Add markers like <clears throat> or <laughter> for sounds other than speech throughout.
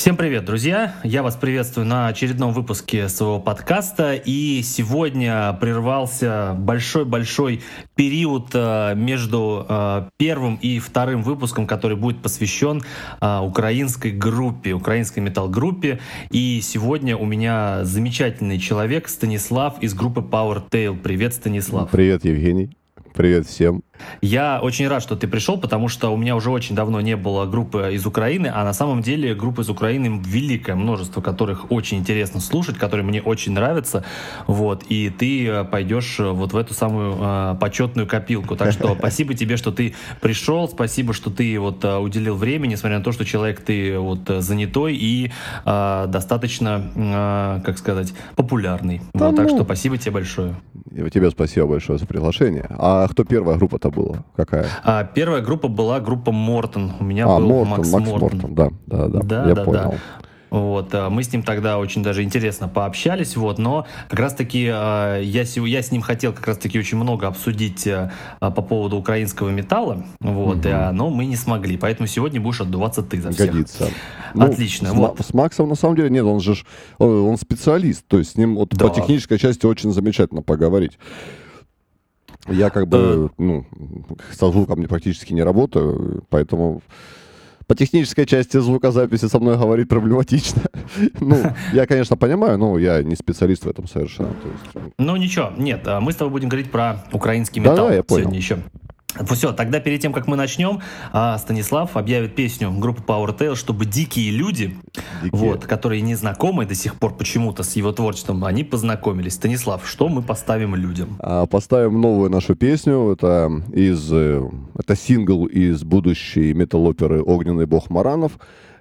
Всем привет, друзья! Я вас приветствую на очередном выпуске своего подкаста. И сегодня прервался большой-большой период э, между э, первым и вторым выпуском, который будет посвящен э, украинской группе, украинской метал-группе. И сегодня у меня замечательный человек Станислав из группы Power Tail. Привет, Станислав. Привет, Евгений. Привет всем. Я очень рад, что ты пришел, потому что у меня уже очень давно не было группы из Украины, а на самом деле группы из Украины великое множество, которых очень интересно слушать, которые мне очень нравятся, вот, и ты э, пойдешь э, вот в эту самую э, почетную копилку. Так что <laughs> спасибо тебе, что ты пришел, спасибо, что ты вот э, уделил время, несмотря на то, что человек ты вот занятой и э, достаточно, э, как сказать, популярный. Да вот, ну, так что спасибо тебе большое. И тебе спасибо большое за приглашение. А кто первая группа-то была? Какая? А, первая группа была группа Мортон. У меня а, был Мортон, Макс, Макс Мортон. Мортон. Да, да, да, да я да, понял. Да. Вот, а, мы с ним тогда очень даже интересно пообщались, вот, но как раз-таки а, я, я с ним хотел как раз-таки очень много обсудить а, по поводу украинского металла, вот, угу. но мы не смогли, поэтому сегодня будешь отдуваться ты за всех. Годится. Ну, Отлично. С, вот. с Максом на самом деле нет, он же он, он специалист, то есть с ним вот да. по технической части очень замечательно поговорить. Я как бы, ну, со звуком практически не работаю, поэтому по технической части звукозаписи со мной говорить проблематично. <laughs> ну, я, конечно, понимаю, но я не специалист в этом совершенно. Есть... Ну, ничего, нет, а мы с тобой будем говорить про украинский металл да, да, я понял. сегодня еще. Все, тогда перед тем, как мы начнем, а, Станислав объявит песню группы Power Tail, чтобы дикие люди, дикие. вот, которые не знакомы до сих пор почему-то с его творчеством, они познакомились. Станислав, что мы поставим людям? А, поставим новую нашу песню. Это из, э, это сингл из будущей метал-оперы «Огненный бог Маранов».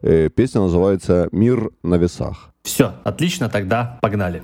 Э, песня называется «Мир на весах». Все, отлично, тогда погнали.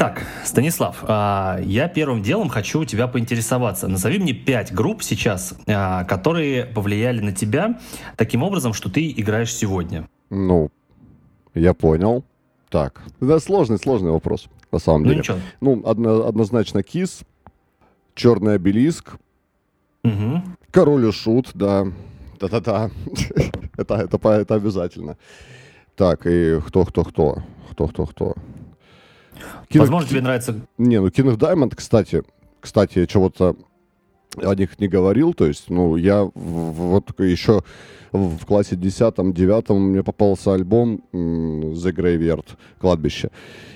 Итак, Станислав, а, я первым делом хочу у тебя поинтересоваться. Назови мне пять групп сейчас, а, которые повлияли на тебя таким образом, что ты играешь сегодня. Ну, я понял. Так, это сложный, сложный вопрос, на самом ну, деле. Ничего. Ну, одно, однозначно Кис, Черный обелиск, угу. Король и Шут, да. Да-да-да. <laughs> это, это, это обязательно. Так, и кто, кто, King... Возможно, тебе нравится... Не, ну King of Diamond, кстати, кстати, чего-то о них не говорил, то есть, ну, я вот еще в классе 10-9 мне попался альбом The Graveyard, кладбище.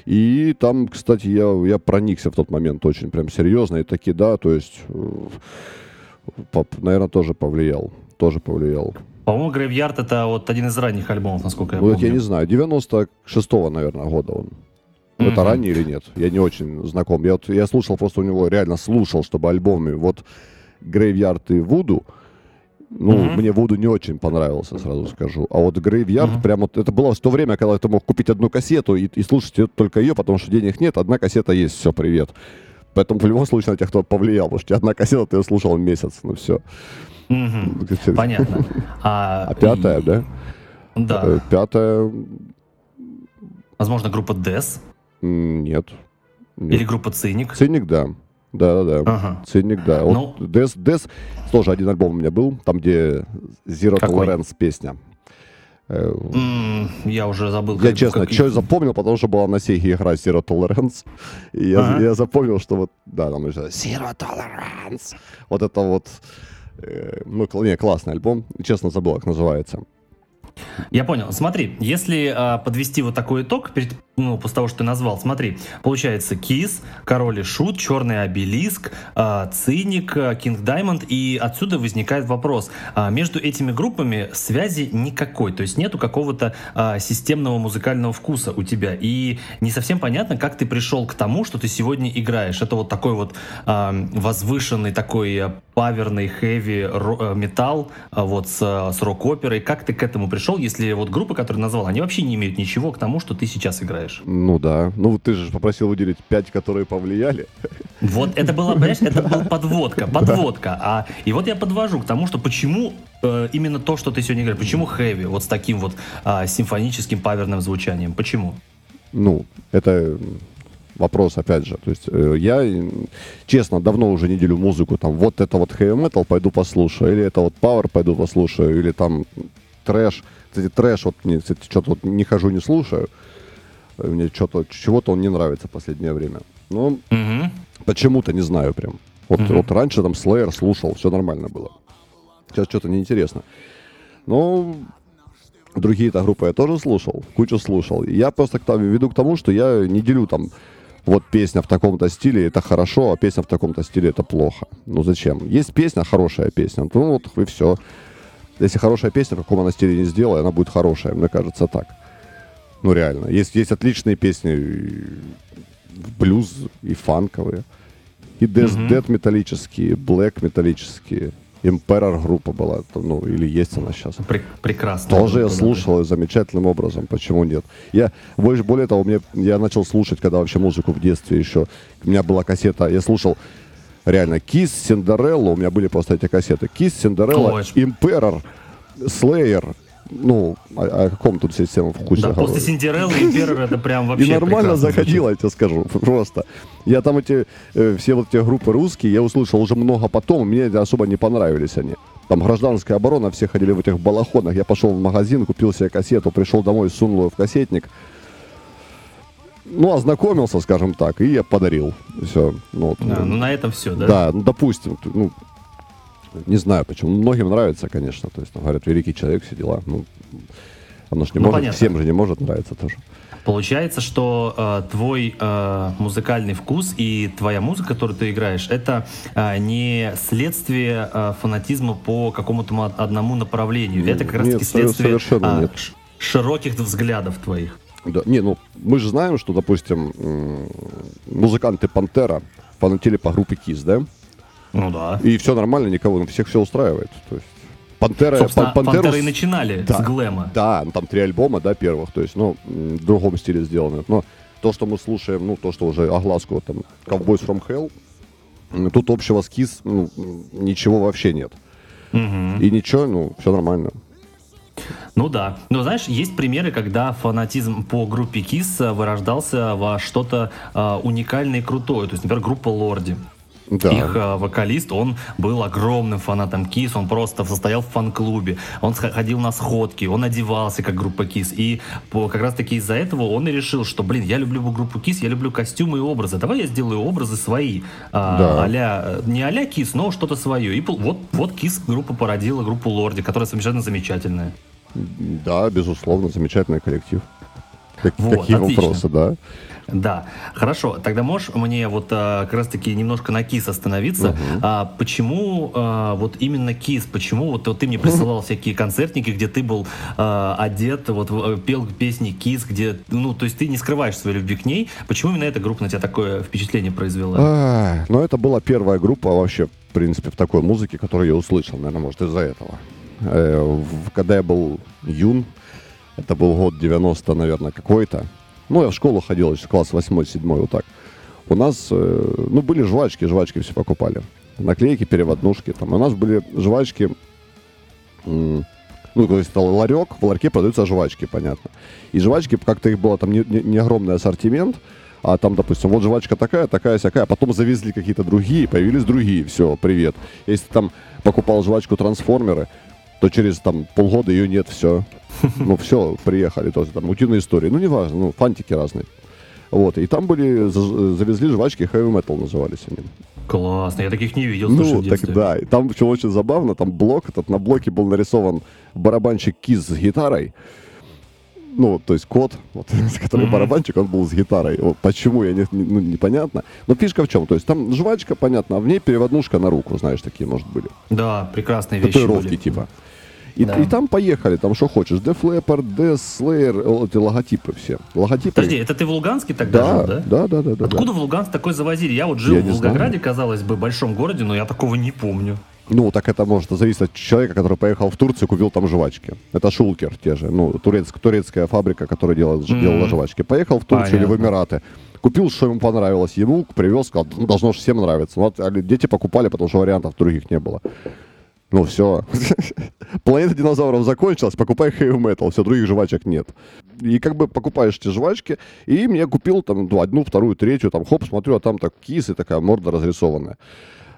И там, кстати, я, я проникся в тот момент очень прям серьезно. И таки, да, то есть, э, наверное, тоже повлиял. Тоже повлиял. По-моему, Graveyard это вот один из ранних альбомов, насколько я вот помню. я не знаю, 96-го, наверное, года он. Mm-hmm. Это ранний или нет? Я не очень знаком. Я, вот, я слушал просто у него, реально слушал, чтобы альбомы. Вот Graveyard и Вуду, ну, mm-hmm. мне Вуду не очень понравился, сразу скажу. А вот Graveyard, mm-hmm. прям вот, это было в то время, когда ты мог купить одну кассету и, и слушать только ее, потому что денег нет, одна кассета есть, все, привет. Поэтому в любом случае на тех, кто повлиял, потому что одна кассета, ты ее слушал месяц, ну все. Mm-hmm. Понятно. А, а пятая, и... да? Да. Э, пятая... Возможно, группа Death? Нет. Нет. Или группа Циник? Циник, да. Да, да, да. Ага. Циник, да. Ну... Вот Дес, Дес, тоже один альбом у меня был, там, где Zero Какой? Tolerance песня. Mm, я уже забыл. Я честно, как... что запомнил, потому что была на Сеге игра Zero Tolerance. И я, ага. я запомнил, что вот, да, там уже Zero Tolerance. Вот это вот, э, ну, не, классный альбом. Честно забыл, как называется. Я понял. Смотри, если а, подвести вот такой итог, перед, ну, после того, что ты назвал, смотри, получается Кис, Король и Шут, Черный Обелиск, а, Циник, Кинг Даймонд, и отсюда возникает вопрос, а, между этими группами связи никакой, то есть нету какого-то а, системного музыкального вкуса у тебя, и не совсем понятно, как ты пришел к тому, что ты сегодня играешь. Это вот такой вот а, возвышенный, такой а, паверный, хэви э, металл, а, вот с, с рок-оперой. Как ты к этому пришел? Пришел, если вот группы, которые назвал, они вообще не имеют ничего к тому, что ты сейчас играешь. Ну да. Ну ты же попросил выделить пять, которые повлияли. Вот это была, понимаешь, это была подводка, <laughs> подводка. А, и вот я подвожу к тому, что почему э, именно то, что ты сегодня говоришь, почему хэви, вот с таким вот э, симфоническим паверным звучанием, почему? Ну, это вопрос, опять же. То есть э, я, честно, давно уже не делю музыку, там, вот это вот heavy metal пойду послушаю, или это вот power пойду послушаю, или там трэш. Кстати, трэш, вот мне, кстати, что-то вот не хожу, не слушаю. Мне что-то, чего-то он не нравится в последнее время. Ну, угу. почему-то не знаю прям. Вот, угу. вот раньше там Slayer слушал, все нормально было. Сейчас что-то неинтересно. Но другие-то группы я тоже слушал, кучу слушал. Я просто к тому, веду к тому, что я не делю там вот песня в таком-то стиле это хорошо, а песня в таком-то стиле это плохо. Ну зачем? Есть песня, хорошая песня, ну вот и все. Если хорошая песня, в каком она стиле не сделай, она будет хорошая, мне кажется, так. Ну, реально. Есть, есть отличные песни, блюз, и фанковые, и death, mm-hmm. death металлические, black металлические. Emperor группа была, ну, или есть она сейчас. Пр- прекрасно. Тоже я слушал да. замечательным образом, почему нет. Я, больше, более того, мне, я начал слушать, когда вообще музыку в детстве еще, у меня была кассета, я слушал Реально, Kiss, Синдерелла, у меня были просто эти кассеты. Kiss, Синдерелла, Имперор, Slayer, ну, о, о каком тут система вкусе Да, после Синдереллы Имперор это прям вообще И нормально заходило, я тебе скажу, просто. Я там эти, э, все вот эти группы русские, я услышал уже много потом, мне особо не понравились они. Там гражданская оборона, все ходили в этих балахонах. Я пошел в магазин, купил себе кассету, пришел домой, сунул ее в кассетник ну, ознакомился, скажем так, и я подарил. Все. Ну, вот, а, ну, на этом все, да? Да, ну, допустим, ну, не знаю почему. Многим нравится, конечно. То есть, там, говорят, великий человек, все дела. Ну, оно же не ну, может, понятно. всем же не может нравиться тоже. Получается, что э, твой э, музыкальный вкус и твоя музыка, которую ты играешь, это э, не следствие э, фанатизма по какому-то одному направлению. Это как раз-таки следствие э, широких взглядов твоих. Да, не, ну мы же знаем, что, допустим, музыканты Пантера фанатели по группе Кис, да? Ну да. И все нормально, никого, ну, всех все устраивает. То есть Пантера, Собственно, Пантеру... Пантеры и начинали да, с глэма. Да, ну, там три альбома, да, первых, то есть, ну, в другом стиле сделаны. Но то, что мы слушаем, ну, то, что уже огласку, там, Cowboys from Hell, тут общего с Kiss ну, ничего вообще нет. Угу. И ничего, ну, все нормально. Ну да. Но знаешь, есть примеры, когда фанатизм по группе Kiss вырождался во что-то э, уникальное и крутое. То есть, например, группа Лорди. Да. Их э, вокалист, он был огромным фанатом Кис, он просто состоял в фан-клубе, он ходил на сходки, он одевался как группа Кис, и по, как раз таки из-за этого он и решил, что, блин, я люблю группу Кис, я люблю костюмы и образы, давай я сделаю образы свои, а, да. а не а-ля Кис, но что-то свое. И вот, вот Кис группа породила группу Лорди, которая совершенно замечательная. Да, безусловно, замечательный коллектив. Так, вот, такие отлично. вопросы, да. Да, хорошо. Тогда можешь мне вот а, как раз-таки немножко на КИС остановиться. Угу. А, почему а, вот именно КИС? Почему вот, вот ты мне присылал <laughs> всякие концертники, где ты был а, одет, вот пел песни КИС, где, ну, то есть ты не скрываешь своей любви к ней. Почему именно эта группа на тебя такое впечатление произвела? А, ну, это была первая группа вообще, в принципе, в такой музыке, которую я услышал, наверное, может, из-за этого. Э, когда я был юн, это был год 90, наверное, какой-то, ну, я в школу ходил, еще класс 8-7, вот так. У нас, э, ну, были жвачки, жвачки все покупали. Наклейки, переводнушки. Там. У нас были жвачки, ну, то есть это ларек, в ларьке продаются жвачки, понятно. И жвачки, как-то их было там не, не, не огромный ассортимент, а там, допустим, вот жвачка такая, такая, всякая, а потом завезли какие-то другие, появились другие, все, привет. Если там покупал жвачку трансформеры, то через там полгода ее нет, все. <laughs> Ну, все, приехали, то есть там утиные истории. Ну, неважно, ну, фантики разные. Вот, и там были, завезли жвачки, heavy metal назывались они. Классно, я таких не видел, Ну, так да, и там все очень забавно, там блок, этот на блоке был нарисован барабанщик Киз с гитарой, ну, то есть кот, вот, <laughs> который mm-hmm. барабанчик, он был с гитарой. Вот, почему, я не, ну, непонятно. Но фишка в чем? То есть там жвачка, понятно, а в ней переводнушка на руку, знаешь, такие, может, были. Да, прекрасные вещи Татуировки были. типа. И, да. и там поехали, там что хочешь. Def Leppard, Death Slayer, эти логотипы все. Логотипы. Подожди, это ты в Луганске тогда да, жил, да? Да, да, да. да Откуда да. в Луганск такой завозили? Я вот жил я в Волгограде, казалось бы, большом городе, но я такого не помню. Ну, так это может зависеть от человека, который поехал в Турцию, купил там жвачки. Это Шулкер те же, ну, турецк, турецкая фабрика, которая делала, mm-hmm. делала жвачки. Поехал в Турцию Понятно. или в Эмираты, купил, что ему понравилось, ему привез, сказал, ну, должно же всем нравиться. Ну, вот, дети покупали, потому что вариантов других не было. Ну все, <laughs> планета динозавров закончилась, покупай heavy metal, все, других жвачек нет. И как бы покупаешь эти жвачки, и мне купил там ну, одну, вторую, третью, там хоп, смотрю, а там так кис и такая морда разрисованная.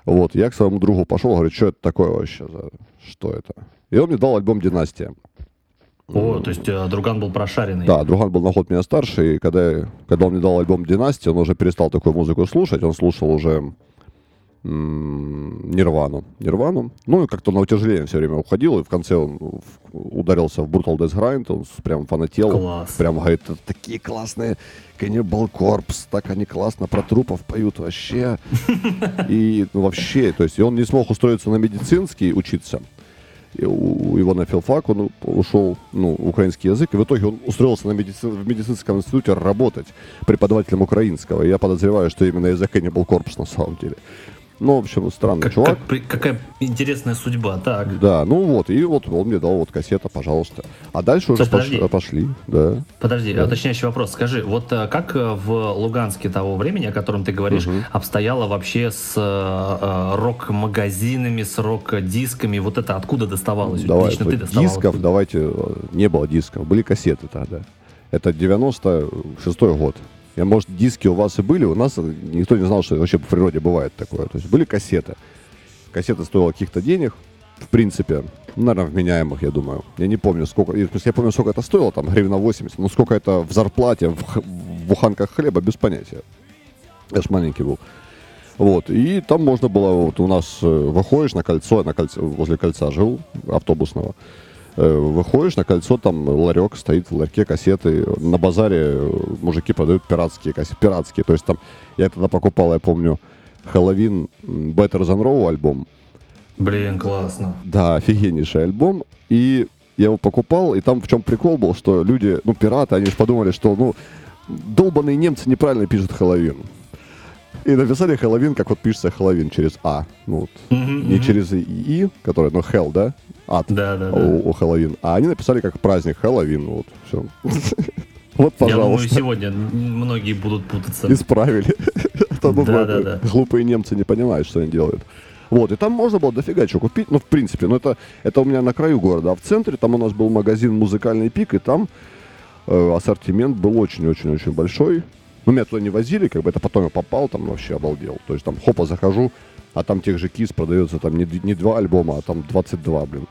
Вот, я к своему другу пошел, говорю, что это такое вообще, за... что это? И он мне дал альбом «Династия». О, то есть э, Друган был прошаренный. Да, Друган был на ход меня старше, и когда, когда он мне дал альбом «Династия», он уже перестал такую музыку слушать, он слушал уже Нирвану. Нирвану. Ну и как-то на утяжеление все время уходил, и в конце он ударился в Brutal Death Grind, он прям фанател. Класс. Прям говорит, такие классные Cannibal Corpse, так они классно про трупов поют вообще. <laughs> И ну, вообще, то есть он не смог устроиться на медицинский учиться. Его на филфак он ушел, ну, украинский язык, и в итоге он устроился на медици... в медицинском институте работать преподавателем украинского. И я подозреваю, что именно из-за Cannibal Corpse на самом деле. Ну, в общем, странный как, чувак. Как, какая интересная судьба, так. Да, ну вот, и вот он мне дал вот кассета, пожалуйста. А дальше уже пош... пошли, да. Подожди, да. уточняющий вопрос. Скажи, вот э, как э, в Луганске того времени, о котором ты говоришь, угу. обстояло вообще с э, рок-магазинами, с рок-дисками? Вот это откуда доставалось? Давай, Лично ты доставал дисков, давайте, э, не было дисков, были кассеты тогда. Это 96-й год. Я, может, диски у вас и были, у нас никто не знал, что вообще по природе бывает такое. То есть были кассеты. Кассета стоила каких-то денег, в принципе, ну, наверное, вменяемых, я думаю. Я не помню, сколько, я помню, сколько это стоило, там, гривна 80, но сколько это в зарплате, в, в буханках хлеба, без понятия. Я ж маленький был. Вот, и там можно было, вот у нас э, выходишь на кольцо, на кольце, возле кольца жил, автобусного, Э, выходишь на кольцо, там ларек стоит, в ларьке кассеты. На базаре э, мужики продают пиратские кассеты, пиратские. То есть там, я тогда покупал, я помню, Хэллоуин Better Than Raw альбом. Блин, классно. Да, офигеннейший альбом. И я его покупал, и там в чем прикол был, что люди, ну, пираты, они же подумали, что, ну, долбанные немцы неправильно пишут Хэллоуин. И написали Хэллоуин, как вот пишется Хэллоуин через А. Ну, вот, mm-hmm, не mm-hmm. через И, который, ну, Hell, да? Ад да, да, да. У, у Хэллоуин. А они написали как праздник Хэллоуин. Вот, все. <laughs> Вот, пожалуйста. Я думаю, сегодня многие будут путаться. Исправили. <laughs> Да, да, да. Глупые немцы не понимают, что они делают. Вот, и там можно было дофига что купить, ну, в принципе, ну, это, это у меня на краю города, а в центре там у нас был магазин «Музыкальный пик», и там э, ассортимент был очень-очень-очень большой. Ну, меня туда не возили, как бы это потом я попал, там вообще обалдел. То есть там хопа захожу, а там тех же кис продается там не, не два альбома, а там 22, блин,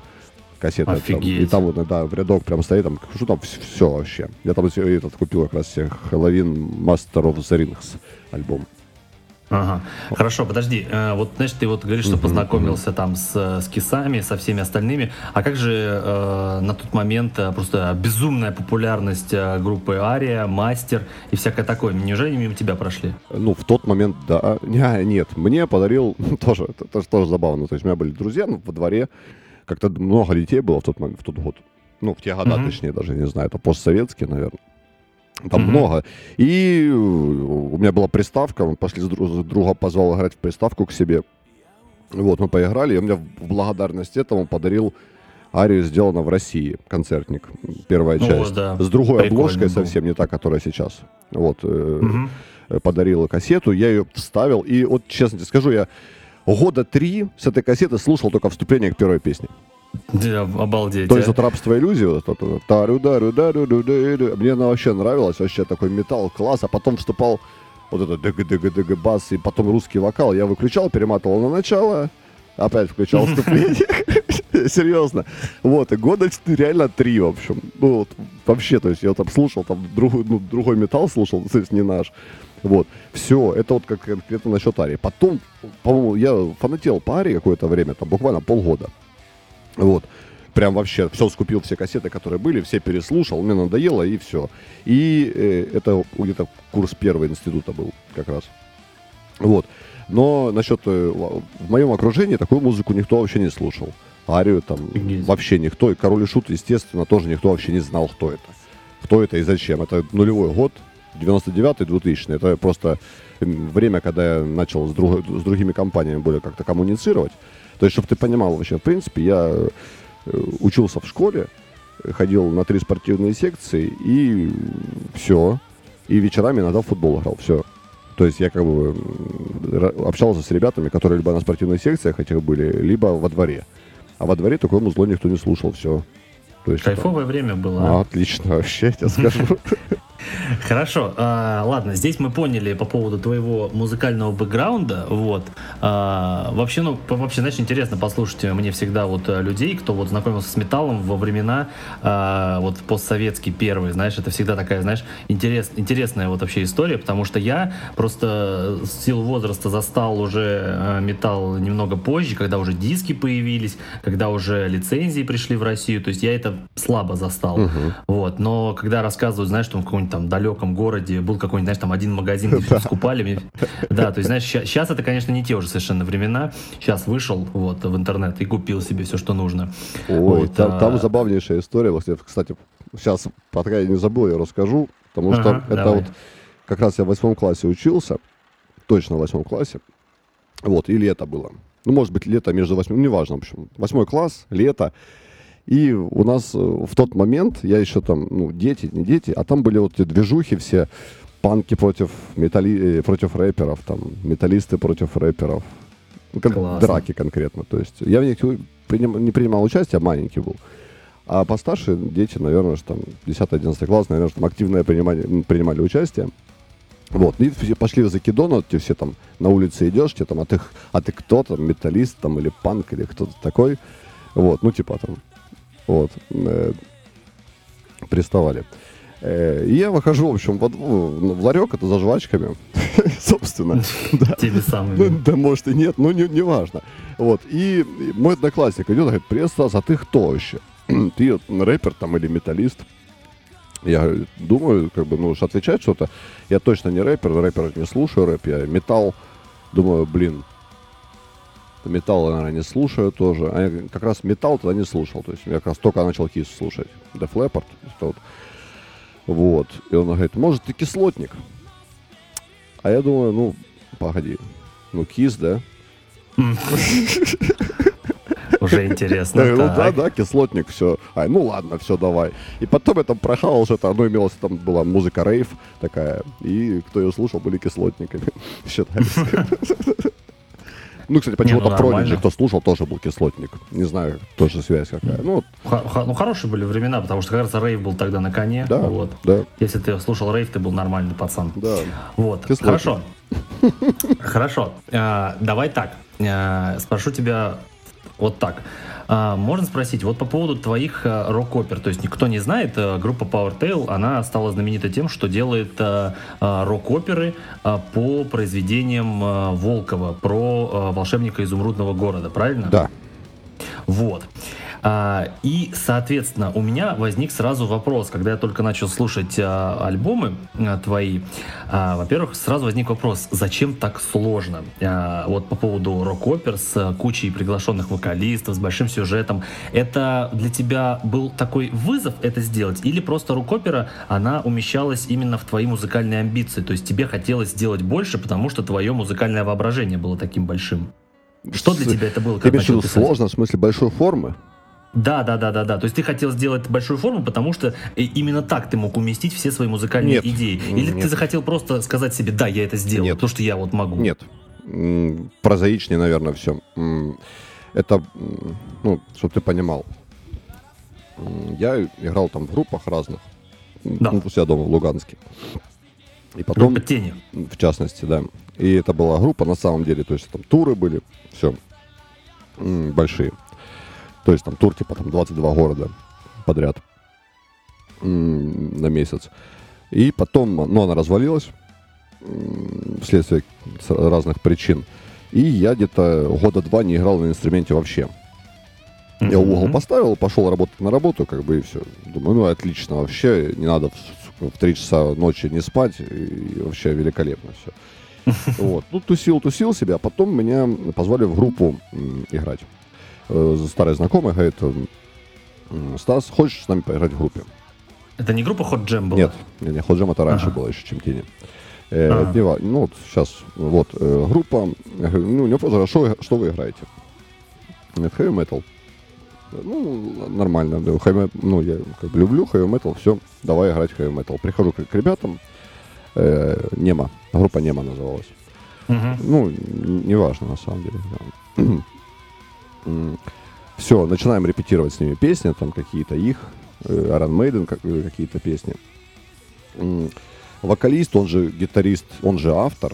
кассеты. Офигеть. Там, и там вот, да, в рядок прям стоит, там, что там, все, все вообще. Я там этот купил как раз себе Хэллоуин Master of the Rings альбом. Ага. Хорошо, подожди. Э, вот, знаешь, ты вот говоришь, что познакомился там с, с кисами, со всеми остальными. А как же э, на тот момент э, просто безумная популярность э, группы Ария, Мастер и всякое такое? Неужели мимо тебя прошли? Ну, в тот момент, да. Не, нет, мне подарил <laughs> тоже, это, это тоже забавно. То есть у меня были друзья ну, во дворе, как-то много детей было в тот момент, в тот год. Ну, в те года, mm-hmm. точнее, даже не знаю, это постсоветские, наверное. Там mm-hmm. много. И у меня была приставка, мы пошли с друга, позвал играть в приставку к себе. Вот, мы поиграли, и он мне в благодарность этому подарил арию сделана в России, концертник, первая ну, часть. Да. С другой Прикольно обложкой был. совсем, не та, которая сейчас. Вот, угу. э, подарила кассету, я ее вставил, и вот честно тебе скажу, я года три с этой кассеты слушал только вступление к первой песне. Да, обалдеть. То есть а? вот рабство иллюзии, вот это, тарю, дарю, дарю, дарю, мне она вообще нравилась, вообще такой металл, класс, а потом вступал вот этот дг дг дг бас, и потом русский вокал, я выключал, перематывал на начало, опять включал <laughs> вступление. <laughs> Серьезно. Вот, и года реально три, в общем. Ну, вот, вообще, то есть я там слушал, там другой, ну, другой металл слушал, то есть не наш. Вот, все, это вот как конкретно насчет Арии. Потом, по-моему, я фанател по Арии какое-то время, там буквально полгода. Вот. Прям вообще все скупил, все кассеты, которые были, все переслушал, мне надоело и все. И э, это где-то курс первого института был как раз. Вот. Но насчет э, в моем окружении такую музыку никто вообще не слушал. Арию там Есть. вообще никто. И Король и Шут, естественно, тоже никто вообще не знал, кто это. Кто это и зачем. Это нулевой год, 99-й, 2000 Это просто время, когда я начал с, друг, с другими компаниями более как-то коммуницировать. То есть, чтобы ты понимал вообще, в принципе, я э, учился в школе, ходил на три спортивные секции и все. И вечерами иногда в футбол играл, все. То есть я как бы общался с ребятами, которые либо на спортивных секциях этих были, либо во дворе. А во дворе такое музло никто не слушал, все. То есть, Кайфовое там... время было. А, отлично, вообще, я тебе скажу. <laughs> Хорошо, а, ладно, здесь мы поняли по поводу твоего музыкального бэкграунда, вот. А, вообще, ну, вообще, знаешь, интересно послушать мне всегда вот э, людей, кто вот знакомился с металлом во времена а, вот постсоветский первый, знаешь, это всегда такая, знаешь, интерес, интересная вот вообще история, потому что я просто с силу возраста застал уже э, металл немного позже, когда уже диски появились, когда уже лицензии пришли в Россию, то есть я это слабо застал, угу. вот. Но когда рассказывают, знаешь, что в каком-нибудь там далеком городе был какой-нибудь, знаешь, там один магазин, где <laughs> все скупали. Да, то есть, знаешь, сейчас это, конечно, не те уже совершенно времена. Сейчас вышел вот в интернет и купил себе все, что нужно. Ой, там, а... забавнейшая история. Вот я, кстати, сейчас, пока я не забыл, я расскажу, потому что это вот как раз я в восьмом классе учился, точно в восьмом классе. Вот, и лето было. Ну, может быть, лето между восьмым, ну, неважно, в общем. Восьмой класс, лето. И у нас э, в тот момент, я еще там, ну, дети, не дети, а там были вот эти движухи все, панки против, металли... Э, против рэперов, там, металлисты против рэперов. Ну, кон- драки конкретно. То есть я в них приним... не принимал участие, маленький был. А постарше дети, наверное, что там 10-11 класс, наверное, что там активно принимали, принимали участие. Вот, и все пошли в закидон, вот те все там на улице идешь, тебе там, а ты, а ты кто там, металлист там, или панк, или кто-то такой. Вот, ну, типа там, вот. Э, приставали. Э, и я выхожу, в общем, в, в ларек, это за жвачками, <laughs> собственно. <laughs> Теми самыми. Да, может и нет, но не, не важно. Вот, и мой одноклассник идет, говорит, привет, Стас, а ты кто вообще? <clears throat> ты рэпер там или металлист? Я думаю, как бы, ну, уж отвечать что-то. Я точно не рэпер, рэпер не слушаю рэп, я металл. Думаю, блин, металл, наверное, не слушаю тоже. А я как раз металл тогда не слушал. То есть я как раз только начал Кис слушать. Def Leppard. Вот. вот. И он говорит, может, ты кислотник? А я думаю, ну, погоди. Ну, Кис, да? уже интересно. Ну да, да, кислотник, все. Ай, ну ладно, все, давай. И потом я там прохавал что-то, оно имелось, там была музыка рейв такая, и кто ее слушал, были кислотниками, <laughs> считались. Ну, кстати, почему-то ну, Prodigy, кто слушал, тоже был кислотник. Не знаю, тоже связь какая. Ну, ну, хорошие были времена, потому что, кажется, рейв был тогда на коне. Да, вот. да. Если ты слушал рейв, ты был нормальный пацан. Да. Вот, кислотник. хорошо. <laughs> Хорошо. А, давай так. А, спрошу тебя вот так. А, можно спросить, вот по поводу твоих а, рок-опер, то есть никто не знает, а, группа Power она стала знаменита тем, что делает рок-оперы по произведениям Волкова про волшебника изумрудного города, правильно? Да. Вот. А, и, соответственно, у меня возник сразу вопрос, когда я только начал слушать а, альбомы а, твои. Во-первых, сразу возник вопрос, зачем так сложно? Вот по поводу рок-опер с кучей приглашенных вокалистов, с большим сюжетом. Это для тебя был такой вызов это сделать? Или просто рок-опера, она умещалась именно в твои музыкальные амбиции? То есть тебе хотелось сделать больше, потому что твое музыкальное воображение было таким большим? Что для тебя это было? Ты имеешь в виду сложно в смысле большой формы? Да, да, да, да, да. То есть ты хотел сделать большую форму, потому что э, именно так ты мог уместить все свои музыкальные нет, идеи. Или нет. ты захотел просто сказать себе, да, я это сделал, нет. то, что я вот могу. Нет. Прозаичнее, наверное, все. Это, ну, чтобы ты понимал. Я играл там в группах разных. Да. Ну, у себя дома в Луганске. И потом, группа тени. В частности, да. И это была группа на самом деле, то есть там туры были, все большие. То есть там тур типа там 22 города подряд на месяц. И потом, ну, она развалилась вследствие разных причин. И я где-то года два не играл на инструменте вообще. Mm-hmm. Я угол поставил, пошел работать на работу, как бы и все. Думаю, ну отлично, вообще не надо в, в 3 часа ночи не спать, и вообще великолепно все. <laughs> Вот. Ну, тусил, тусил себя, а потом меня позвали в группу играть. Э, старый знакомый говорит, Стас, хочешь с нами поиграть в группе? Это не группа Hot Jam была? Нет, не, не Hot Jam это раньше ага. было еще, чем Тени. Э, ага. ну вот сейчас, вот, э, группа, я говорю, ну, не вопрос, что, что вы играете? Нет, heavy metal. Ну, нормально, да, heavy, ну, я как бы люблю heavy metal, все, давай играть heavy metal. Прихожу к, к ребятам, э, Нема, группа Нема называлась. Угу. Ну, неважно на самом деле. Все, начинаем репетировать с ними песни, там какие-то их, Iron Maiden э, какие-то песни. Вокалист, он же гитарист, он же автор.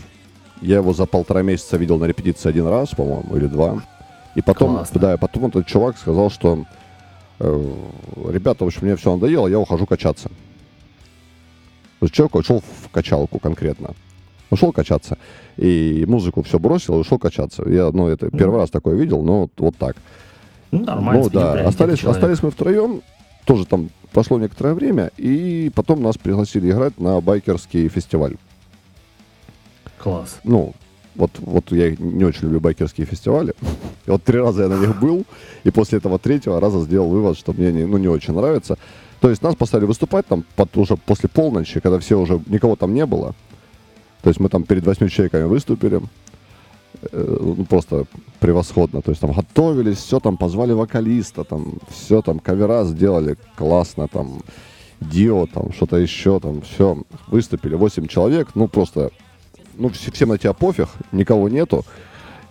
Я его за полтора месяца видел на репетиции один раз, по-моему, или два. И потом, Классно. да, и потом этот чувак сказал, что э, ребята, в общем, мне все надоело, я ухожу качаться. То есть человек ушел в качалку конкретно. Ушел качаться. И музыку все бросил и ушел качаться. Я, ну, это первый раз такое видел, но вот, вот так. Ну, нормально. Ну, да. Остались, остались мы втроем. Тоже там прошло некоторое время. И потом нас пригласили играть на байкерский фестиваль. Класс. Ну, вот, вот я не очень люблю байкерские фестивали. <laughs> И вот три раза я на них был, и после этого третьего раза сделал вывод, что мне не, ну, не очень нравится. То есть нас поставили выступать там под, уже после полночи, когда все уже, никого там не было. То есть мы там перед восьми человеками выступили. Э, ну, просто превосходно. То есть там готовились, все там, позвали вокалиста, там, все там, кавера сделали классно, там, Дио, там, что-то еще, там, все. Выступили 8 человек, ну, просто, ну, все, всем на тебя пофиг, никого нету.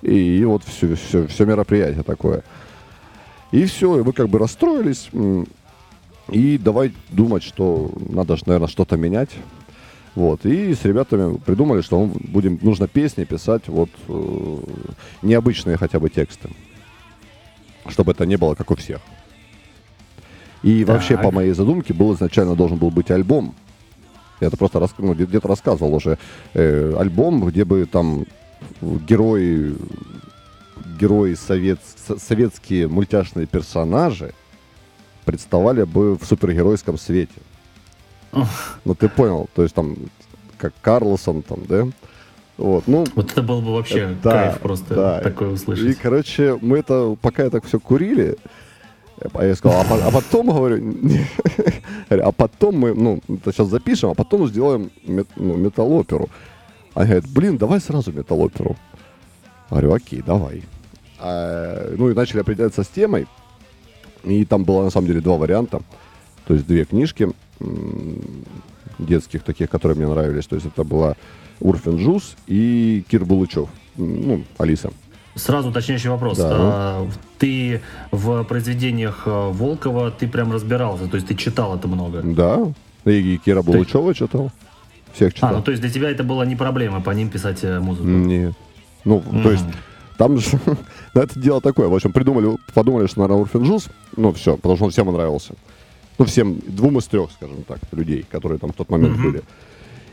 И, и вот все, все, все мероприятие такое. И все, и мы как бы расстроились. И давай думать, что надо же, наверное, что-то менять. Вот. И с ребятами придумали, что будем, нужно песни писать вот э, необычные хотя бы тексты. Чтобы это не было как у всех. И так. вообще, по моей задумке, был изначально должен был быть альбом. Я это просто рас, ну, где-то рассказывал уже. Э, альбом, где бы там герои, герои совет, советские мультяшные персонажи представали бы в супергеройском свете. Ну, ты понял, то есть там, как Карлосон там, да? Вот, ну, вот это было бы вообще да, кайф просто да. такое услышать. И, короче, мы это, пока это все курили, а я сказал, а, а потом, <laughs> говорю, а потом мы, ну, это сейчас запишем, а потом сделаем мет, ну, металлоперу. Они говорят, блин, давай сразу металлоперу. Говорю, окей, давай. А, ну и начали определяться с темой. И там было на самом деле два варианта. То есть две книжки детских таких, которые мне нравились. То есть это была Урфин Джуз и Кир Булычев. Ну, Алиса. Сразу уточняющий вопрос. Да. А, ты в произведениях э, Волкова, ты прям разбирался, то есть ты читал это много? Да, и Кира Булычева есть... читал. Всех читал. А, ну то есть для тебя это была не проблема по ним писать э, музыку? Нет. Ну, mm-hmm. то есть там же, <laughs> это дело такое. В общем, придумали, подумали, что, наверное, Урфин Джуз, ну, все, потому что он всем нравился. Ну, всем, двум из трех, скажем так, людей, которые там в тот момент mm-hmm. были.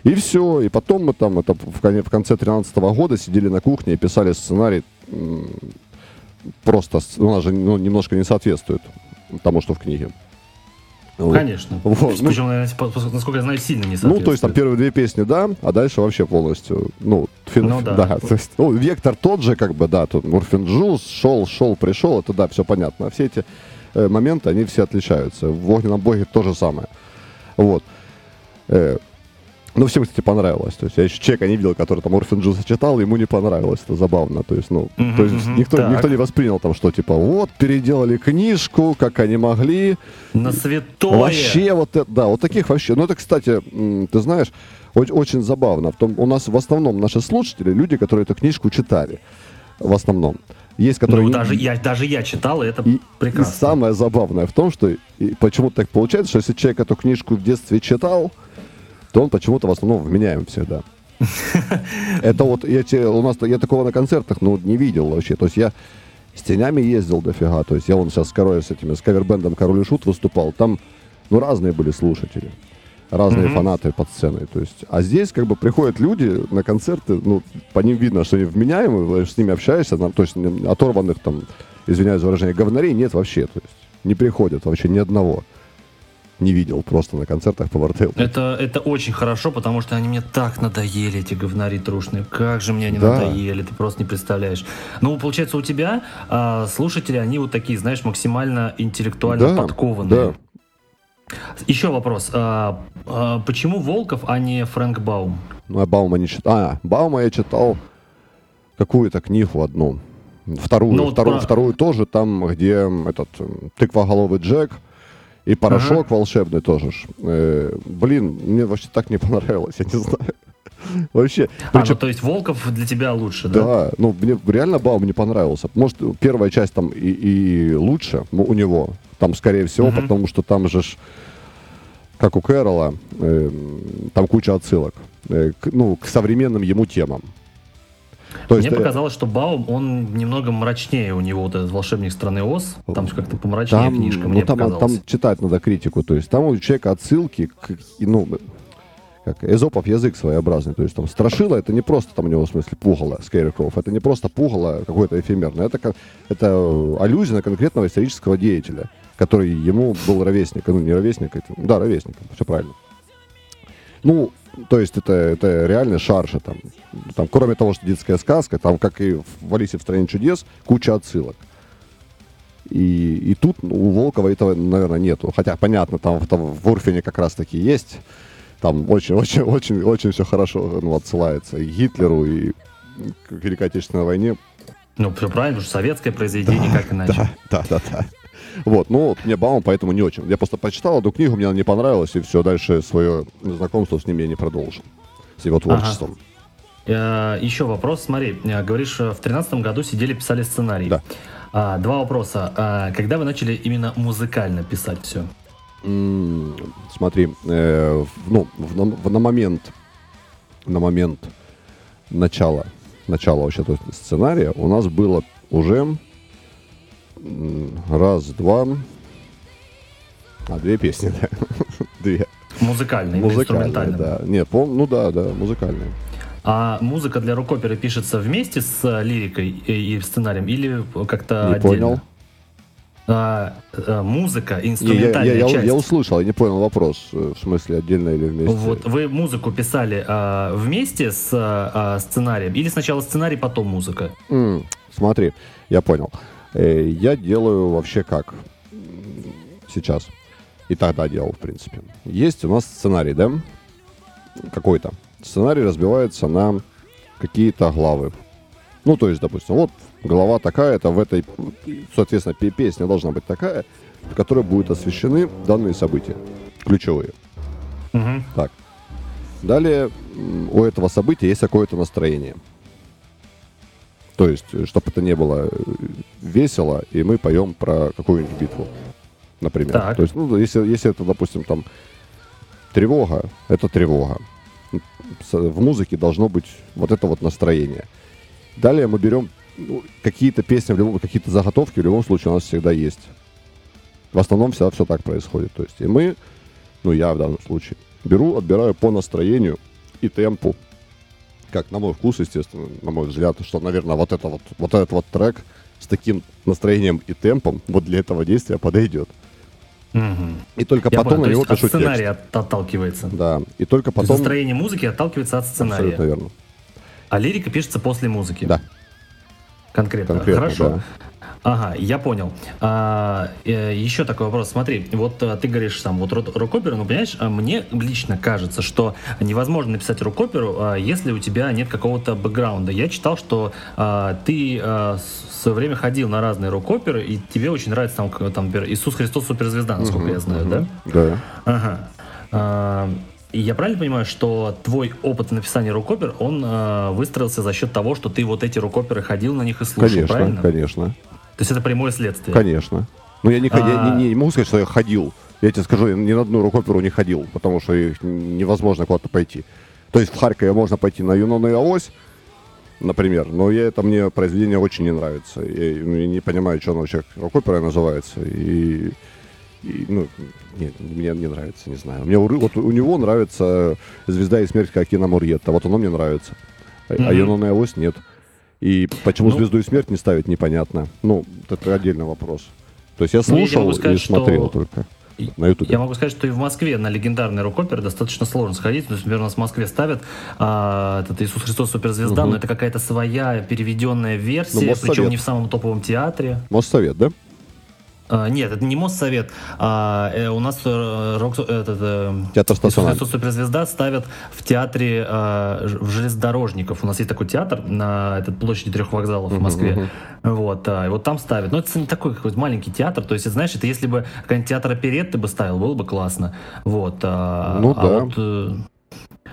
И все. И потом мы там это в, в конце 13 года сидели на кухне и писали сценарий. Просто у нас же ну, немножко не соответствует тому, что в книге. Конечно. Вот. Причем, ну, наверное, насколько я знаю, сильно не соответствует. Ну, то есть там первые две песни, да, а дальше вообще полностью, ну, фин, ну да. <laughs> да то есть, ну, вектор тот же, как бы, да, тут Урфин Джюс шел, шел, пришел, это да, все понятно. А все эти моменты, они все отличаются. В огненном боге то же самое. Вот. Э, ну, всем, кстати, понравилось. То есть я еще человека не видел, который там Урфин Джюса читал, ему не понравилось. Это забавно. То есть, ну, uh-huh, то есть uh-huh, никто, никто не воспринял там, что типа, вот, переделали книжку, как они могли. На святое. Вообще, вот это, да, вот таких вообще. Ну, это, кстати, ты знаешь, очень забавно. В том, у нас в основном наши слушатели, люди, которые эту книжку читали. В основном. Есть, которые... Ну, даже я, даже я читал, и это и, прекрасно. И самое забавное в том, что и почему так получается, что если человек эту книжку в детстве читал, то он почему-то в основном вменяем всегда. <laughs> Это вот, я, у нас, я такого на концертах, ну, не видел вообще. То есть я с тенями ездил дофига. То есть я вон сейчас с королем, с этими, с кавербендом Король и Шут выступал. Там, ну, разные были слушатели. Разные mm-hmm. фанаты под сценой. То есть, а здесь как бы приходят люди на концерты, ну, по ним видно, что они вменяемые, с ними общаешься, там, то есть оторванных там, извиняюсь за выражение, говнарей нет вообще. То есть не приходят вообще ни одного не видел просто на концертах по Вартейлу. Это, это очень хорошо, потому что они мне так надоели, эти говнари трушные. Как же мне они да. надоели, ты просто не представляешь. Ну, получается, у тебя а, слушатели, они вот такие, знаешь, максимально интеллектуально да, подкованные. Да. Еще вопрос. А, а, почему Волков, а не Фрэнк Баум? Ну, я Баума не читал. А, Баума я читал какую-то книгу одну. Вторую, ну, вторую, про... вторую тоже, там, где этот тыквоголовый Джек, и порошок ага. волшебный тоже. Э, блин, мне вообще так не <laughs> понравилось, я не знаю. Вообще. А, причем... ну то есть Волков для тебя лучше, да? Да, ну мне реально Баум не понравился. Может, первая часть там и, и лучше у него. Там, скорее всего, uh потому что там же, как у Кэрола, э, там куча отсылок э, к, ну, к современным ему темам. То есть, Мне э, показалось, что Баум, он немного мрачнее у него, вот этот волшебник страны Оз. Там как-то помрачнее там, книжка, ну, мне там, показалось. Там читать надо критику. То есть там у человека отсылки к, ну, как эзопов язык своеобразный. То есть там страшило, это не просто там у него в смысле пугало Скейркроф, это не просто пугало какое-то эфемерное, это, это аллюзия на конкретного исторического деятеля, который ему был ровесник, ну не ровесник, это, да, ровесник, все правильно. Ну, то есть это, это реально шарша там. там. Кроме того, что детская сказка, там, как и в «Алисе в стране чудес», куча отсылок. И, и тут у Волкова этого, наверное, нету. Хотя, понятно, там, там в Урфине как раз-таки есть. Там очень-очень-очень-очень все хорошо ну, отсылается и Гитлеру, и к Великой Отечественной войне. Ну, все правильно, потому что советское произведение, да, как иначе. Да, да, да, да. Вот, ну, мне Баум поэтому не очень. Я просто почитал эту книгу, мне она не понравилась, и все, дальше свое знакомство с ним я не продолжил. С его творчеством. Ага. Э, еще вопрос, смотри, э, говоришь, в тринадцатом году сидели, писали сценарий. Да. А, два вопроса. А, когда вы начали именно музыкально писать все? М-м, смотри, э, ну, в, на, на момент, на момент начала, начала вообще то сценария у нас было уже Раз, два. А, две песни, <laughs> да. две. Музыкальные, музыкальные, да. Нет, пол, ну да, да, музыкальные. А музыка для рок-оперы пишется вместе с э, лирикой и, сценарием или как-то не отдельно? понял. А, а, музыка, инструментальная я, я, часть. Я, я услышал, я не понял вопрос, э, в смысле отдельно или вместе. Вот вы музыку писали а, вместе с а, сценарием или сначала сценарий, потом музыка? Mm, смотри, я понял. Э, я делаю вообще как сейчас. И тогда делал, в принципе. Есть у нас сценарий, да? Какой-то. Сценарий разбивается на какие-то главы. Ну, то есть, допустим, вот голова такая-то в этой, соответственно, песня должна быть такая, в которой будут освещены данные события, ключевые. Угу. Так. Далее у этого события есть какое-то настроение. То есть, чтобы это не было весело, и мы поем про какую-нибудь битву, например. Так. То есть, ну, если, если это, допустим, там тревога, это тревога. В музыке должно быть вот это вот настроение. Далее мы берем ну, какие-то песни, в любом, какие-то заготовки в любом случае у нас всегда есть. В основном всегда все так происходит. То есть и мы, ну я в данном случае, беру, отбираю по настроению и темпу. Как на мой вкус, естественно, на мой взгляд, что, наверное, вот, это вот, вот этот вот трек с таким настроением и темпом вот для этого действия подойдет. Угу. И только Я потом понял, на то него есть от пишу сценария текст. от- отталкивается. Да. И только То есть потом... Настроение музыки отталкивается от сценария. Абсолютно верно. А лирика пишется после музыки. Да, Конкретно. конкретно, Хорошо. да. Ага, я понял. А, э, еще такой вопрос. Смотри, вот э, ты говоришь там вот рок-оперу, ну понимаешь, а мне лично кажется, что невозможно написать рок-оперу, а, если у тебя нет какого-то бэкграунда. Я читал, что а, ты а, в свое время ходил на разные рок-оперы, и тебе очень нравится там, там например, Иисус Христос суперзвезда, насколько я знаю, да? Да. Ага. А, и я правильно понимаю, что твой опыт написания рок-опер, он а, выстроился за счет того, что ты вот эти рок-оперы ходил на них и слушал, Конечно, правильно? конечно. То есть это прямое следствие. Конечно. Но я не, я А. не, не могу сказать, что я ходил. Я тебе скажу, я ни на одну рок-оперу не ходил, потому что их невозможно куда-то пойти. То есть в Харькове можно пойти на Юнону и Авось, например, но я, это мне произведение очень не нравится. Я, ну, я не понимаю, что оно вообще рок-оперой называется. И, и, ну, нет, мне не нравится, не знаю. Мне вот у него нравится «Звезда и смерть» Кокина Мурьетта. Вот оно мне нравится. А, а. Юнона и Авось нет. И почему Ну- «Звезду и смерть» не ставить, непонятно. Ну, это отдельный вопрос. То есть я Ну, я слушал сказать, и смотрел что- только на Ютубе. Я могу сказать, что и в Москве на легендарный рок-опер достаточно сложно сходить. То есть, например, у нас в Москве ставят а, этот Иисус Христос суперзвезда, Мгм. но это какая-то своя переведенная версия, Ну, причем не в самом топовом театре. Моссовет, да? А, нет, это не Моссовет. А, э, у нас э, рок, этот, э, Театр Иисус суперзвезда ставят в театре э, в железнодорожников. У нас есть такой театр на этой площади трех вокзалов в Москве. мгм. Вот, а, и вот там ставят. Но это не такой какой-то маленький театр. То есть, знаешь, это если бы какой-нибудь театр оперет ты бы ставил, было бы классно. Вот. а, Ну а да. Вот, э,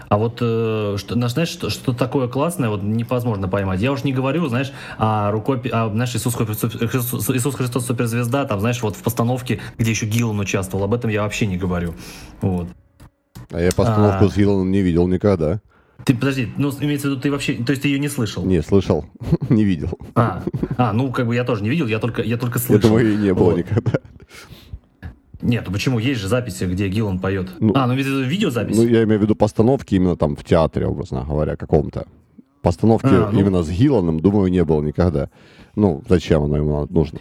а вот, э, что, на- знаешь, что, что такое классное, вот невозможно поймать. Я уж не говорю, знаешь, о рукопи... а, знаешь, Иисус, Христос- Иисус Христос суперзвезда, там, знаешь, вот в постановке, где еще Гиллан участвовал, об этом я вообще не говорю. Вот. А я постановку А. с Хилланом не видел никогда. Ты, подожди, ну, имеется в виду, ты вообще, то есть ты ее не слышал? Не, слышал. <laughs> не видел. А, а, ну, как бы я тоже не видел, я только, я только Я слышал. думаю, и не было Вот. никогда. Нет, ну почему? Есть же записи, где Гиллан поет. Ну, а, ну, видео- видеозапись? Ну, я имею в виду постановки именно там в театре, образно говоря, каком-то. Постановки А, ну. именно с Гилланом, думаю, не было никогда. Ну, зачем оно ему нужно?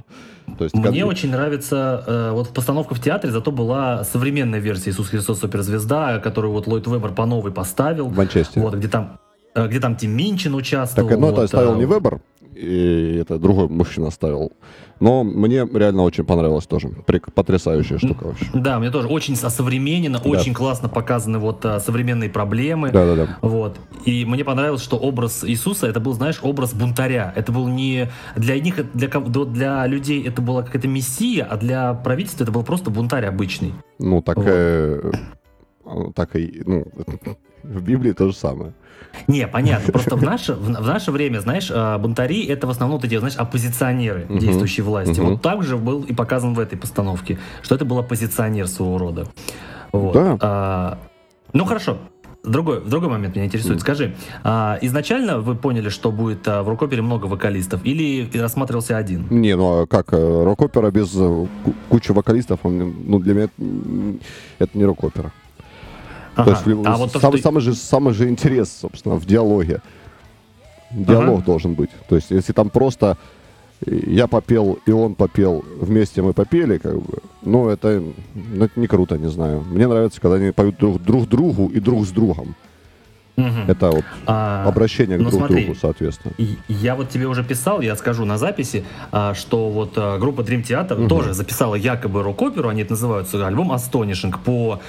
То есть, Мне как- очень нравится э, вот постановка в театре, зато была современная версия Иисус Христос суперзвезда, которую вот Ллойд Вебер по новой поставил. в Манчестере. Вот, где там, где там Тим Минчин участвовал. Так, ну, это вот, ставил э, не Вебер, и это другой мужчина ставил. Но мне реально очень понравилось тоже. Потрясающая штука вообще. Да, мне тоже очень осовременено, очень классно показаны вот э, современные проблемы. Да-да-да. Вот. И мне понравилось, что образ Иисуса, это был, знаешь, образ бунтаря. Это был не... Для них, для, для, людей это была какая-то мессия, а для правительства это был просто бунтарь обычный. Ну, так, э, э, так и, ну, <laughs> в Библии то же самое. Не, понятно. Просто в наше, в, в наше время, знаешь, э, бунтари это в основном эти, знаешь, оппозиционеры Мгм. действующей власти. Мгм. Вот так же был и показан в этой постановке, что это был оппозиционер своего рода. Вот. Да. А, ну хорошо. Другой, другой момент меня интересует. Скажи, а, изначально вы поняли, что будет а, в рок-опере много вокалистов, или рассматривался один? Не, ну а как, э, рок-опера без э, ку- кучи вокалистов, он, ну, для меня это, это не рок-опера. Ага. То есть а вот то, самый, что... самый, же, самый же интерес, собственно, в диалоге. Диалог Ага. должен быть. То есть, если там просто э, я попел, и он попел, вместе мы попели, как бы, ну, это, ну, это не круто, не знаю. Мне нравится, когда они поют друг, друг другу и друг с другом. Угу. Это вот а, обращение к ну, друг смотри, другу, соответственно. Я вот тебе уже писал, я скажу на записи, а, что вот а, группа Dream Theater угу. тоже записала якобы рок-оперу, они это называются, альбом Astonishing, по,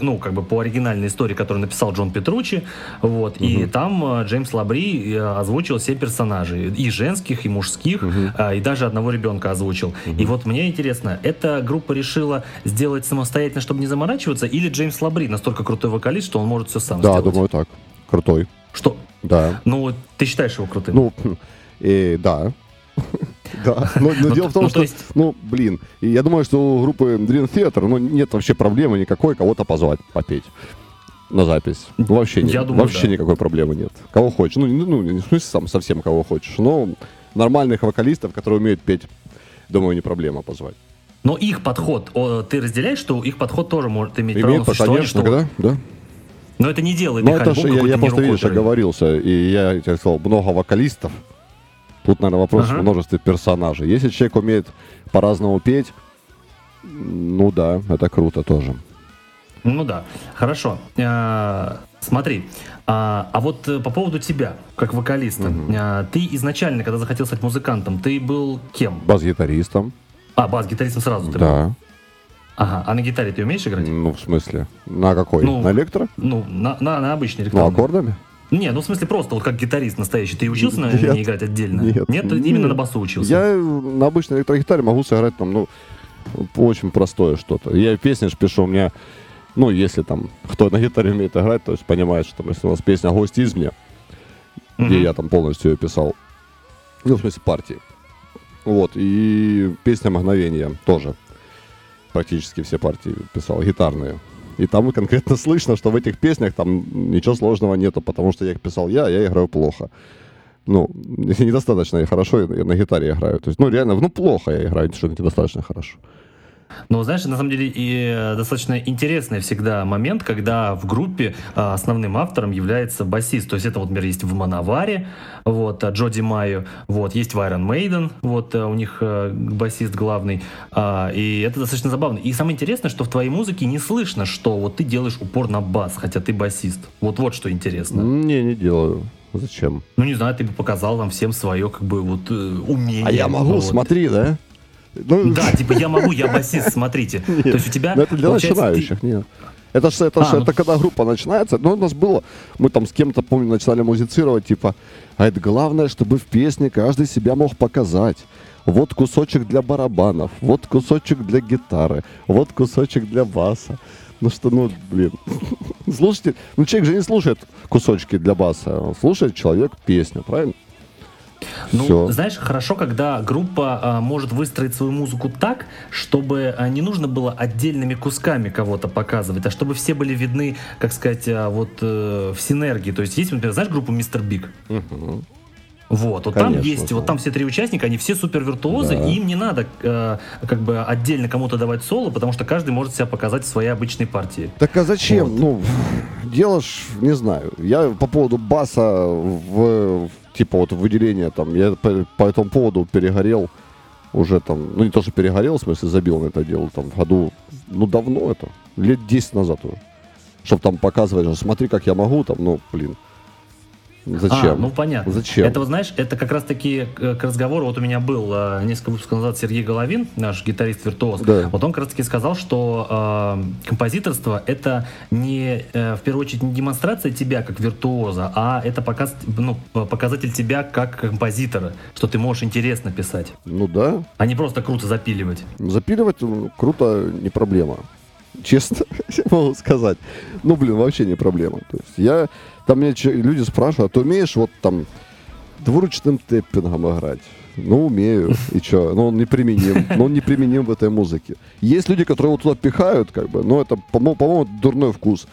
ну, как бы по оригинальной истории, которую написал Джон Петручи, вот, угу. и там Джеймс Лабри озвучил все персонажей, и женских, и мужских, угу. и даже одного ребенка озвучил. Угу. И вот мне интересно, эта группа решила сделать самостоятельно, чтобы не заморачиваться, или Джеймс Лабри настолько крутой вокалист, что он может все сам да, сделать? Да, думаю так. Крутой. Что? Да. Ну, ты считаешь его крутым? Ну, и, да. <laughs> Да, но, но ну, дело в том, ну, что, ну, блин, я думаю, что у группы Dream Theater, ну, нет вообще проблемы никакой кого-то позвать, попеть на запись. Ну, вообще, я нет, думаю, вообще да. никакой проблемы нет. Кого хочешь. Ну, ну, не в смысле сам совсем кого хочешь, но нормальных вокалистов, которые умеют петь, думаю, не проблема позвать. Но их подход, о, ты разделяешь, что их подход тоже может иметь право на существование? Конечно, что... да, да. Но это не делает Ну, это же я, я просто, видишь, оговорился, и я тебе сказал, много вокалистов. Тут, наверное, вопрос ага. в множестве персонажей. Если человек умеет по-разному петь, ну да, это круто тоже. Ну да, хорошо. А, смотри, а, а вот э, по поводу тебя, как вокалиста, угу. а, ты изначально, когда захотел стать музыкантом, ты был кем? Бас-гитаристом. А, бас-гитаристом сразу ты да. был? Ага, а на гитаре ты умеешь играть? Ну, в смысле? На какой? Ну, на электро? Ну, на, на, на обычный электро. Ну, аккордами? Не, ну в смысле просто вот как гитарист настоящий. Ты учился на ней играть отдельно? Нет. Нет, нет, именно на басу учился? Я на обычной электрогитаре могу сыграть там, ну, очень простое что-то. Я песни пишу, у меня, ну, если там, кто на гитаре умеет играть, то есть понимает, что там, если у нас песня «Гость из меня», mm-hmm. где я там полностью ее писал, ну, в смысле партии, вот, и песня «Мгновение» тоже практически все партии писал, гитарные. И там конкретно <laughs> слышно, что в этих песнях там ничего сложного нету, потому что я их писал я, а я играю плохо. Ну, <laughs> недостаточно хорошо я на гитаре играю. То есть, ну, реально, ну, плохо я играю, что недостаточно хорошо. Но, знаешь, на самом деле и э, достаточно интересный всегда момент, когда в группе а, основным автором является басист. То есть это вот, например, есть в Мановаре, вот, а, Джоди Майо, вот, есть в Iron Maiden, вот, э, у них басист главный, а, и это достаточно забавно. И самое интересное, что в твоей музыке не слышно, что вот ты делаешь упор на бас, хотя ты басист. Вот вот что интересно. Не, не делаю. Зачем? Ну, не знаю, ты бы показал нам всем свое, как бы, вот, умение. А я могу, вот. смотри, да? Ну... Да, типа я могу, я басист, смотрите. <laughs> Нет, То есть у тебя... Ну, это для начинающих, ты... нет. Это же это, а, ну... это когда группа начинается. Ну, у нас было, мы там с кем-то, помню, начинали музицировать, типа, а это главное, чтобы в песне каждый себя мог показать. Вот кусочек для барабанов, вот кусочек для гитары, вот кусочек для баса. Ну что, ну, блин. <laughs> Слушайте, ну человек же не слушает кусочки для баса, он слушает человек песню, правильно? Ну, Все. знаешь, хорошо, когда группа а, может выстроить свою музыку так, чтобы а, не нужно было отдельными кусками кого-то показывать, а чтобы все были видны, как сказать, а, вот э, в синергии. То есть есть, например, знаешь группу Мистер Биг? Угу. Вот, вот Конечно, там есть, да. вот там все три участника, они все супер виртуозы, да. и им не надо э, как бы отдельно кому-то давать соло, потому что каждый может себя показать в своей обычной партии. Так а зачем? Вот. Ну, делаешь, не знаю. Я по поводу баса в, типа вот выделения там, я по, по этому поводу перегорел уже там, ну не то, что перегорел, в смысле забил на это дело, там в году, ну давно это, лет 10 назад уже. Чтобы там показывать, смотри, как я могу, там, ну, блин. Зачем? А, ну понятно. Зачем? Это, вот, знаешь, это как раз-таки к разговору, вот у меня был э, несколько выпусков назад Сергей Головин, наш гитарист-виртуоз, да. вот он как раз-таки сказал, что э, композиторство это не, э, в первую очередь, не демонстрация тебя как виртуоза, а это показ, ну, показатель тебя как композитора, что ты можешь интересно писать. Ну да. А не просто круто запиливать. Запиливать ну, круто не проблема. Честно <laughs> могу сказать. Ну, блин, вообще не проблема. То есть я там мне люди спрашивают, а ты умеешь вот там двуручным тэппингом играть? Ну, умею. <laughs> И что? Ну, он неприменим. Но он неприменим в этой музыке. Есть люди, которые вот туда пихают, как бы, но это, по-моему, по дурной вкус.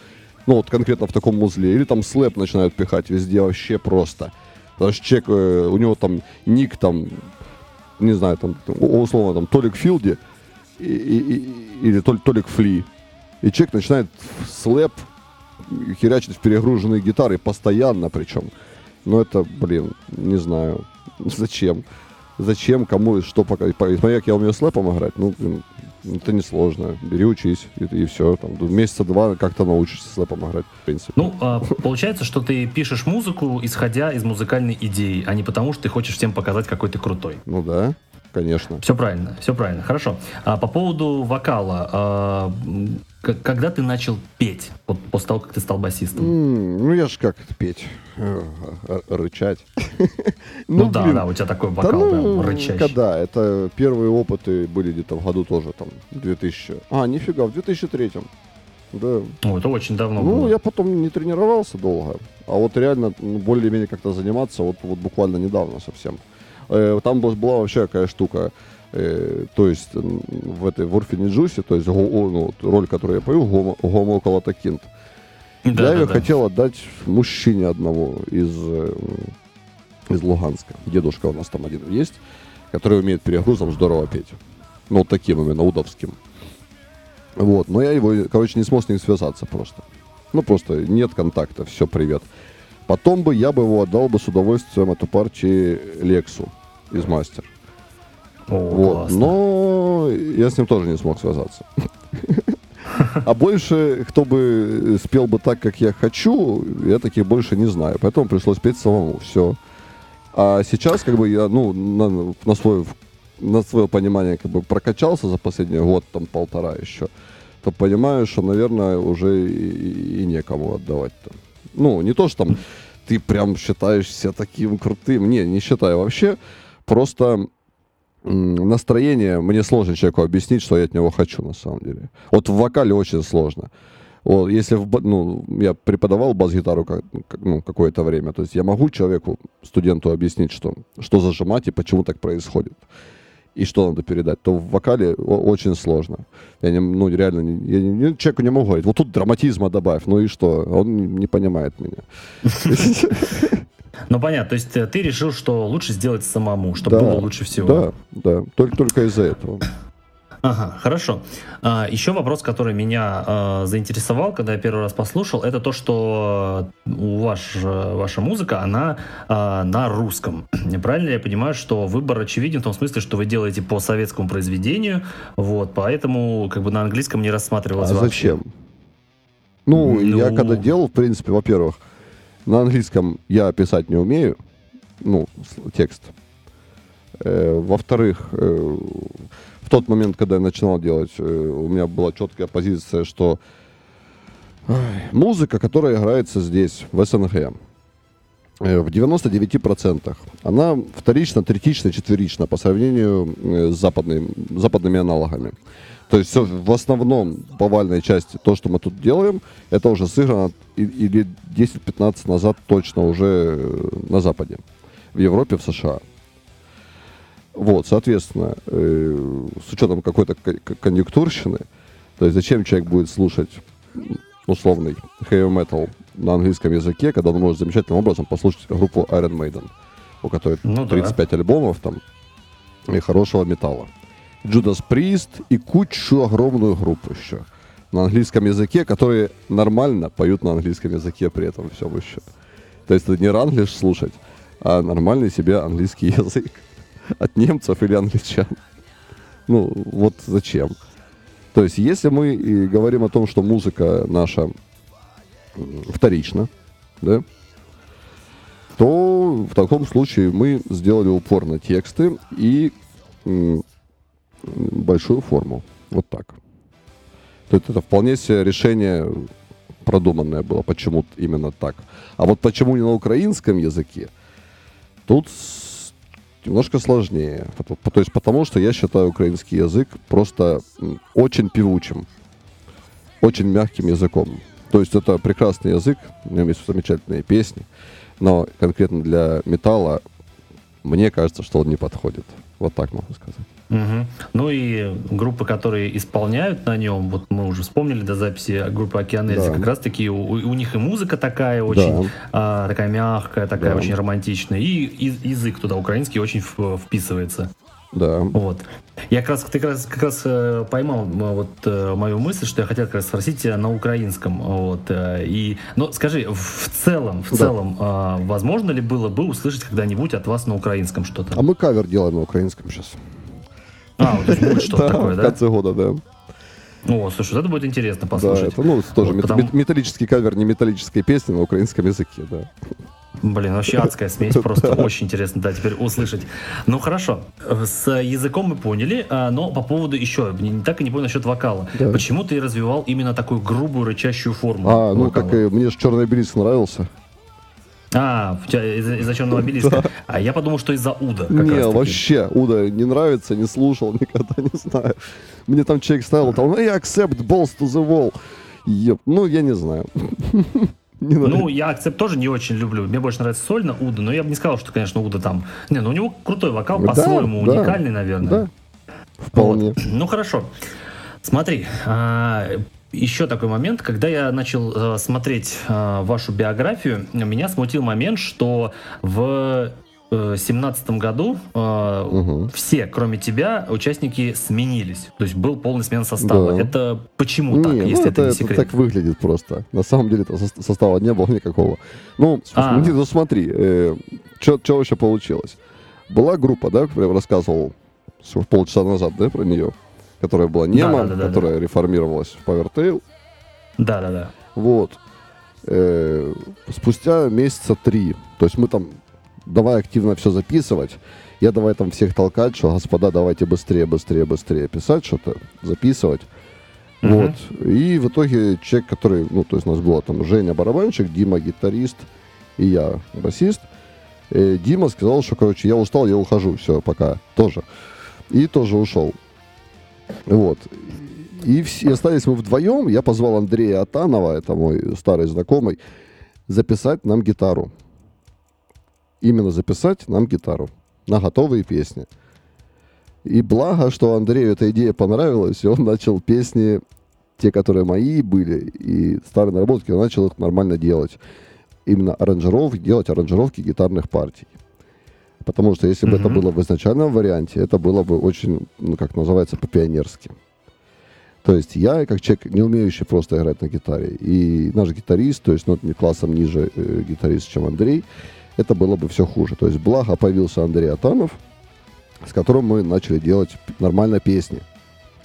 Ну, вот конкретно в таком музле. Или там слэп начинают пихать везде вообще просто. Потому что человек, э, у него там ник там, не знаю, там, условно, там, Толик Филди и, и, и, или Толик Фли. И человек начинает слэп херячить в перегруженные гитары постоянно причем. Но это, блин, не знаю, <laughs> зачем. Зачем, кому и что пока. Смотри, как я умею слэпом играть, ну, блин, Это несложно. Бери, учись, и, и все. Там, месяца два как-то научишься слэпом играть, в принципе. Ну, а, получается, что ты пишешь музыку, исходя из музыкальной идеи, а не потому, что ты хочешь всем показать, какой ты крутой. Ну да, конечно. Все правильно, все правильно. Хорошо. А по поводу вокала. А, когда ты начал петь, вот после того, как ты стал басистом? Mm, ну, я же как это петь? Э, рычать. <laughs> ну, ну да, да, у тебя такой вокал да, ну, рычащий. Когда? Это первые опыты были где-то в году тоже, там, 2000... А, нифига, в 2003 да. Ну, это очень давно ну, было. Ну, я потом не тренировался долго. А вот реально ну, более-менее как-то заниматься вот, вот буквально недавно совсем. Э, там была вообще какая штука. Э, то есть в этой в Орфине Джусе, то есть ну, роль, которую я пою, Гомо, Гомо Калатакинт. Да, я да, ее да. хотел отдать мужчине одного из, из Луганска. Дедушка у нас там один есть, который умеет перегрузом здорово петь. Ну, вот таким именно, удовским. Вот, но я его, короче, не смог с ним связаться просто. Ну, просто нет контакта, все, привет. Потом бы я бы его отдал бы с удовольствием эту партию Лексу из Мастер. О, вот. Но я с ним тоже не смог связаться. А больше, кто бы спел бы так, как я хочу, я таких больше не знаю. Поэтому пришлось петь самому. Все. А сейчас, как бы, я, ну, на, на свой на свое понимание как бы прокачался за последний год, там полтора еще, то понимаю, что, наверное, уже и, и некому отдавать-то. Ну, не то, что там ты прям считаешь себя таким крутым. Не, не считаю вообще. Просто настроение, мне сложно человеку объяснить, что я от него хочу на самом деле. Вот в вокале очень сложно. Вот, если в, ну, я преподавал бас-гитару как, ну, какое-то время, то есть я могу человеку, студенту объяснить, что, что зажимать и почему так происходит, и что надо передать, то в вокале очень сложно. Я не, ну, реально, я, я человеку не могу говорить, вот тут драматизма добавь, ну и что? Он не, не понимает меня. <laughs> Ну, понятно. То есть э, ты решил, что лучше сделать самому, чтобы да, было лучше всего. Да, да. Только, только из-за этого. Ага, хорошо. А, еще вопрос, который меня а, заинтересовал, когда я первый раз послушал, это то, что у ваш, ваша музыка, она а, на русском. <clears throat> Правильно я понимаю, что выбор очевиден в том смысле, что вы делаете по советскому произведению, вот, поэтому как бы на английском не рассматривалось а вообще. зачем? Ну, ну, я когда делал, в принципе, во-первых, на английском я писать не умею, ну, текст. Э, во-вторых, э, в тот момент, когда я начинал делать, э, у меня была четкая позиция, что музыка, которая играется здесь, в СНГ, в 99% она вторично, третично, четверично по сравнению с западными аналогами. То есть все в основном повальной части, то, что мы тут делаем, это уже сыграно или 10-15 назад точно уже э, на Западе. В Европе, в США. Вот, соответственно, э, с учетом какой-то конъюнктурщины, то есть зачем человек будет слушать условный heavy metal на английском языке, когда он может замечательным образом послушать группу Iron Maiden, у которой ну, 35 да. альбомов там и хорошего металла. Judas Priest и кучу огромную группу еще на английском языке, которые нормально поют на английском языке при этом всем еще. То есть это не ранглиш слушать, а нормальный себе английский язык от немцев или англичан. Ну, вот зачем? То есть, если мы и говорим о том, что музыка наша вторична, да, то в таком случае мы сделали упор на тексты и большую форму. Вот так. То есть это вполне себе решение продуманное было, почему именно так. А вот почему не на украинском языке, тут немножко сложнее. То есть потому, что я считаю украинский язык просто очень певучим, очень мягким языком. То есть это прекрасный язык, у него есть замечательные песни, но конкретно для металла мне кажется, что он не подходит. Вот так могу сказать. Угу. Ну и группы, которые исполняют на нем, вот мы уже вспомнили до записи группы Океанельзи, да. как раз таки у, у них и музыка такая очень да. а, такая мягкая, такая да. очень романтичная, и, и язык туда украинский очень вписывается. Да. Вот. Я как раз, ты как раз, как раз э, поймал вот э, мою мысль, что я хотел как раз спросить тебя на украинском. Вот, э, и, ну, скажи, в целом, в да. целом, э, возможно ли было бы услышать когда-нибудь от вас на украинском что-то? А мы кавер делаем на украинском сейчас. А, вот будет что-то <laughs> такое, да? в конце года, да. О, слушай, это будет интересно послушать. Да, это, ну, тоже вот, потому... металлический кавер не металлической песни на украинском языке, да. Блин, вообще адская смесь, <laughs> просто очень интересно, да, теперь услышать. Ну хорошо, с языком мы поняли, а, но по поводу еще, не так и не понял насчет вокала. Да. Почему ты развивал именно такую грубую рычащую форму? А, ну вокала? как мне же черный обелиск нравился. А, из-за, из черного обелиска. Да. А я подумал, что из-за Уда. Не, вообще, Уда не нравится, не слушал, <laughs> никогда не знаю. Мне там человек ставил, там, я accept balls to the wall. Еп, ну, я не знаю. <laughs> Не ну, я акцепт тоже не очень люблю. Мне больше нравится сольно Уда, но я бы не сказал, что, конечно, Уда там... Не, ну у него крутой вокал, да, по-своему да, уникальный, наверное. Да, вполне. Вот. Ну, хорошо. Смотри, а, еще такой момент, когда я начал э, смотреть э, вашу биографию, меня смутил момент, что в э, семнадцатом году э, угу. все, кроме тебя, участники сменились. То есть был полный смен состава. Да. Это почему не, так, ну, если это, это не секрет? Это так выглядит просто. На самом деле состава не было никакого. Ну, а. ну, ну смотри, э, что вообще получилось? Была группа, да, я рассказывал полчаса назад, да, про нее которая была Нема, да, да, да, которая да. реформировалась в Powertail. Да, да, да. Вот. Э, спустя месяца три, то есть мы там давай активно все записывать, я давай там всех толкать, что, господа, давайте быстрее, быстрее, быстрее писать что-то, записывать. Uh-huh. Вот. И в итоге человек, который, ну, то есть у нас было там Женя барабанщик, Дима гитарист и я басист. Э, Дима сказал, что, короче, я устал, я ухожу, все, пока, тоже. И тоже ушел. Вот. И, все, остались мы вдвоем. Я позвал Андрея Атанова, это мой старый знакомый, записать нам гитару. Именно записать нам гитару на готовые песни. И благо, что Андрею эта идея понравилась, и он начал песни, те, которые мои были, и старые наработки, он начал их нормально делать. Именно аранжировки, делать аранжировки гитарных партий. Потому что если бы mm-hmm. это было в изначальном варианте, это было бы очень, ну, как называется, по-пионерски. То есть я, как человек, не умеющий просто играть на гитаре, и наш гитарист, то есть ну, не классом ниже э, гитарист, чем Андрей, это было бы все хуже. То есть благо появился Андрей Атанов, с которым мы начали делать нормально песни,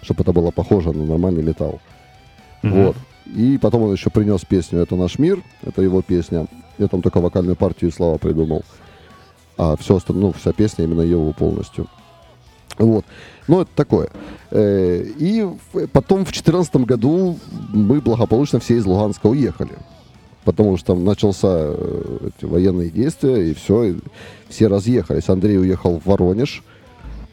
чтобы это было похоже на нормальный металл. Mm-hmm. Вот. И потом он еще принес песню «Это наш мир», это его песня. Я там только вокальную партию и слова придумал а все остальное, ну, вся песня именно его полностью. Вот. Ну, это такое. Э, и потом в 2014 году мы благополучно все из Луганска уехали. Потому что там начался э, эти военные действия, и все, и все разъехались. Андрей уехал в Воронеж,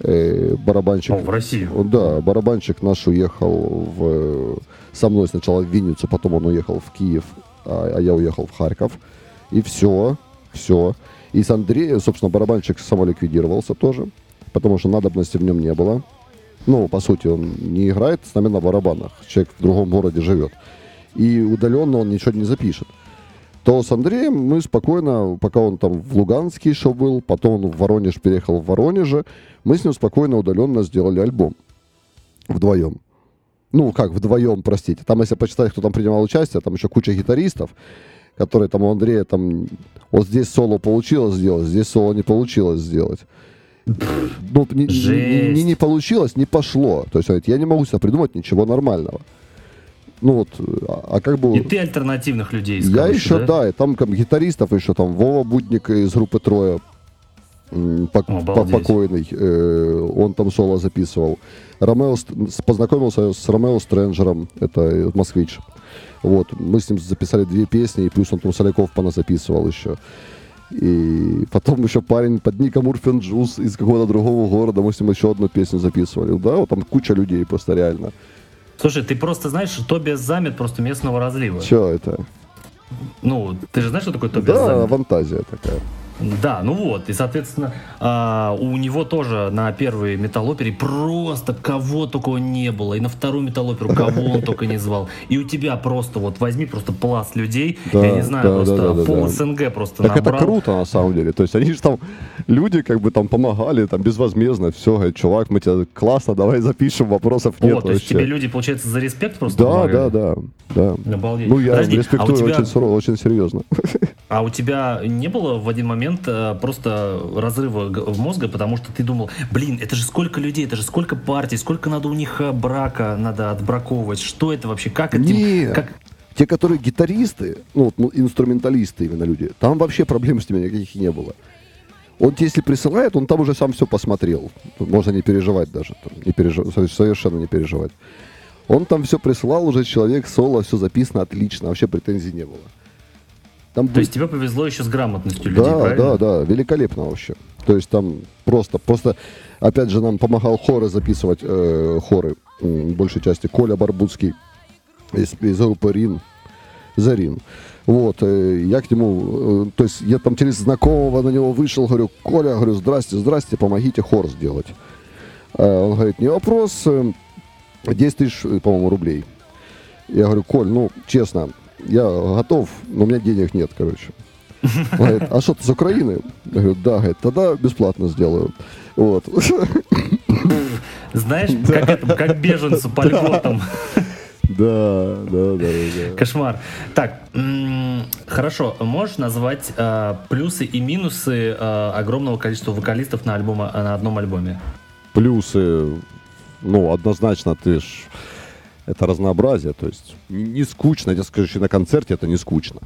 э, барабанщик... О, в Россию? Да, барабанщик наш уехал в, со мной сначала в Винницу, потом он уехал в Киев, а, а я уехал в Харьков. И все, все. И с Андреем, собственно, барабанщик самоликвидировался тоже, потому что надобности в нем не было. Ну, по сути, он не играет с нами на барабанах. Человек в другом городе живет. И удаленно он ничего не запишет. То с Андреем мы спокойно, пока он там в Луганске еще был, потом он в Воронеж переехал в Воронеже, мы с ним спокойно, удаленно сделали альбом. Вдвоем. Ну, как вдвоем, простите. Там, если почитать, кто там принимал участие, там еще куча гитаристов который там у Андрея там вот здесь соло получилось сделать, здесь соло не получилось сделать. Ну, не, не, не, не получилось, не пошло. То есть, я не могу себе придумать ничего нормального. Ну вот, а, а как бы... И ты альтернативных людей искал Я еще, да, да и там как, гитаристов еще, там Вова Будник из группы Троя, по, О, покойный, э, он там соло записывал. Ромео, познакомился с Ромео Стрэнджером, это москвич. Вот, мы с ним записали две песни, и плюс он там Соляков поназаписывал еще. И потом еще парень под ником Урфен Джуз из какого-то другого города, мы с ним еще одну песню записывали. Да, вот там куча людей просто реально. Слушай, ты просто знаешь, Тобиас Замет просто местного разлива. Че это? Ну, ты же знаешь, что такое Тобиас да, Замет? Да, фантазия такая. Да, ну вот, и, соответственно, а, у него тоже на первой металлопере просто кого только не было, и на вторую металлоперу кого он только не звал. И у тебя просто, вот возьми просто пласт людей, да, я не знаю, да, просто да, пол. СНГ просто Так набрал. это круто, на самом деле. То есть они же там, люди как бы там помогали, там безвозмездно, все, говорит, чувак, мы тебя классно, давай запишем, вопросов нет вот, то есть тебе люди, получается, за респект просто Да, да, да, да. Обалдеть. Ну, я Подожди, респектую а тебя... очень, очень серьезно. А у тебя не было в один момент момент э, просто разрыва мозга, потому что ты думал, блин, это же сколько людей, это же сколько партий, сколько надо у них э, брака надо отбраковывать, что это вообще, как это... Нет. Как... Те, которые гитаристы, ну, ну, инструменталисты именно люди, там вообще проблем с ними никаких не было. Он если присылает, он там уже сам все посмотрел. Можно не переживать даже. Там, не пережив... Совершенно не переживать. Он там все присылал, уже человек, соло, все записано отлично, вообще претензий не было. Там То был... есть тебе повезло еще с грамотностью людей, Да, правильно? да, да, великолепно вообще. То есть там просто, просто, опять же, нам помогал хоры записывать, э, хоры, в большей части Коля Барбуцкий из, из группы Рин, Зарин. Вот, э, я к нему, э, то есть я там через знакомого на него вышел, говорю, Коля, говорю, здрасте, здрасте, помогите хор сделать. Э, он говорит, не вопрос, 10 тысяч, по-моему, рублей. Я говорю, Коль, ну, честно, я готов, но у меня денег нет, короче. Он говорит, а что, ты с Украины? Я говорю, да, говорит, тогда бесплатно сделаю. Вот. Знаешь, как, это, как беженцу по льготам. Да, да, да, да. Кошмар. Так, хорошо. Можешь назвать э, плюсы и минусы э, огромного количества вокалистов на, альбома, на одном альбоме? Плюсы, ну, однозначно ты ж... Это разнообразие, то есть не, скучно, я скажу, на концерте это не скучно.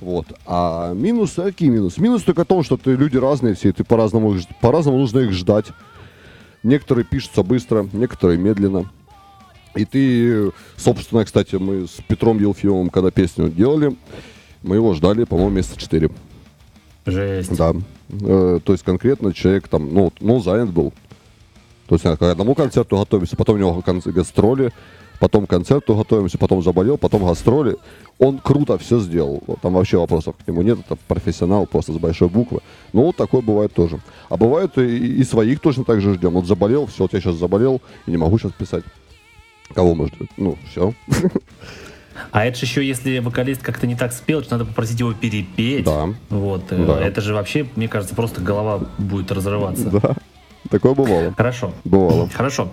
Вот. А минусы, какие минусы? Минус только в том, что ты люди разные все, и ты по-разному, по-разному нужно их ждать. Некоторые пишутся быстро, некоторые медленно. И ты, собственно, кстати, мы с Петром Елфимовым, когда песню делали, мы его ждали, по-моему, месяца четыре. Жесть. Да. Э, то есть конкретно человек там, ну, ну, занят был. То есть к одному концерту готовимся, потом у него гастроли, потом к концерту готовимся, потом заболел, потом гастроли. Он круто все сделал. Там вообще вопросов к нему нет. Это профессионал просто с большой буквы. Ну, вот такое бывает тоже. А бывает и, и своих точно так же ждем. Вот заболел, все, вот я сейчас заболел и не могу сейчас писать. Кого мы ждем? Ну, все. <laughs> А это же еще, если вокалист как-то не так спел, то надо попросить его перепеть. Да. Вот. Э, да. Это же вообще, мне кажется, просто голова будет разрываться. <laughs> Да. Такое бывало. Хорошо. Бывало. Хорошо.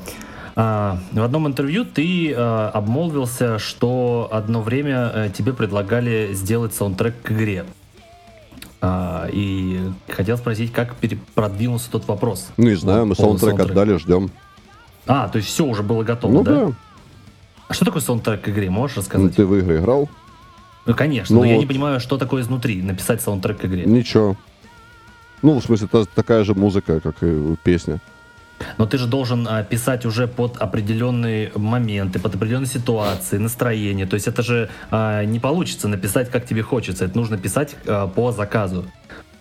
А, в одном интервью ты а, обмолвился, что одно время а, тебе предлагали сделать саундтрек к игре. А, и хотел спросить, как продвинулся тот вопрос. Ну, не знаю, мы саундтрек, саундтрек отдали, ждем. А, то есть все уже было готово, ну, да? да. А что такое саундтрек к игре, можешь рассказать? Ну, ты в игры играл? Ну, конечно, ну, но вот. я не понимаю, что такое изнутри, написать саундтрек к игре. Ничего. Ну, в смысле, это такая же музыка, как и песня. Но ты же должен а, писать уже под определенные моменты, под определенные ситуации, настроение. То есть это же а, не получится написать, как тебе хочется. Это нужно писать а, по заказу.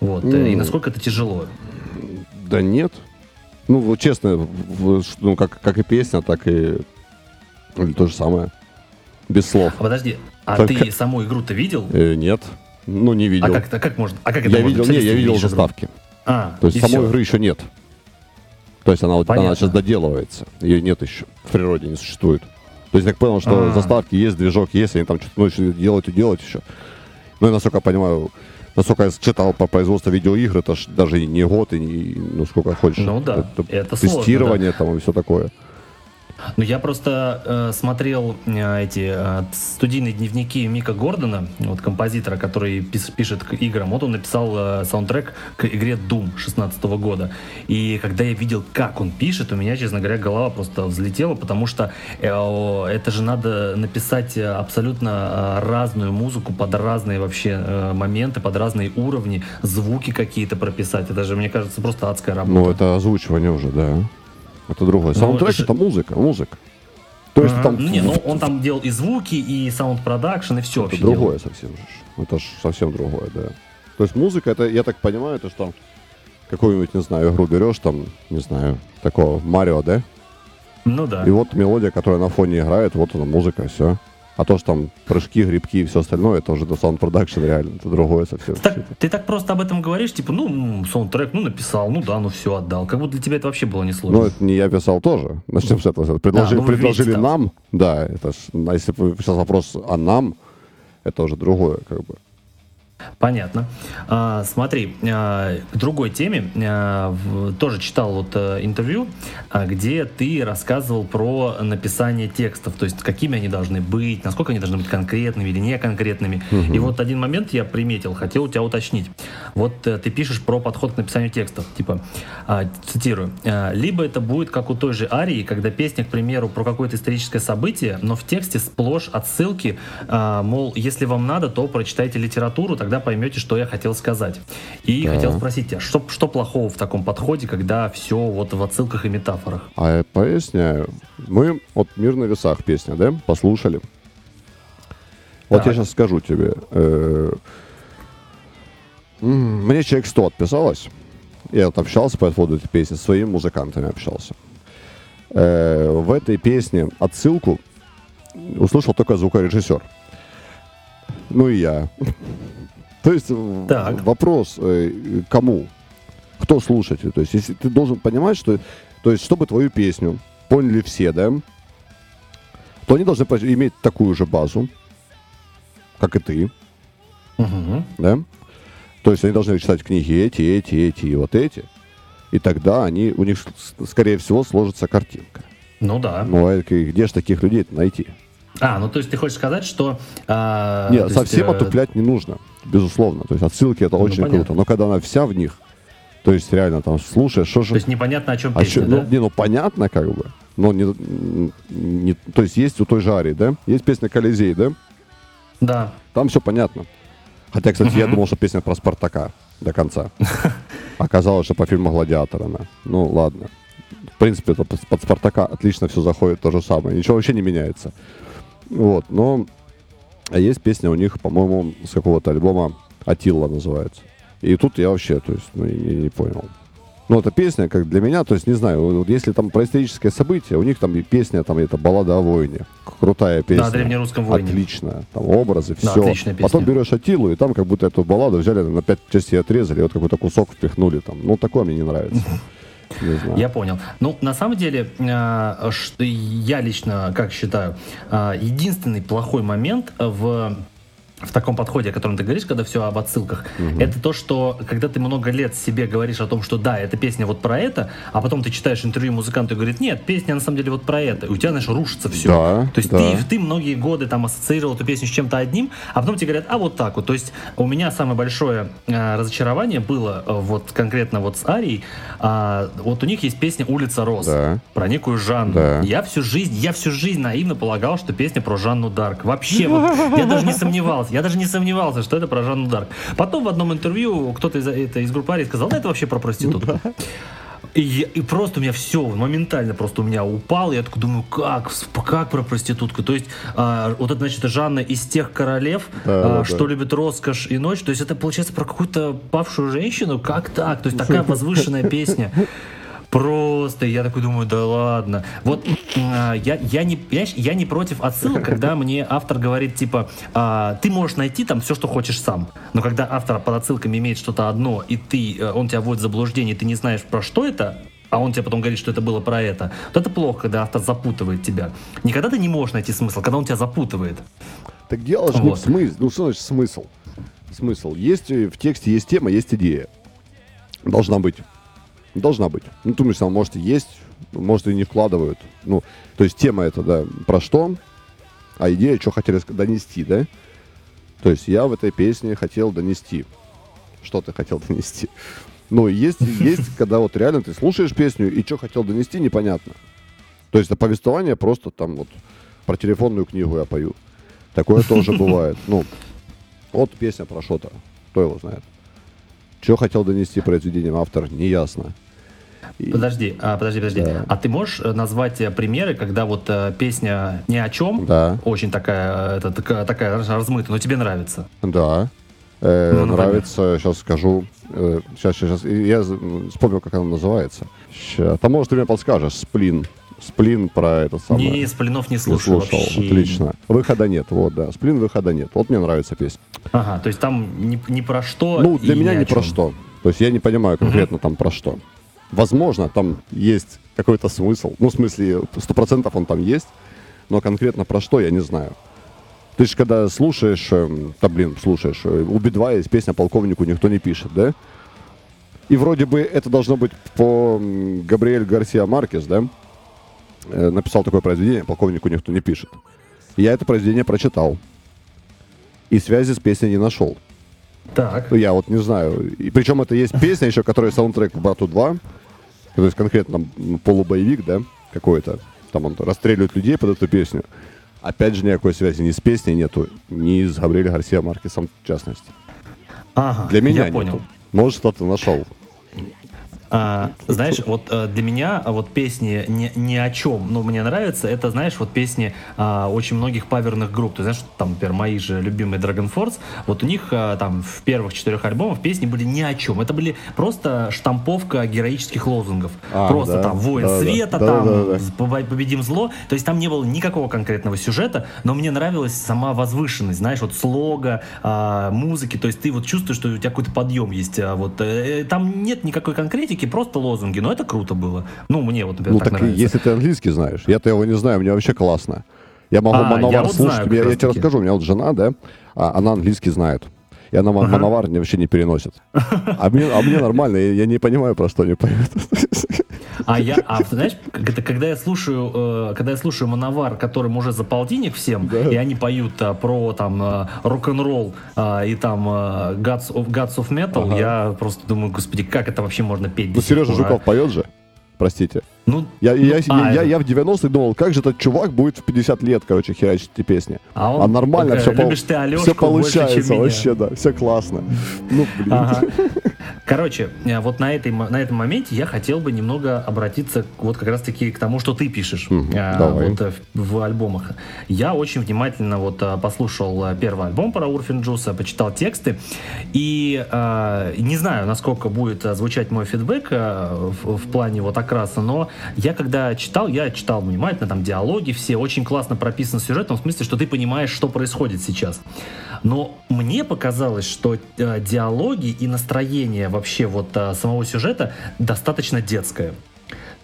Вот. Mm. И насколько это тяжело? Да нет. Ну, вот честно, ну, как, как и песня, так и то же самое. Без слов. А подожди, а так... ты саму игру-то видел? Э, нет. Ну, не видел. А как, а как можно? А как это я можно видел, не, я видел заставки. А, то есть самой все. игры еще нет. То есть она, она сейчас доделывается. Ее нет еще. В природе не существует. То есть я так понял, что А-а-а. заставки есть, движок есть, они там что-то начали делать и делать еще. Ну, и насколько я понимаю, насколько я читал по производству видеоигр, это ж даже не год и не, ну, сколько хочешь. Ну да, это, это тестирование сложно, да. там и все такое. Ну, я просто э, смотрел э, эти э, студийные дневники Мика Гордона, вот композитора, который пис, пишет к играм. Вот он написал э, саундтрек к игре Doom 16 года. И когда я видел, как он пишет, у меня, честно говоря, голова просто взлетела, потому что э, это же надо написать абсолютно э, разную музыку под разные вообще э, моменты, под разные уровни, звуки какие-то прописать. Это же, мне кажется, просто адская работа. Ну, это озвучивание уже, да. Это другое. Ну, Саундтрек ну, это музыка, музыка. То есть там... Не, ну он там делал и звуки, и sound production, и все Это другое совсем же. Это ж совсем другое, да. То есть музыка, это, я так понимаю, это что какую-нибудь, не знаю, игру берешь, там, не знаю, такого Марио, да? Ну да. И вот мелодия, которая на фоне играет, вот она музыка, все. А то, что там прыжки, грибки и все остальное, это уже sound production реально, это другое совсем. Так, ты так просто об этом говоришь, типа, ну, саундтрек, ну, написал, ну да, ну все, отдал. Как будто для тебя это вообще было не сложно. Ну, это не я писал тоже. Начнем с этого. Предложили, да, ну, предложили нам, да, это ж, а если сейчас вопрос о нам, это уже другое, как бы. Понятно. А, смотри, а, к другой теме. А, в, тоже читал вот а, интервью, где ты рассказывал про написание текстов, то есть какими они должны быть, насколько они должны быть конкретными или неконкретными. Угу. И вот один момент я приметил, хотел у тебя уточнить. Вот а, ты пишешь про подход к написанию текстов, типа, цитирую, либо это будет как у той же Арии, когда песня, к примеру, про какое-то историческое событие, но в тексте сплошь отсылки, мол, если вам надо, то прочитайте литературу, тогда поймете, что я хотел сказать. И да. хотел спросить тебя, что, что плохого в таком подходе, когда все вот в отсылках и метафорах? А я поясняю. Мы вот «Мир на весах» песня, да, послушали. Вот так. я сейчас скажу тебе. Э, мне человек 100 отписалось. Я вот общался по поводу этой песни, с своими музыкантами общался. Э, в этой песне отсылку услышал только звукорежиссер. Ну и я. То есть так. вопрос, э, кому? Кто слушатель? То есть если ты должен понимать, что... То есть чтобы твою песню поняли все, да, то они должны иметь такую же базу, как и ты. Угу. Да? То есть они должны читать книги эти, эти, эти и вот эти. И тогда они, у них, скорее всего, сложится картинка. Ну да. Ну а где же таких людей найти? А, ну то есть ты хочешь сказать, что... А, Нет, совсем есть, отуплять не нужно, безусловно. То есть отсылки это ну, очень понятно. круто. Но когда она вся в них, то есть реально там слушаешь, что же... То есть непонятно, о чем а песня, что, да? Ну, не, ну понятно как бы. Но не, не... То есть есть у той же Арии, да? Есть песня «Колизей», да? Да. Там все понятно. Хотя, кстати, uh-huh. я думал, что песня про Спартака до конца. <laughs> Оказалось, что по фильму «Гладиатор» она. Ну, ладно. В принципе, это под Спартака отлично все заходит то же самое. Ничего вообще не меняется. Вот, но есть песня у них, по-моему, с какого-то альбома Атилла называется. И тут я вообще, то есть, ну, не, не понял. Ну, эта песня, как для меня, то есть, не знаю, вот если там про историческое событие, у них там и песня, там, это баллада о войне. Крутая песня. На древнерусском войне. Отлично. Там образы, все. Да, Потом берешь Атилу, и там как будто эту балладу взяли, на пять частей отрезали, вот какой-то кусок впихнули там. Ну, такое мне не нравится. <laughs> Я понял. Ну, на самом деле, э, я лично, как считаю, э, единственный плохой момент в в таком подходе, о котором ты говоришь, когда все об отсылках, угу. это то, что когда ты много лет себе говоришь о том, что да, эта песня вот про это, а потом ты читаешь интервью музыканта и говорит, нет, песня на самом деле вот про это, и у тебя, знаешь, рушится все. Да, то есть да. ты, ты многие годы там ассоциировал эту песню с чем-то одним, а потом тебе говорят, а вот так вот. То есть у меня самое большое э, разочарование было э, вот конкретно вот с Арией, э, вот у них есть песня «Улица Роз» да. про некую Жанну. Да. Я всю жизнь, я всю жизнь наивно полагал, что песня про Жанну Дарк. Вообще, вот, я даже не сомневался. Я даже не сомневался, что это про Жанну Дарк. Потом в одном интервью кто-то из, это, из группы Арии сказал, да это вообще про проститутку. И, и просто у меня все моментально просто у меня упал. Я такой думаю, как, как про проститутку? То есть а, вот это значит Жанна из тех королев, да, а, да, что да. любит роскошь и ночь. То есть это получается про какую-то павшую женщину? Как так? То есть <laughs> такая возвышенная песня. Просто я такой думаю, да ладно. Вот а, я, я, не, я, я не против отсылок, <laughs> когда мне автор говорит, типа, а, ты можешь найти там все, что хочешь сам. Но когда автор под отсылками имеет что-то одно, и ты, э, он тебя вводит в заблуждение, и ты не знаешь, про что это, а он тебе потом говорит, что это было про это, то это плохо, когда автор запутывает тебя. Никогда ты не можешь найти смысл, когда он тебя запутывает. Так дело же вот. не в смысле. Ну, что значит смысл? Смысл. Есть э, в тексте есть тема, есть идея. Должна быть. Должна быть. Ну, думаешь, там, может, и есть, может, и не вкладывают. Ну, то есть тема это, да, про что, а идея, что хотели донести, да? То есть я в этой песне хотел донести. Что ты хотел донести? Ну, есть, есть, когда вот реально ты слушаешь песню, и что хотел донести, непонятно. То есть это повествование просто там вот про телефонную книгу я пою. Такое тоже <laughs> бывает. Ну, вот песня про что-то. Кто его знает. Что хотел донести произведением автор, неясно. Подожди, а, подожди, подожди. Да. А ты можешь э, назвать э, примеры, когда вот э, песня ни о чем, да. очень такая, это, такая, такая размытая, но тебе нравится? Да. Э, ну, нравится, сейчас скажу. Э, сейчас, сейчас, я вспомнил, как она называется. Сейчас. А может, ты мне подскажешь, сплин. Сплин про это самое. Не, сплинов не слушал. Не слушал, вообще. отлично. Выхода нет, вот, да. Сплин, выхода нет. Вот мне нравится песня. Ага, то есть там не, не про что Ну, для меня не про что. То есть я не понимаю конкретно угу. там про что. Возможно, там есть какой-то смысл. Ну, в смысле, сто процентов он там есть, но конкретно про что, я не знаю. Ты же когда слушаешь, да блин, слушаешь, э, у Би-2 есть песня «Полковнику никто не пишет», да? И вроде бы это должно быть по Габриэль Гарсия Маркес, да? Э, написал такое произведение, полковнику никто не пишет. Я это произведение прочитал. И связи с песней не нашел. Так. Я вот не знаю. И причем это есть песня еще, которая саундтрек к Брату 2. То есть конкретно полубоевик, да, какой-то. Там он расстреливает людей под эту песню. Опять же, никакой связи ни с песней нету, ни с Габриэлем Гарсия Маркесом в частности. Ага, Для меня я нету. понял. Может, кто-то нашел. А, знаешь, вот э, для меня а, вот песни ни, ни о чем, ну, мне нравятся, это, знаешь, вот песни а, очень многих паверных групп. Ты знаешь, там, например, мои же любимые Dragon Force, вот у них а, там в первых четырех альбомах песни были ни о чем. Это были просто штамповка героических лозунгов. А, просто да, там «Воин да, да, света», да, там да, да. «Побо- «Победим зло». То есть там не было никакого конкретного сюжета, но мне нравилась сама возвышенность, знаешь, вот слога, а, музыки. То есть ты вот чувствуешь, что у тебя какой-то подъем есть. а, вот, э, там нет никакой конкретики, просто лозунги. Но это круто было. Ну, мне вот, например, Ну так, так нравится. если ты английский знаешь, я-то его не знаю, мне вообще классно. Я могу А, я Мановар вот слушать, знаю я, я тебе расскажу, у меня вот жена, да, а, она английский знает. И она ага. Мановар не- вообще не переносит. А мне, а мне нормально, я, я не понимаю, про что они поют. <laughs> А я, а знаешь, это, когда я слушаю, э, когда я слушаю Мановар, которым уже за полтинник всем, и они поют а, про там э, рок-н-ролл а, и там э, Gods of, Gods of Metal, Ага. я просто думаю, господи, как это вообще можно петь? Ну, Сережа а? Жуков поет же, простите. Ну, Я, я, ну, я, а, я, это- я в 90-х думал, как же этот чувак будет в 50 лет, короче, херачить эти песни. А он- а нормально э, все, любишь ты все больше, получается, меня. вообще, да, все классно. Ну, блин. Ага. <laughs> Короче, э, вот на, этой, на этом моменте я хотел бы немного обратиться вот как раз-таки к тому, что ты пишешь Мгм, э, давай. вот, э, в, в альбомах. Я очень внимательно вот послушал первый альбом про Урфин Джуса, почитал тексты, и э, не знаю, насколько будет звучать мой фидбэк э, в, в плане вот окраса, но я когда читал, я читал внимательно, там диалоги все, очень классно прописан сюжет, в том смысле, что ты понимаешь, что происходит сейчас. Но мне показалось, что э, диалоги и настроение вообще вот э, самого сюжета достаточно детское.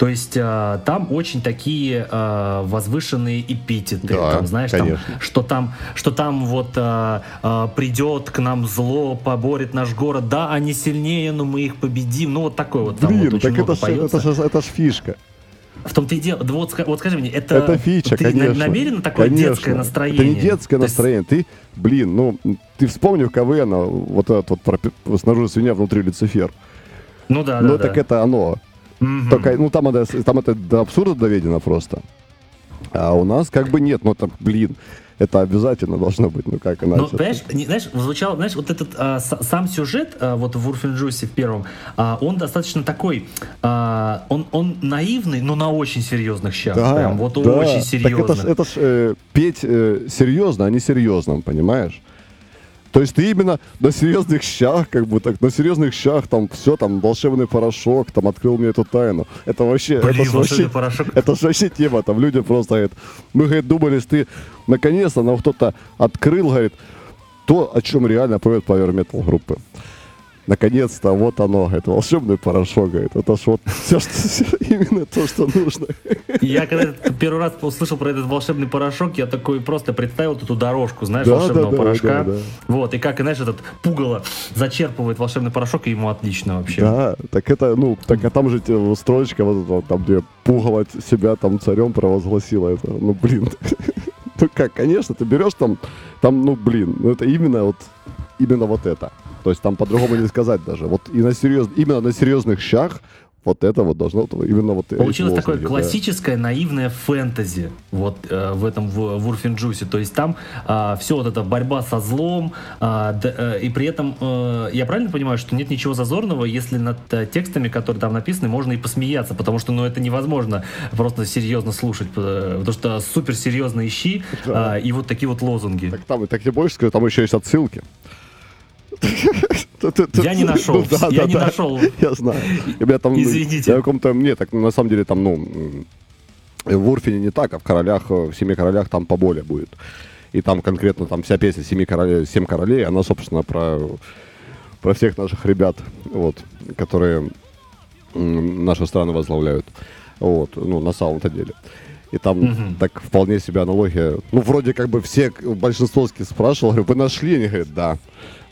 То есть э, там очень такие э, возвышенные эпитеты, Да, там, знаешь, там, что там, что там вот э, э, придет к нам зло, поборет наш город, да, они сильнее, но мы их победим, ну вот такой вот там Блин, вот так это ж, это, ж, это ж фишка. В том-то и дело, да вот, вот скажи мне, это, Это фича, ты конечно. намеренно такое Конечно. детское настроение? Это не детское То есть- настроение. Ты, блин, ну, ты вспомни в КВН, вот этот вот пропи- снаружи свинья, внутри Люцифер. Ну да, ну, да, так да. это оно. Мгм. Только, ну, там это, там это до абсурда доведено просто. А у нас как бы нет, ну, там, блин, это обязательно должно быть, ну, как иначе. Ну, понимаешь, не- знаешь, звучал, знаешь, вот этот а, с- сам сюжет, а, вот в Урфинджусе в первом, а, он достаточно такой, а, он, он наивный, но на очень серьезных щах, прям вот да. очень Так серьезно. это ж, это ж, э, петь э, серьезно, а не серьезным, понимаешь? То есть ты именно на серьезных щах, как бы так, на серьезных щах, там все, там волшебный порошок, там открыл мне эту тайну. Это вообще, Блин, <laughs> это вообще, порошок. это вообще тема, там люди просто говорят, мы, говорит, думали, что ты наконец-то нам кто-то открыл, говорит, то, о чем реально поет Power Metal группы. Наконец-то, вот оно, говорит, волшебный порошок, говорит, это ж вот все, что, <laughs> именно то, что нужно. Я когда первый раз услышал про этот волшебный порошок, я такой просто представил эту дорожку, знаешь, Да, волшебного да, да, порошка. да, да. Вот, и как, знаешь, этот пугало зачерпывает волшебный порошок, и ему отлично вообще. Да, так это, ну, так а там же строчка, вот эта там, где пугало себя там царем провозгласила это, ну, блин. <laughs> Ну как, конечно, ты берешь там, там, ну, блин, ну это именно вот, именно вот это. То есть там по-другому не сказать даже. Вот и на серьез, именно на серьезных щах вот это вот должно, именно вот Получилось такое да. классическое наивное фэнтези вот э, в этом в, в Урфинджусе. То есть там все вот эта борьба со злом, а, д- э, и при этом э, я правильно понимаю, что нет ничего зазорного, если над э, текстами, которые там написаны, можно и посмеяться, потому что ну это невозможно просто серьезно слушать, э, потому что суперсерьезные щи Да. а, и вот такие вот лозунги. Так там, так тебе больше скажу, там еще есть отсылки. Я не нашел, Ну, я не нашел. Я знаю. Ну, Извините. Я в каком-то, не, так на самом деле там, ну, в Урфине не так, а в Королях, э, в Семи Королях там поболее будет. И там конкретно там вся песня Семи Королей, Семь Королей, она, собственно, про, про всех наших ребят, вот, которые нашу страну возглавляют. Вот, ну, на самом-то деле. И там угу. так вполне себе аналогия. Ну, вроде как бы все, большинство спрашивал, говорю, вы нашли? Они говорят, да,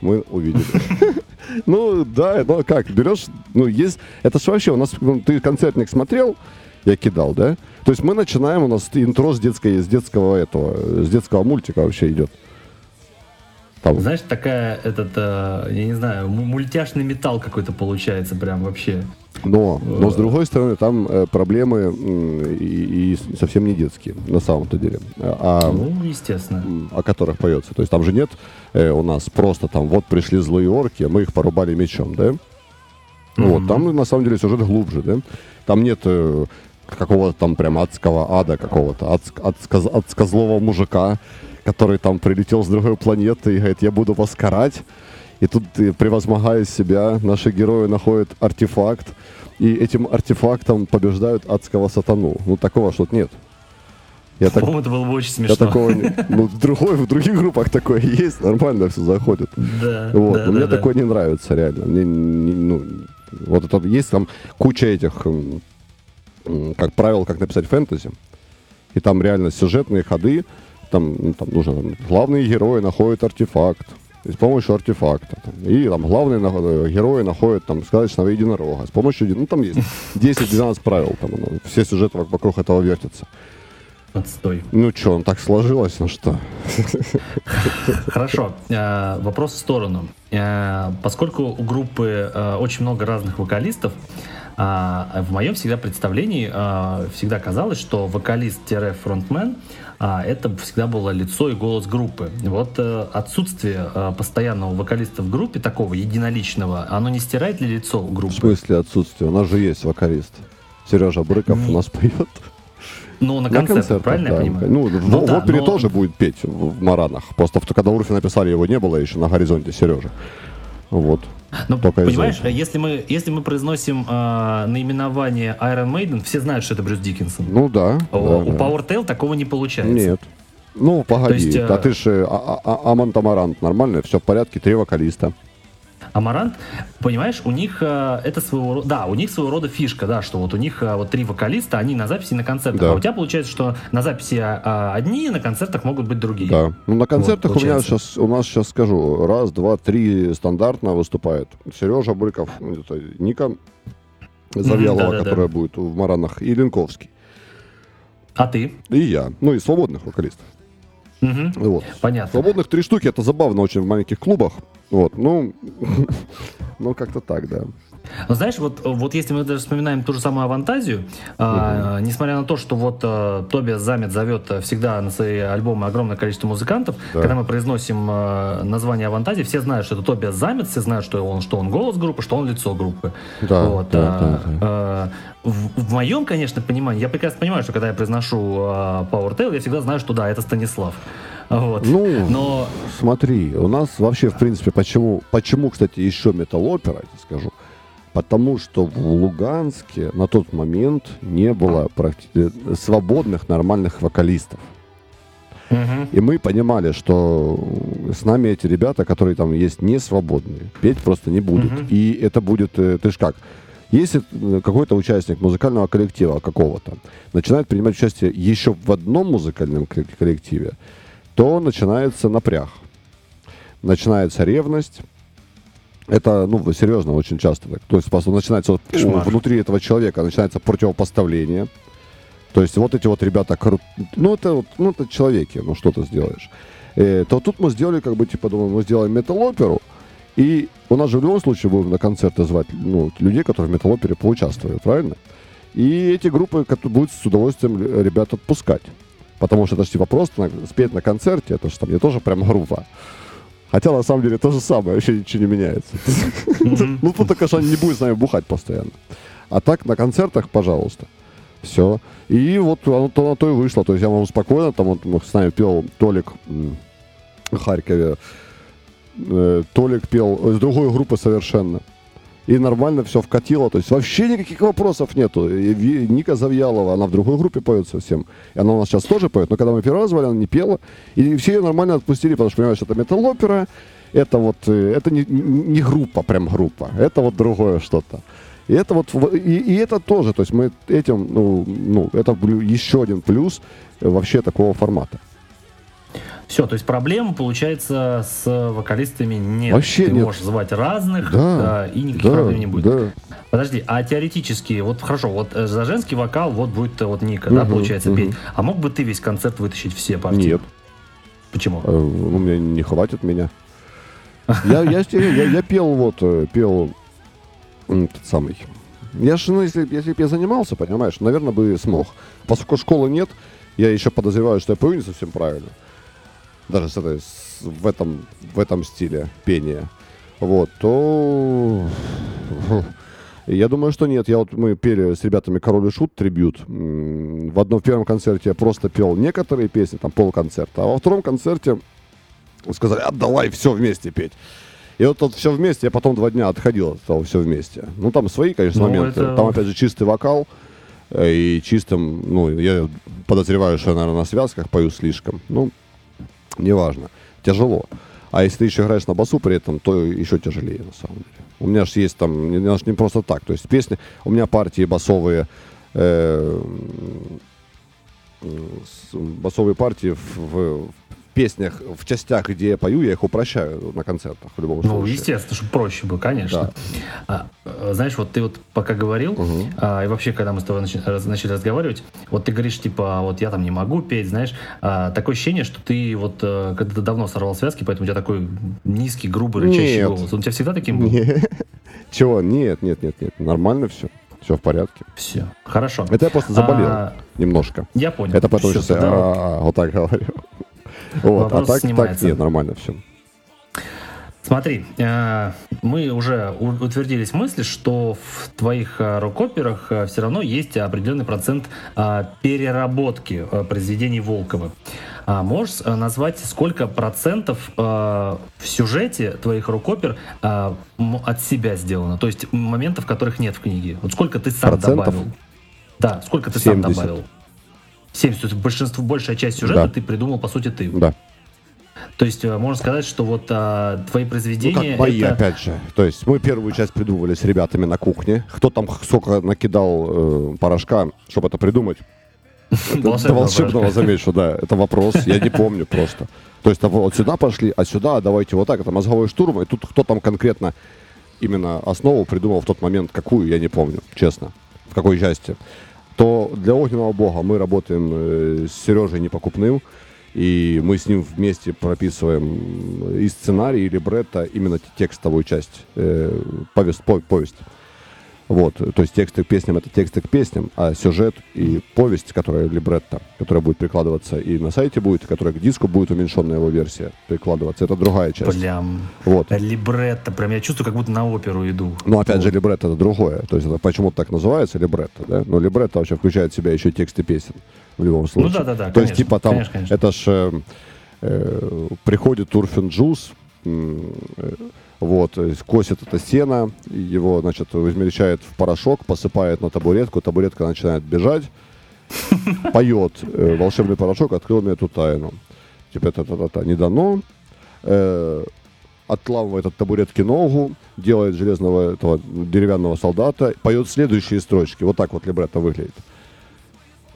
мы увидели. <laughs> Ну, да, ну как, берешь, ну, есть, это же вообще, у нас, ну, ты концертник смотрел, я кидал, да? То есть мы начинаем, у нас интро с, детской, с детского этого, с детского мультика вообще идет. Там. Знаешь, такая, этот, э, я не знаю, мультяшный металл какой-то получается прям вообще. Но, но с другой стороны, там э, проблемы и, и совсем не детские, на самом-то деле. А, ну, естественно. О которых поется. То есть там же нет э, у нас просто там, вот пришли злые орки, мы их порубали мечом, да? Mm-hmm. Вот, там на самом деле сюжет глубже, да? Там нет э, какого-то там прям адского ада какого-то, адск, адск, адсказлого мужика, который там прилетел с другой планеты и говорит, я буду вас карать. И тут, превозмогая себя, наши герои находят артефакт, и этим артефактом побеждают адского сатану. Ну, такого что-то нет. Я так, это было бы очень смешно. Я такого, <laughs> ну, в, другой, в других группах такое есть, нормально все заходит. Да, вот. да, Но да, мне да. такое не нравится, реально. Мне, не, ну, вот это есть там куча этих, как правило, как написать фэнтези. И там реально сюжетные ходы, там, ну, там нужно, там, главные герои находят артефакт, с помощью артефакта. Там, и там главные на, герои находят там сказочного единорога. С помощью, ну там есть <laughs> 10-12 правил, там ну, все сюжеты вокруг этого вертятся. Отстой. Ну что, он так сложилось, ну что? <laughs> Хорошо. Э, вопрос в сторону. Э, поскольку у группы э, очень много разных вокалистов, в моем всегда представлении всегда казалось, что вокалист-фронтмен а, это всегда было лицо и голос группы. Вот э, отсутствие э, постоянного вокалиста в группе, такого единоличного, оно не стирает ли лицо группы? В смысле отсутствие? У нас же есть вокалист. Сережа Брыков у нас <laughs> поет. Ну, на, на концертах, правильно да. я понимаю? Ну, ну в, да, в опере но... тоже будет петь в Маранах. Просто когда Урфи написали, его не было еще на горизонте Сережа. Вот. Ну, Только понимаешь, если мы, если мы произносим э, наименование Iron Maiden, все знают, что это Брюс Диккенсон. Ну да. У, да, у да. Power такого не получается. Нет. Ну, погоди, есть, а ты же а, а, Амант Амарант, нормально, все в порядке, три вокалиста. Амарант, понимаешь, у них э, это своего рода, да, у них своего рода фишка, да, что вот у них э, вот три вокалиста, они на записи и на концертах, да. а у тебя получается, что на записи э, одни, на концертах могут быть другие. Да, ну на концертах вот, у меня сейчас, у нас сейчас скажу, раз, два, три стандартно выступает. Сережа Брыков, это Ника Завьялова, да, да, которая да. будет в Маранах, и Ленковский. А ты? И я, ну и свободных вокалистов. Угу. Вот. Понятно. Свободных три штуки, это забавно очень в маленьких клубах. Вот, ну, <laughs> ну как-то так, да. Ну, знаешь, вот, вот если мы даже вспоминаем ту же самую авантазию, угу. а, несмотря на то, что вот а, Тобиас Замет зовет всегда на свои альбомы огромное количество музыкантов, да. когда мы произносим а, название авантазии, все знают, что это Тобиас Замет, все знают, что он, что он голос группы, что он лицо группы. Да, вот, да, а, да, да. А, в, в моем, конечно, понимании, я прекрасно понимаю, что когда я произношу а, Power Tail, я всегда знаю, что да, это Станислав. Вот. Ну, Но... смотри, у нас вообще, в принципе, почему, почему, кстати, еще металлопера, я тебе скажу, потому что в Луганске на тот момент не было практи- свободных нормальных вокалистов. Угу. И мы понимали, что с нами эти ребята, которые там есть, не свободные. Петь просто не будут. Угу. И это будет, э, ты ж как, если э, какой-то участник музыкального коллектива какого-то начинает принимать участие еще в одном музыкальном коллективе, то начинается напряг. Начинается ревность. Это, ну, серьезно, очень часто так. То есть начинается вот, внутри этого человека начинается противопоставление. То есть вот эти вот ребята, ну это вот, ну это человеки, ну что ты сделаешь. Э, то тут мы сделали, как бы, типа, думаю, мы сделаем метал-оперу, и у нас же в любом случае будем на концерты звать ну, людей, которые в метал-опере поучаствуют, правильно? И эти группы будут с удовольствием ребят отпускать. Потому что это же типа просто спеть на концерте, это же там не тоже прям группа. Хотя на самом деле то же самое, вообще ничего не меняется. Ну, только что они не будут с нами бухать постоянно. А так на концертах, пожалуйста. Все. И вот оно то на то и вышло. То есть я могу спокойно, там вот с нами пел Толик в Харькове. Э, Толик пел с другой группы совершенно и нормально все вкатило. То есть вообще никаких вопросов нету. И Ника Завьялова, она в другой группе поет совсем. И она у нас сейчас тоже поет. Но когда мы первый раз звали, она не пела. И все ее нормально отпустили, потому что, понимаешь, это металлопера. Это вот, э, это не, не группа, прям группа. Это вот другое что-то. И это вот, и, и это тоже, то есть мы этим, ну, ну, это еще один плюс вообще такого формата. Все, то есть проблем, получается, с вокалистами нет. Вообще Ты нет. можешь звать разных, Да, да, и никаких да, проблем не будет. да. Подожди, а теоретически, вот хорошо, вот э, за женский вокал вот будет э, вот Ника, да, Мгм, получается, мгм. петь. А мог бы ты весь концерт вытащить все партии? Нет, Почему? э, ну, мне не хватит меня. Я, я, я, я, пел вот, э, пел тот самый. Я же, ну, если, если бы я занимался, понимаешь, наверное, бы смог. Поскольку школы нет, я еще подозреваю, что я пою не совсем правильно. Даже с этой, с- в, этом, в этом стиле пения. Вот, то... Я думаю, что нет. Я вот, мы пели с ребятами «Король и Шут» трибют. В одном в первом концерте я просто пел некоторые песни, там полконцерта. А во втором концерте сказали, а давай все вместе петь. И вот тут все вместе, я потом два дня отходил от того все вместе. Ну, там свои, конечно, Ну, моменты. это- Там, опять же, чистый вокал. э, И чистым, ну, я подозреваю, что я, наверное, на связках пою слишком. Ну, неважно. Тяжело. А если ты еще играешь на басу при этом, то еще тяжелее, на самом деле. У меня же есть там, не, не просто так. То есть песни, у меня партии басовые, э, басовые партии в- в песнях, в частях, где я пою, я их упрощаю на концертах в любом Ну, случае. естественно, чтобы проще было, конечно. А, э, знаешь, вот ты вот пока говорил, Мгм. а, и вообще, когда мы с тобой начали, начали разговаривать, вот ты говоришь, типа, «А вот я там не могу петь, знаешь, а, такое ощущение, что ты вот, э, когда ты давно сорвал связки, поэтому у тебя такой низкий, грубый, рычащий Нет. голос. Он у тебя всегда таким был? <laughs> Чего? Нет, нет, нет, нет. Нормально все. Все в порядке. Все, хорошо. Это я просто заболел А, немножко. я понял. Это потому что я тогда а, вот так говорю. Вот, а так, так нет, нормально все. Смотри, э, мы уже утвердились в мысли, что в твоих э, рок-операх все равно есть определенный процент э, переработки э, произведений Волкова. Можешь э, назвать, сколько процентов э, в сюжете твоих рок-опер э, от себя сделано? То есть моментов, которых нет в книге. Вот сколько ты сам Процентов? добавил? Да, сколько ты сам 70. добавил? 70. То есть большинство, большая часть сюжета Да. ты придумал, по сути, ты. Да. То есть э, можно сказать, что вот а, твои Ну, произведения... как мои, это- опять же. То есть мы первую часть придумывали с ребятами на кухне. Кто там сколько накидал э, порошка, чтобы это придумать? <laughs> До Волшебного замечу, да. Это вопрос, я не <laughs> помню просто. То есть вот сюда пошли, а сюда давайте вот так. Это мозговой штурм. И тут кто там конкретно именно основу придумал в тот момент, какую, я не помню, честно. В какой части. То для огненного бога мы работаем э, с Сережей Непокупным. И мы с ним вместе прописываем и сценарий, и либретто, именно текстовую часть, э, повесть, по- повесть. Вот, то есть тексты к песням это тексты к песням, а сюжет и повесть, которая либретто, которая будет прикладываться и на сайте будет, и которая к диску будет уменьшенная его версия прикладываться, это другая часть. Прям Вот. либретто, прям я чувствую, как будто на оперу иду. Но опять же, либретто это другое. То есть это почему-то так называется либретто, да? Но либретто вообще включает в себя еще тексты песен в любом случае. Ну да-да-да, То есть конечно, типа там, конечно, конечно. это ж э, э, приходит Урфин Джуз, э, вот, э, косит это сено, его, значит, измельчает в порошок, посыпает на табуретку, табуретка начинает бежать, <laughs> поет э, волшебный порошок, открыл мне эту тайну. Типа это не дано. Э, отламывает от табуретки ногу, делает железного этого деревянного солдата, поет следующие строчки. Вот так вот либретто выглядит.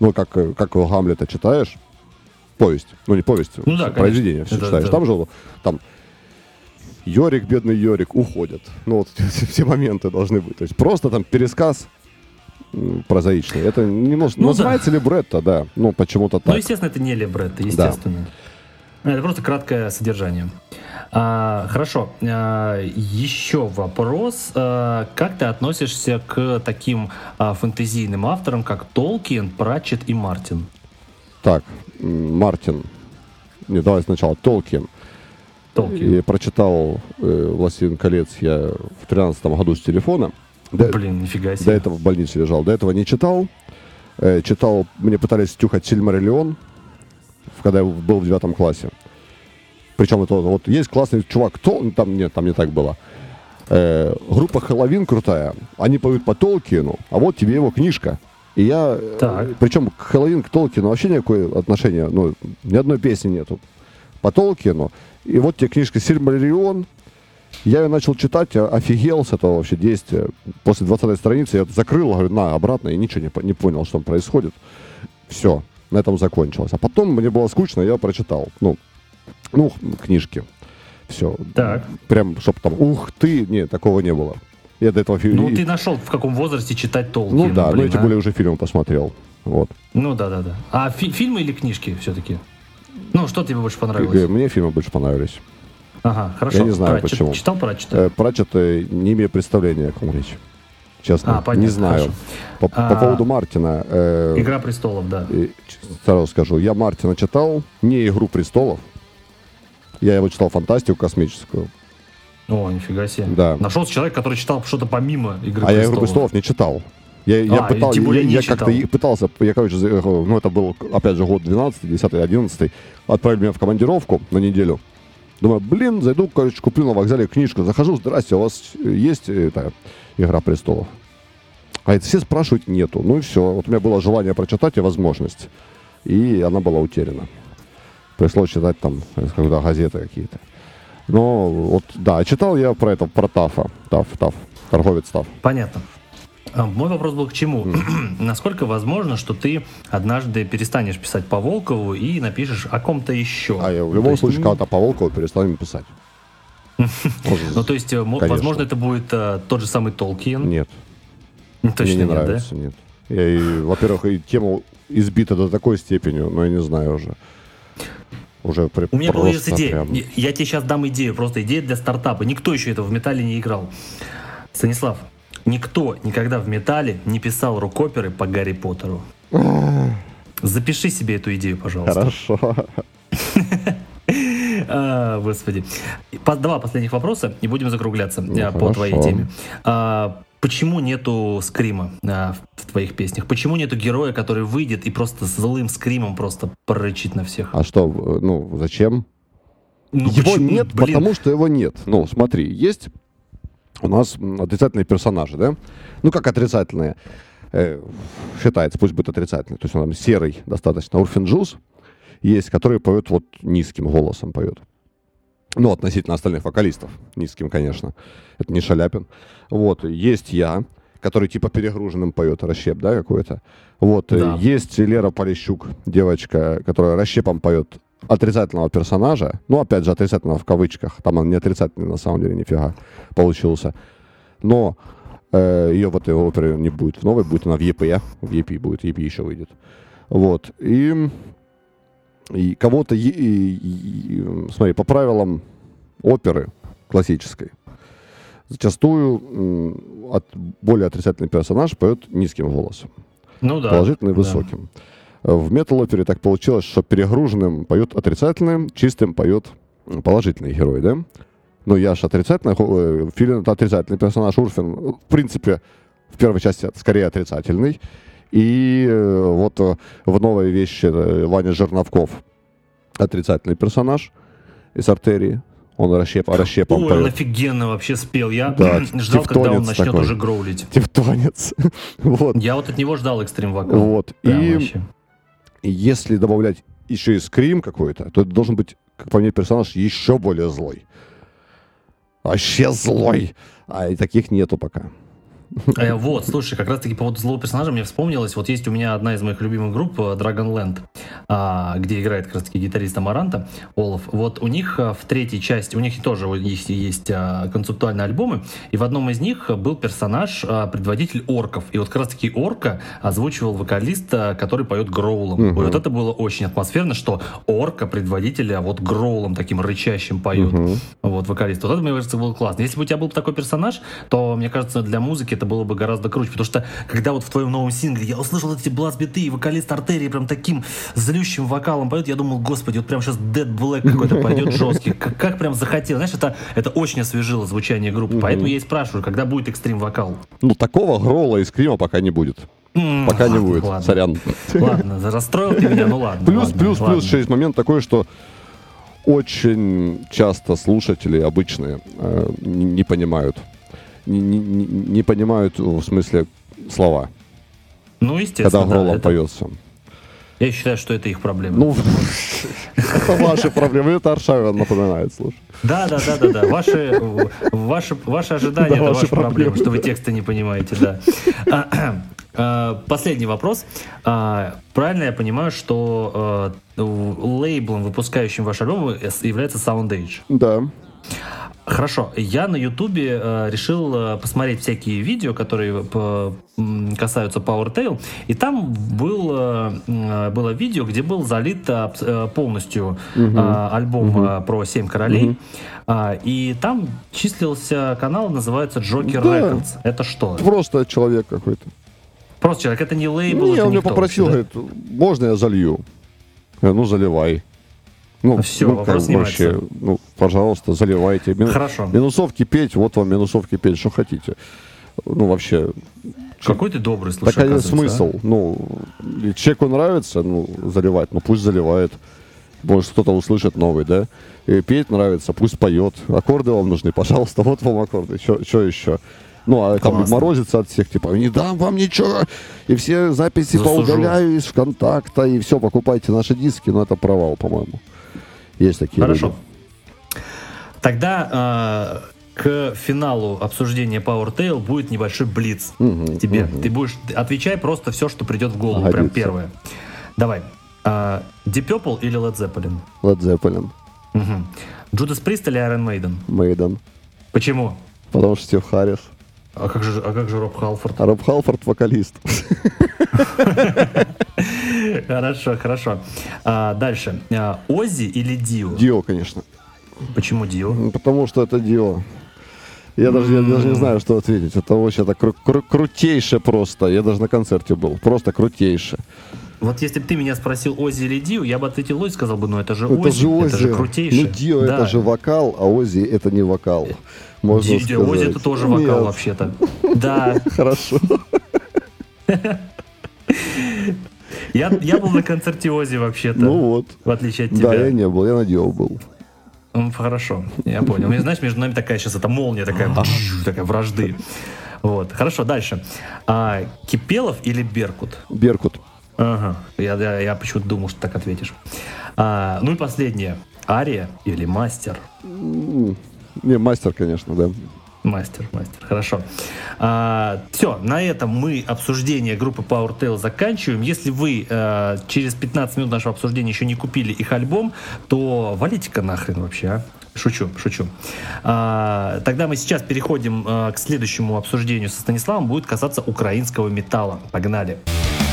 Ну, как, как у Гамлета читаешь, повесть, ну не повесть, Ну да, произведение все конечно. читаешь. Да, Там же там Йорик, бедный Йорик, уходят. Ну вот <laughs> все моменты должны быть. То есть просто там пересказ прозаичный. Это немножко... Ну да. называется либретто, да. Ну, почему-то Ну, так. естественно, это не либретто, естественно. Это просто краткое содержание. А, хорошо. А, еще вопрос. А, как ты относишься к таким а, фэнтезийным авторам, как Толкин, Пратчет и Мартин? Так, Мартин. Не, давай сначала Толкин. Толкин. И прочитал э, «Властелин колец» я в тринадцатом году с телефона. До, Блин, нифига до себе. этого в больнице лежал. До этого не читал. Э, читал, мне пытались стюхать «Сильмариллион», когда я был в девятом классе. Причем это вот есть классный чувак, кто ну, там нет, там не так было. Э, группа Хэллоуин крутая, они поют по Толкину, а вот тебе его книжка. И я, э, Так. причем к Хэллоуин, к Толкину вообще никакое отношения, ну, ни одной песни нету. По Толкину. И вот тебе книжка Сильмариллион, Я ее начал читать, офигел с этого вообще действия. После 20 страницы я закрыл, говорю, на, обратно, и ничего не, не понял, что там происходит. Все, на этом закончилось. А потом мне было скучно, я прочитал, ну, ну, книжки. Все. Так. Прям, чтобы там, ух ты, нет, такого не было. Я до этого фильма... Ну, ты нашел, в каком возрасте читать Толкина. Ну да, блин, ну я тем а? более уже фильм посмотрел. Вот. Ну да, да, да. А фи- фильмы или книжки все-таки? Ну, что тебе больше понравилось? Мне фильмы больше понравились. Ага, хорошо. Я не знаю Пратчет. почему. Читал Пратчета? Э, Пратчет не имею представления, о ком речь. Честно, а, понятно, не знаю. По, а, по поводу Мартина. Э, Игра престолов, да. Сразу скажу, я Мартина читал, не Игру престолов. Я его читал фантастику космическую. О, нифига себе. Да. Нашелся человек, который читал что-то помимо Игры а престолов. А я Игру престолов не читал. Я, а, я, пытал, я, я как-то пытался, я, короче, ну, это был, опять же, год 12, 10, 11, отправили меня в командировку на неделю. Думаю, блин, зайду, короче, куплю на вокзале книжку. Захожу, здрасте, у вас есть это, «Игра престолов»? А это все спрашивают, нету. Ну и все. Вот у меня было желание прочитать и возможность. И она была утеряна. Пришлось читать там, когда газеты какие-то. Но вот, да, читал я про это, про Тафа. Таф, Таф, торговец Таф. Понятно. А, мой вопрос был к чему? <clears throat> Насколько возможно, что ты однажды перестанешь писать по Волкову и напишешь о ком-то еще? А я в любом случае, есть... когда-то по Волкову перестанем писать. <laughs> Ну, то есть, э, возможно, это будет э, тот же самый Толкин? Нет. Точно Мне не нравится, нет. Во-первых, и тема избита до такой степени, но я не знаю уже. Уже при, У меня появилась идея. Прям... Я тебе сейчас дам идею, просто идея для стартапа. Никто еще этого в металле не играл. Станислав, Никто никогда в металле не писал рукоперы по Гарри Поттеру. Запиши себе эту идею, пожалуйста. Хорошо. <laughs> А, господи. Два последних вопроса, и будем закругляться ну, по хорошо. твоей теме. А, почему нету скрима а, в твоих песнях? Почему нету героя, который выйдет и просто злым скримом просто прорычит на всех? А что, ну, зачем? Ну, его почему? нет, Блин. потому что его нет. Ну, смотри, есть у нас отрицательные персонажи, да? Ну, как отрицательные? Э, считается, пусть будет отрицательный. То есть он там серый достаточно. Урфинджус есть, который поет вот низким голосом поет. Ну, относительно остальных вокалистов. Низким, конечно. Это не Шаляпин. Вот. Есть я, который типа перегруженным поет, расщеп, да, какой-то. Вот. Э, да. Есть Лера Полищук, девочка, которая расщепом поет отрицательного персонажа, ну, опять же, отрицательного в кавычках, там он не отрицательный на самом деле, нифига получился, но э, ее в этой опере не будет в новой, будет она в EP, в EP будет, EP еще выйдет. Вот, и, и кого-то, и, и, смотри, по правилам оперы классической, зачастую от, более отрицательный персонаж поет низким голосом. Ну да. Положительный высоким. Да. В метал-опере так получилось, что перегруженным поет отрицательным, чистым поет положительный герой, да? Но я же отрицательный, э, Филин это отрицательный персонаж, Урфин, в принципе, в первой части скорее отрицательный. И э, вот э, в новой вещи Ваня Жерновков отрицательный персонаж из артерии. Он расщеп, расщепом Ой, поет. он офигенно вообще спел. Я да, <clears throat> ждал, когда он начнет такой. уже гроулить. Тевтонец. <laughs> вот. Я вот от него ждал экстрим вокал. Вот. Прям и вообще если добавлять еще и скрим какой-то, то это должен быть, как по мне, персонаж еще более злой. Вообще злой. А и таких нету пока. Э, вот, слушай, как раз-таки по поводу злого персонажа мне вспомнилось, вот есть у меня одна из моих любимых групп, э, Dragonland, а, где играет как раз-таки гитарист Амаранта, Олаф. Вот у них э, в третьей части, у них тоже есть, есть концептуальные альбомы, и в одном из них был персонаж, предводитель орков. И вот как раз-таки орка озвучивал вокалист, который поет гроулом. Угу. вот это было очень атмосферно, что орка предводителя вот гроулом таким рычащим поет. Угу. Вот вокалист. Вот это, мне кажется, было классно. Если бы у тебя был такой персонаж, то, мне кажется, для музыки это было бы гораздо круче. Потому что, когда вот в твоем новом сингле я услышал эти бласт-биты, и вокалист артерии прям таким злющим вокалом поет, я думал, господи, вот прям сейчас Dead Black какой-то пойдет жесткий. Как, как прям захотел. Знаешь, это, это очень освежило звучание группы. Поэтому я и спрашиваю, когда будет экстрим-вокал? Ну, такого грола и скрима пока не будет. Mm, пока ладно, не будет, ладно. сорян. Ладно, расстроил ты меня, ну ладно. Плюс, ладно, плюс, ладно. плюс, еще есть момент такой, что очень часто слушатели обычные э, не, не понимают не, не, не понимают, в смысле, слова. Ну, естественно. Когда Гролом да, поется. Я считаю, что это их проблема. Ну, <laughs> Это ваши проблемы. Это Аршавин напоминает, слушай. Да, да, да, да, да. Ваши, ваши, ваши ожидания <laughs> да, это ваши проблемы, проблемы, что вы тексты не понимаете, да. А, <clears throat> а, последний вопрос. А, правильно я понимаю, что лейблом, выпускающим ваш альбом, является Soundage? Да. Хорошо, я на Ютубе э, решил э, посмотреть всякие видео, которые по, касаются PowerTail, и там был, э, было видео, где был залит э, полностью угу. э, альбом угу. про «Семь королей», угу. э, и там числился канал, называется Joker да. Records. Это что? Просто человек какой-то. Просто человек, это не лейбл, Не, он меня попросил, вообще, да? говорит, можно я залью? Я, ну, заливай. Ну, все, ну, вопрос как, вообще, ну, пожалуйста, заливайте. Мин... Хорошо. Минусовки петь, вот вам минусовки петь, что хотите. Ну, вообще... Какой ты добрый, слушай, Такой смысл. А? Ну, человеку нравится, ну, заливать, ну, пусть заливает. Может, кто-то услышит новый, да? И петь нравится, пусть поет. Аккорды вам нужны, пожалуйста, <laughs> вот вам аккорды. Что еще? Ну, а Классно. там морозится от всех, типа, не дам вам ничего, и все записи Засужу. поудаляю из ВКонтакта, и все, покупайте наши диски, но это провал, по-моему. Есть такие Хорошо. Люди. Тогда э, к финалу обсуждения Power Tail будет небольшой блиц угу, тебе. Угу. Ты будешь отвечай просто все, что придет в голову, Годится. прям первое. Давай. Э, Deep Purple или Led Zeppelin? Led Zeppelin. Угу. Judas Priest или Iron Maiden? Maiden. Почему? Потому что Стив Харрис. А как же, а как же Роб Халфорд? А Роб Халфорд вокалист. <laughs> Хорошо, хорошо. А, дальше. А, Ози или Дио? Дио, конечно. Почему Дио? Ну, потому что это Дио. Я даже, я даже не знаю, что ответить. Это вообще так кру- кру- крутейше просто. Я даже на концерте был. Просто крутейше. Вот если бы ты меня спросил Ози или Дио, я бы ответил Ози, сказал бы, ну это же это Ози, же Ози. это же крутейшее. Ну Дио да. это же вокал, а Ози это не вокал. Можно Ди- сказать. Ози это тоже вокал Нет. вообще-то. <laughs> Да. Хорошо. <laughs> Я, я был на концерте Ози вообще-то. Ну вот. В отличие от тебя. Да, я не был, я на Дио был. Хорошо, я понял. Мне, знаешь, между нами такая сейчас эта молния такая, такая вражды. Вот, хорошо, дальше. А, Кипелов или Беркут? Беркут. Ага, я, я, я почему-то думал, что так ответишь. А, ну и последнее. Ария или Мастер? Не, Мастер, конечно, да. Мастер, мастер, хорошо. А, все, на этом мы обсуждение группы Power Tail заканчиваем. Если вы а, через 15 минут нашего обсуждения еще не купили их альбом, то валите-ка нахрен вообще, а? Шучу, шучу. А, тогда мы сейчас переходим а, к следующему обсуждению со Станиславом. Будет касаться украинского металла. Погнали. Погнали.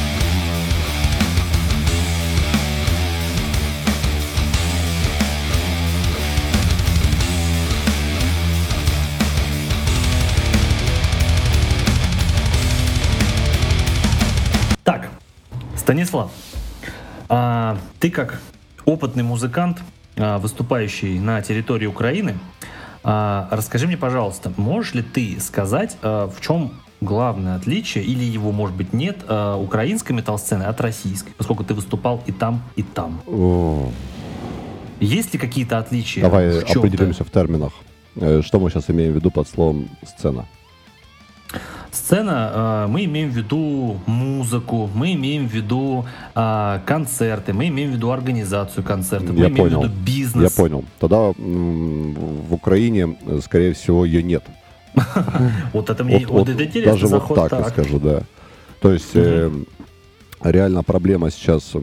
Станислав, а, ты как опытный музыкант, а, выступающий на территории Украины, а, расскажи мне, пожалуйста, можешь ли ты сказать, а, в чем главное отличие, или его, может быть, нет, украинской метал-сцены от российской, поскольку ты выступал и там, и там? О. Есть ли какие-то отличия? Давай в определимся в терминах. Э, что мы сейчас имеем в виду под словом «сцена»? Сцена, э, мы имеем в виду музыку, мы имеем в виду э, концерты, мы имеем в виду организацию концертов, мы Я имеем понял. в виду бизнес. Я понял. Тогда в Украине, скорее всего, ее нет. <laughs> Вот это мне вот это интересно. Даже вот так я скажу, да. То есть реально проблема сейчас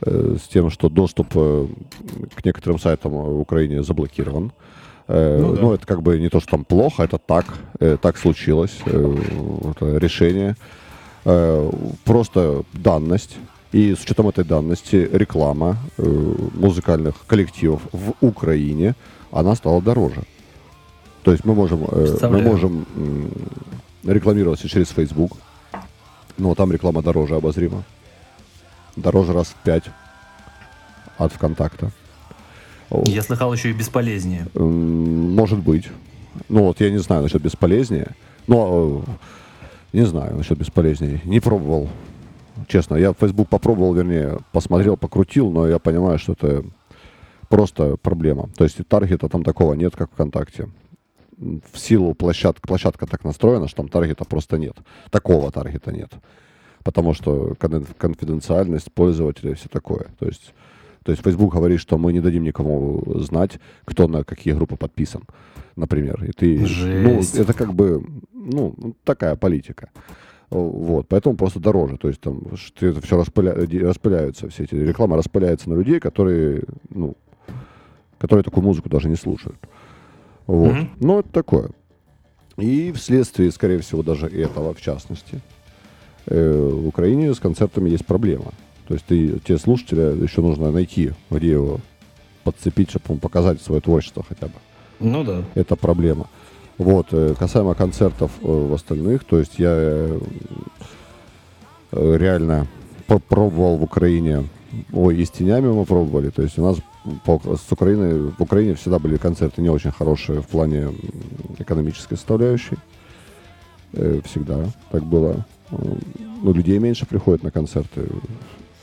э, с тем, что доступ к некоторым сайтам в Украине заблокирован. Э, ну, да. ну, это как бы не то, что там плохо, это так, э, так случилось, э, это решение. Просто данность. И с учетом этой данности реклама музыкальных коллективов в Украине, она стала дороже. То есть мы можем, мы можем рекламироваться через Facebook, но там реклама дороже обозрима. Дороже раз в пять от ВКонтакта. Я слыхал еще и бесполезнее. Может быть. Ну вот я не знаю насчет бесполезнее. Но э, не знаю насчет бесполезнее. Не пробовал. Честно, я Facebook попробовал, вернее, посмотрел, покрутил, но я понимаю, что это просто проблема. То есть таргета там такого нет, как ВКонтакте. В силу площадка, площадка так настроена, что там таргета просто нет. Такого таргета нет. Потому что конфиденциальность пользователя и все такое. То есть То есть Facebook говорит, что мы не дадим никому знать, кто на какие группы подписан, например. И ты, ну, Жесть. ну, это как бы, ну, такая политика. Вот, поэтому просто дороже. То есть там это все распыля... распыляются, все эти рекламы распыляются на людей, которые, ну, которые такую музыку даже не слушают. Вот. Mm-hmm. Ну, это такое. И вследствие, скорее всего, даже этого, в частности, э, в Украине с концертами есть проблема. То есть ты, те слушателя еще нужно найти, где его подцепить, чтобы ему показать свое творчество хотя бы. Ну да. Это проблема. Вот, э, касаемо концертов э, в остальных, то есть я э, реально попробовал в Украине, ой, и с тенями мы пробовали, то есть у нас с Украины, в Украине всегда были концерты не очень хорошие в плане экономической составляющей, всегда так было. Ну, людей меньше приходит на концерты.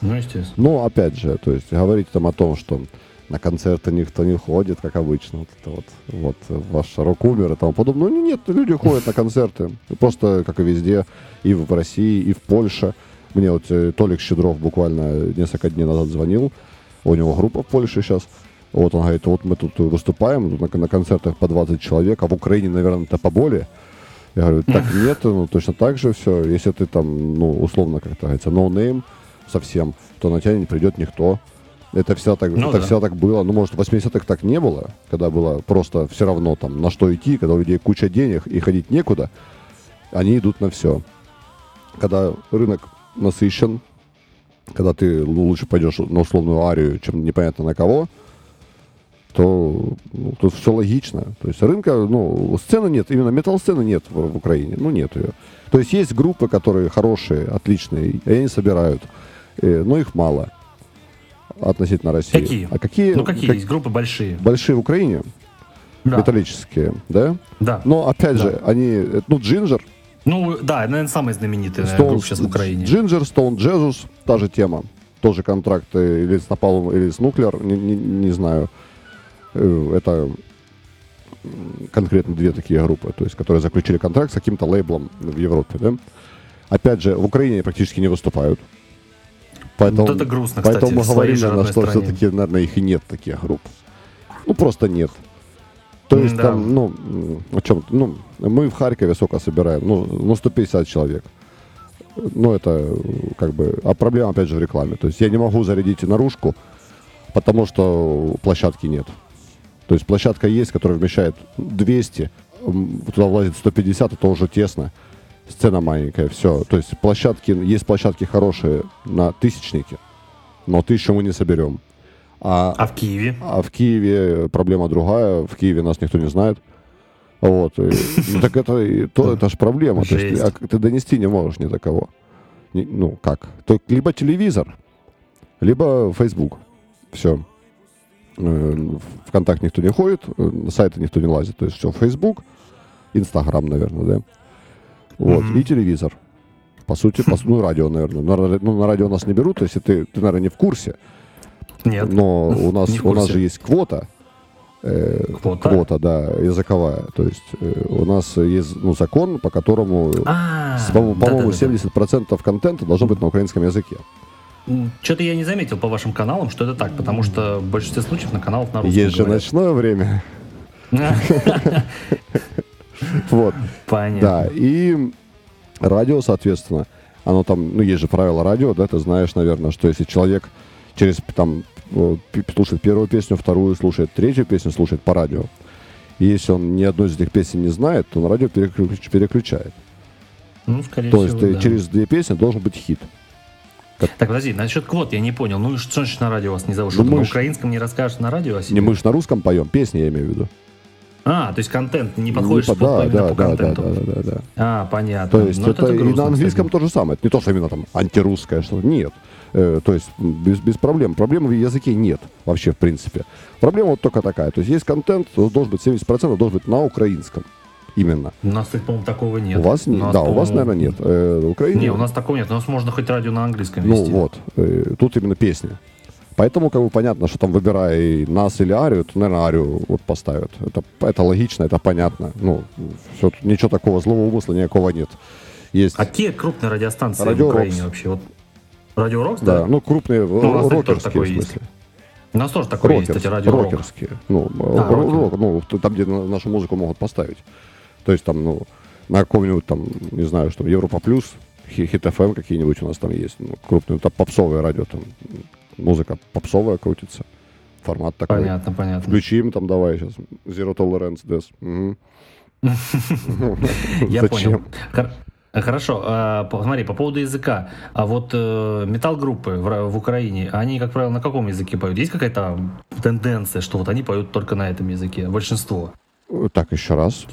Ну, естественно. Но, опять же, то есть говорить там о том, что на концерты никто не ходит, как обычно. Вот это вот, вот ваш рок-умер и тому подобное. Ну, нет, люди ходят на концерты. Просто, как и везде, и в России, и в Польше. Мне вот э, Толик Щедров буквально несколько дней назад звонил. У него группа в Польше сейчас. Вот он говорит, вот мы тут выступаем, на, на концертах по 20 человек, а в Украине, наверное, это поболее. Я говорю, так нет, ну точно так же все. Если ты там, ну, условно, как-то говорится, no name совсем, то на тебя не придет никто. Это всегда так, ну, это да. всегда так было. Ну, может, в 80-х так не было, когда было просто все равно там на что идти, когда у людей куча денег и ходить некуда, они идут на все. Когда рынок насыщен, когда ты лучше пойдешь на условную арию, чем непонятно на кого, то ну, тут все логично. То есть рынка, ну, сцены нет, именно метал-сцены нет в, в Украине, ну, нет ее. То есть есть группы, которые хорошие, отличные, и они собирают, но их мало относительно России. Какие? А какие? Ну, какие как, есть группы большие? Большие в Украине? Да. Металлические, да? Да. Но, опять да. же, они, ну, Джинджер. Ну, да, наверное, самые знаменитые наверное, группы сейчас в Украине. Джинджер, Stone Jesus, та же тема. Тоже контракты или с Напалом, или с Нуклеар, не, не, не знаю. Э, это конкретно две такие группы, то есть, которые заключили контракт с каким-то лейблом в Европе, да? Опять же, в Украине практически не выступают. Поэтому, вот это грустно, поэтому кстати, мы говорим, наверное, что все-таки, наверное, их и нет таких групп. Ну, просто нет. То есть да. там, ну, о чем, ну, мы в Харькове сколько собираем? Ну, ну, 150 человек. Ну, это как бы, а проблема, опять же, в рекламе. То есть я не могу зарядить наружку, потому что площадки нет. То есть площадка есть, которая вмещает 200, туда влазит 150, это уже тесно сцена маленькая, все. То есть площадки, есть площадки хорошие на тысячнике, но тысячу мы не соберем. А, а в Киеве? А в Киеве проблема другая. В Киеве нас никто не знает. Вот. И, ну, так это, то, это же проблема. То есть, а ты донести не можешь ни до кого. Не, ну, как? То, либо телевизор, либо Facebook. Все. Э, Вконтакте никто не ходит, э, на сайты никто не лазит. То есть все, Facebook, Инстаграм, наверное, да. Вот, mm-hmm. и телевизор. По сути, по, ну, радио, наверное. На, ну, на радио нас не берут, то есть ты, ты, наверное, не в курсе. Нет. Но у <laughs> нас, у нас же есть квота. Э, квота? Квота, да, языковая. То есть э, у нас есть ну, закон, по которому, а, по-моему, да, да, 70% да. контента должно быть на украинском языке. Что-то я не заметил по вашим каналам, что это так, потому что в большинстве случаев на каналах на русском Есть же ночное время. <laughs> <laughs> Вот. Понятно. Да, и радио, соответственно, оно там, ну, есть же правила радио, да, ты знаешь, наверное, что если человек через, там, слушает первую песню, вторую слушает, третью песню слушает по радио, и если он ни одной из этих песен не знает, то на радио переключ, переключает. Ну, скорее то всего, есть да. через две песни должен быть хит. Как... Так, подожди, насчет квот я не понял. Ну, что значит на радио вас не зовут? Ну, на украинском не расскажешь на радио о себе? Не, мы же на русском поем, песни я имею в виду. А, то есть контент, не подходишь не, по, да, да, по да, контенту. Да, да, да, да. А, понятно. То есть это, это грустно, и на английском кстати. то же самое. Это не то, что именно там антирусское, что нет. Э, то есть без, без проблем. Проблемы в языке нет вообще, в принципе. Проблема вот только такая. То есть есть контент, должен быть 70% должен быть на украинском. Именно. У нас, по-моему, такого нет. У вас, нас, да, у вас, наверное, нет. Э, Украине... Не, у нас такого нет. У нас можно хоть радио на английском ну, вести. Ну вот. Э, тут именно песни. Поэтому, как бы, понятно, что там, выбирая нас или Арию, то, наверное, Арию вот поставят. Это, это логично, это понятно. Ну, все, ничего такого злого умысла никакого нет. Есть... А какие крупные радиостанции Радио в Украине ROKS. вообще? Вот Радио ROKS, да? Да, ну, крупные, ну, рокерские, в смысле. Есть. У нас тоже такое ROKS, есть, кстати, радио Рокерские. Ну, а, рок, ну, там, где нашу музыку могут поставить. То есть там, ну, на каком-нибудь там, не знаю, что, Европа Плюс, Хит ФМ какие-нибудь у нас там есть, ну, крупные, там попсовое радио, там музыка попсовая крутится. Формат такой. Понятно, понятно. Включим там давай сейчас. Zero Tolerance Death. <laughs> Я понял. Хорошо, а, смотри, по поводу языка. А вот э, металл-группы в, в Украине, они, как правило, на каком языке поют? Есть какая-то тенденция, что вот они поют только на этом языке? Большинство. Так, еще раз.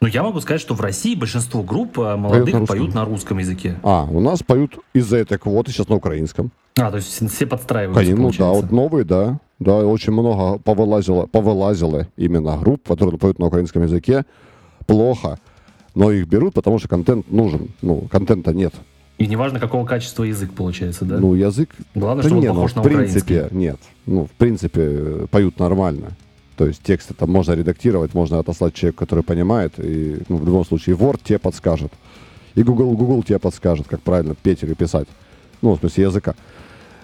Ну, я могу сказать, что в России большинство групп а, молодых поют на, поют на русском языке. А, у нас поют из-за этой квоты сейчас на украинском. А, то есть все подстраиваются, Конечно, ну да, вот новые, да. Да, очень много повылазило, повылазило именно групп, которые поют на украинском языке. Плохо но их берут, потому что контент нужен. Ну, контента нет. И неважно, какого качества язык получается, да? Ну, язык... Главное, да чтобы не, он ну, похож ну, на в принципе, нет. Ну, в принципе, поют нормально. То есть тексты там можно редактировать, можно отослать человеку, который понимает, и ну, в любом случае Word тебе подскажет. И Google, Google тебе подскажет, как правильно петь или писать. Ну, в смысле языка.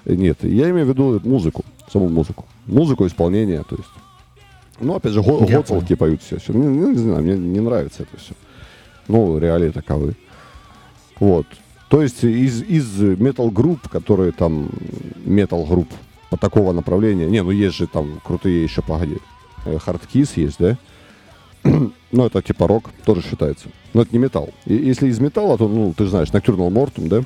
Нет, я имею в виду музыку, саму музыку. Музыку, исполнение, то есть. Ну, опять же, го- поют все. все. Не, не, не знаю, мне не нравится это все. Ну, реалии таковы. Вот. То есть из, из метал-групп, которые там, метал-групп по такого направления, не, ну есть же там крутые еще, погоди, Hardkiss есть, да? <clears throat> ну, это типа рок, тоже считается. Но это не металл. И, если из металла, то, ну, ты знаешь, Nokturnal Mortum, да?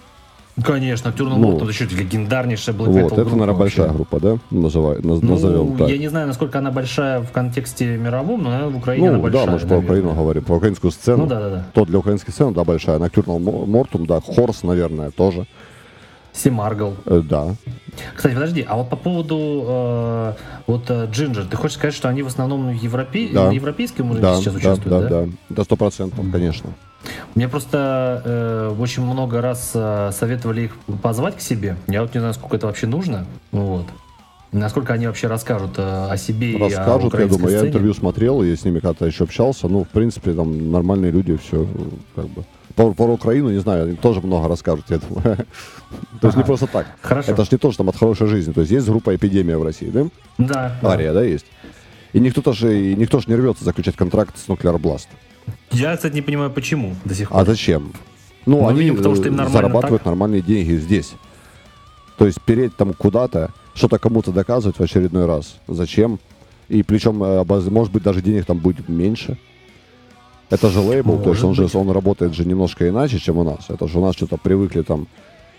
Конечно, Nokturnal ну, Mortum еще легендарнейшая Black Вот, это, наверное, вообще. большая группа, да? Называй, наз, ну, назовем так. Я не знаю, насколько она большая в контексте мировом, но, наверное, в Украине ну, она большая. да, мы же про Украину говорим, про украинскую сцену. Ну, да, да, да. То для украинской сцены, да, большая. Nocturnal Mortum, да, Хорс, наверное, тоже. Семаргл. Э, да. Кстати, подожди, а вот по поводу э, вот Джинджер, ты хочешь сказать, что они в основном европе... да. на европейском уровне да, сейчас участвуют, да? Да, да, да, сто процентов, конечно. Мне просто э, очень много раз э, советовали их позвать к себе. Я вот не знаю, сколько это вообще нужно. Вот. Насколько они вообще расскажут э, о себе расскажут, и о я думаю. Сцене? Я интервью смотрел, я с ними как-то еще общался. Ну, в принципе, там нормальные люди, все как бы. Про, про Украину, не знаю, они тоже много расскажут, я думаю. <laughs> То есть не просто так. Хорошо. Это же не то, что там от хорошей жизни. То есть есть группа «Эпидемия» в России, да? Да. Ария, да, есть. И никто же никто же не рвется заключать контракт с Nuclear Blast. Я, кстати, не понимаю, почему до сих пор. А зачем? Ну, ну они видимо, потому, что им зарабатывают так. нормальные деньги здесь. То есть переть там куда-то, что-то кому-то доказывать в очередной раз. Зачем? И причем, э, может быть, даже денег там будет меньше. Это же лейбл, может то есть он быть. же он работает же немножко иначе, чем у нас. Это же у нас что-то привыкли там.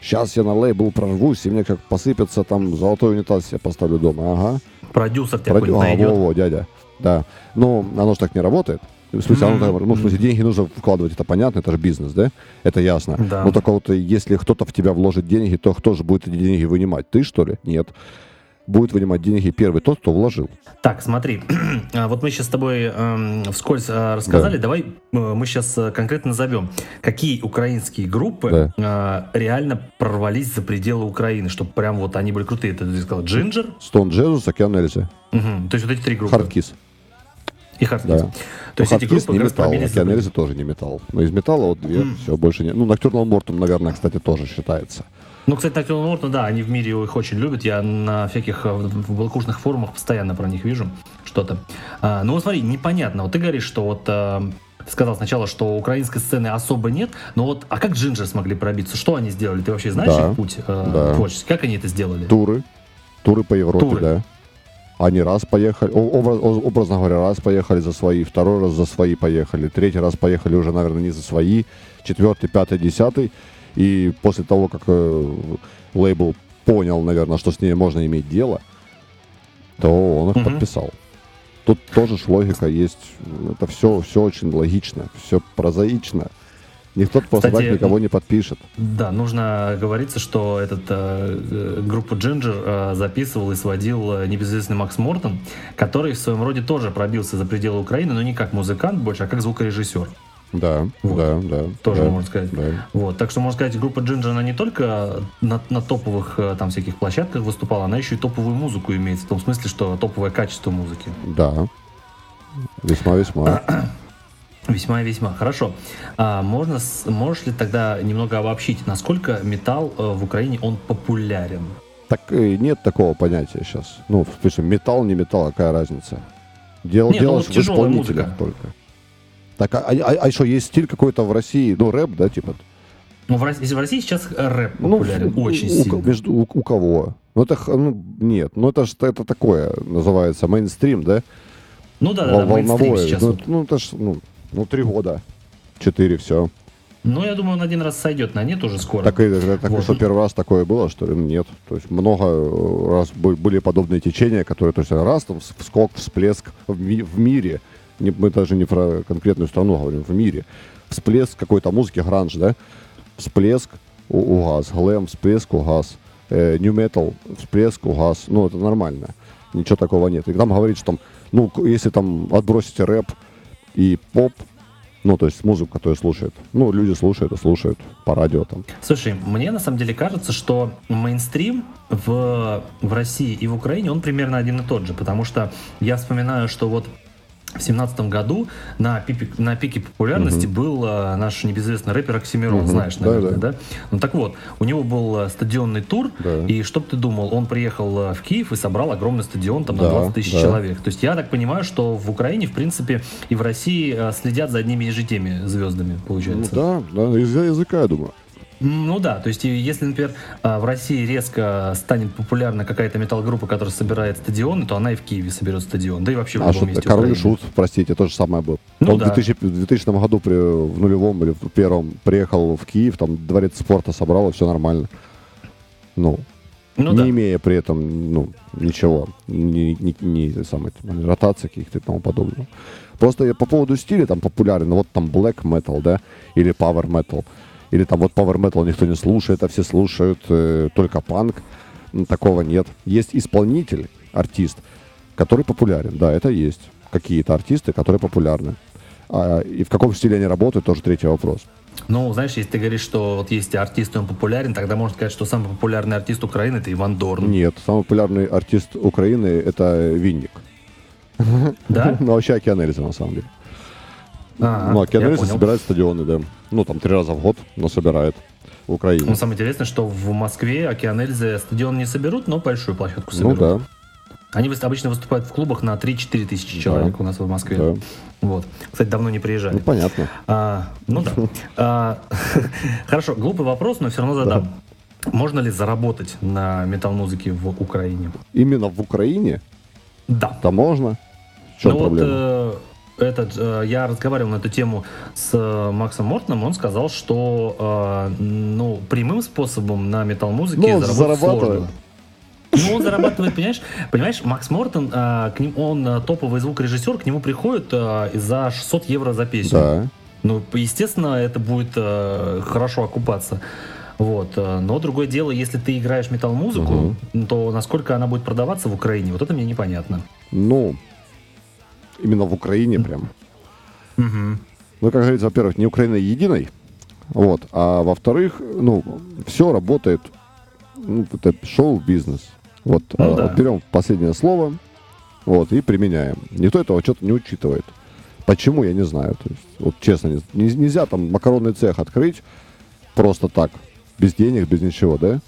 Сейчас я на лейбл прорвусь, и мне как посыпется там золотой унитаз я поставлю дома. Ага. Продюсер тебя Проди... а, во, во, дядя. Да. Ну, оно же так не работает. В смысле, mm-hmm. ну, в смысле, деньги нужно вкладывать, это понятно, это же бизнес, да? Это ясно. Да. Но только вот если кто-то в тебя вложит деньги, то кто же будет эти деньги вынимать? Ты, что ли? Нет. Будет вынимать деньги первый тот, кто вложил. Так, смотри, <clears throat> а, вот мы сейчас с тобой э, вскользь э, рассказали, да. давай э, мы сейчас э, конкретно назовем, какие украинские группы да. э, реально прорвались за пределы Украины, чтобы прям вот они были крутые. Ты, ты сказал Jinjer? Stoned Jesus, Океан Эльзы. Угу. То есть вот эти три группы. Hardkiss. И Hardkiss. Да. То есть эти группы не металл, Океан тоже не металл. Но из металла вот две, mm. все, больше нет. Ну, Nokturnal Mortum, наверное, кстати, тоже считается. Ну, кстати, Nocturnal Mortum, да, они в мире их очень любят. Я на всяких э, в балкушных форумах постоянно про них вижу что-то. А, ну, смотри, непонятно. Вот ты говоришь, что вот а, ты сказал сначала, что украинской сцены особо нет, но вот, а как Джинджер смогли пробиться? Что они сделали? Ты вообще знаешь да, их путь э, да. творческий? Как они это сделали? Туры. Туры по Европе, Туры. да. Они раз поехали, образ, образно говоря, раз поехали за свои, второй раз за свои поехали, третий раз поехали уже, наверное, не за свои, четвертый, пятый, десятый. И после того, как э, лейбл понял, наверное, что с ней можно иметь дело, то он их mm-hmm. подписал. Тут тоже ж логика есть. Это все, все очень логично, все прозаично. Никто просто Кстати, так никого не подпишет. Да, нужно говориться, что этот э, группу Ginger э, записывал и сводил э, небезызвестный Макс Мортон, который в своем роде тоже пробился за пределы Украины, но не как музыкант больше, а как звукорежиссер. Да, вот. да, да. Тоже да, можно сказать. Да. Вот, так что можно сказать, группа Ginger, она не только на, на топовых э, там всяких площадках выступала, она еще и топовую музыку имеет, в том смысле, что топовое качество музыки. Да, весьма-весьма. Весьма и <clears throat> весьма. Хорошо. А можно, можешь ли тогда немного обобщить, насколько металл э, в Украине он популярен? Так нет такого понятия сейчас. Ну, в смысле, металл, не металл, какая разница? Дел, нет, делаешь ну, в исполнителях музыка. только. Так, а, а, а еще есть стиль какой-то в России, ну, рэп, да, типа? Ну, в России, в России сейчас рэп ну, популярен, ну, очень у, сильно. Между, у, у кого? Ну, это, ну, нет, ну, это же это такое, называется, мейнстрим, да? Ну, да, да, да, волновое. сейчас. Ну, вот. ну, это ж, ну, ну, три года, четыре, все. Ну, я думаю, он один раз сойдет на нет уже скоро. Так, и, так вот. что первый раз такое было, что ли? Нет. То есть много раз были подобные течения, которые, то есть раз там скок, всплеск в, ми- в мире, не, мы даже не про конкретную страну говорим, в мире. Всплеск какой-то музыки, гранж, да? Всплеск, угас, глэм, всплеск, угас. Э, new metal, всплеск, угас. Ну, это нормально. Ничего такого нет. И там говорит, что там, ну, если там отбросите рэп и поп, ну, то есть музыку, которую слушают. Ну, люди слушают и слушают по радио там. Слушай, мне на самом деле кажется, что мейнстрим в, в России и в Украине, он примерно один и тот же, потому что я вспоминаю, что вот в семнадцатом году на пике, на пике популярности угу. был а, наш небезызвестный рэпер Оксимирон, угу. знаешь, наверное, да, да. да? Ну так вот, у него был а, стадионный тур, да. и что ты думал, он приехал а, в Киев и собрал огромный стадион там да, на 20 тысяч да. человек. То есть я так понимаю, что в Украине, в принципе, и в России следят за одними и же теми звездами, получается. Ну, да, да, из-за языка, я думаю. Ну да, то есть если, например, а, в России резко станет популярна какая-то металл-группа, которая собирает стадионы, то она и в Киеве соберет стадион, да и вообще в а любом месте Король Шут, простите, то же самое был. Ну, Он да. в 2000, в 2000 году при, в нулевом или в первом приехал в Киев, там дворец спорта собрал, и все нормально. Ну, ну, не да. имея при этом ну, ничего, ни, ни, ни самой ротации каких-то и тому подобного. Просто я по поводу стиля там популярен, вот там black metal, да, или power metal – или там вот power metal никто не слушает, а все слушают э, только панк. Такого нет. Есть исполнитель, артист, который популярен. Да, это есть. Какие-то артисты, которые популярны. А, и в каком стиле они работают, тоже третий вопрос. Ну, знаешь, если ты говоришь, что вот есть артист, и он популярен, тогда можно сказать, что самый популярный артист Украины это Иван Дорн. Нет, самый популярный артист Украины это Винник. Да? <laughs> Ну, вообще Океан Эльза, на самом деле. А, ну, а Киану собирает стадионы, да. Ну, там три раза в год, но собирает в Украине. Ну, самое интересное, что в Москве Океан Эльзы стадион не соберут, но большую площадку ну соберут. Ну, да. Они обычно выступают в клубах на 3-4 тысячи человек да. у нас в Москве. Да. Вот. Кстати, давно не приезжали. Ну, понятно. А, ну да. А, <laughs> хорошо, глупый вопрос, но все равно задам. Можно ли заработать на метал-музыке в Украине? Именно в Украине? Да. Да можно. В чем ну проблема? Вот, э, этот, э, я разговаривал на эту тему с э, Максом Мортоном, он сказал, что э, ну, прямым способом на метал-музыке ну, заработать сложно. Ну, он зарабатывает, понимаешь? Понимаешь, Макс Мортон, к ним, он топовый звукорежиссер, к нему приходит за 600 евро за песню. Да. Ну, естественно, это будет хорошо окупаться. Вот. Но другое дело, если ты играешь метал-музыку, угу. то насколько она будет продаваться в Украине, вот это мне непонятно. Ну, Именно в Украине прям. Угу. Ну, как говорится, во-первых, не Украина единой, вот, а во-вторых, ну, все работает, ну, это шоу-бизнес. Вот, ну, а, да. берем последнее слово, вот, и применяем. Никто этого что-то не учитывает. Почему, я не знаю. То есть, вот честно, не, нельзя там макаронный цех открыть просто так, без денег, без ничего, да?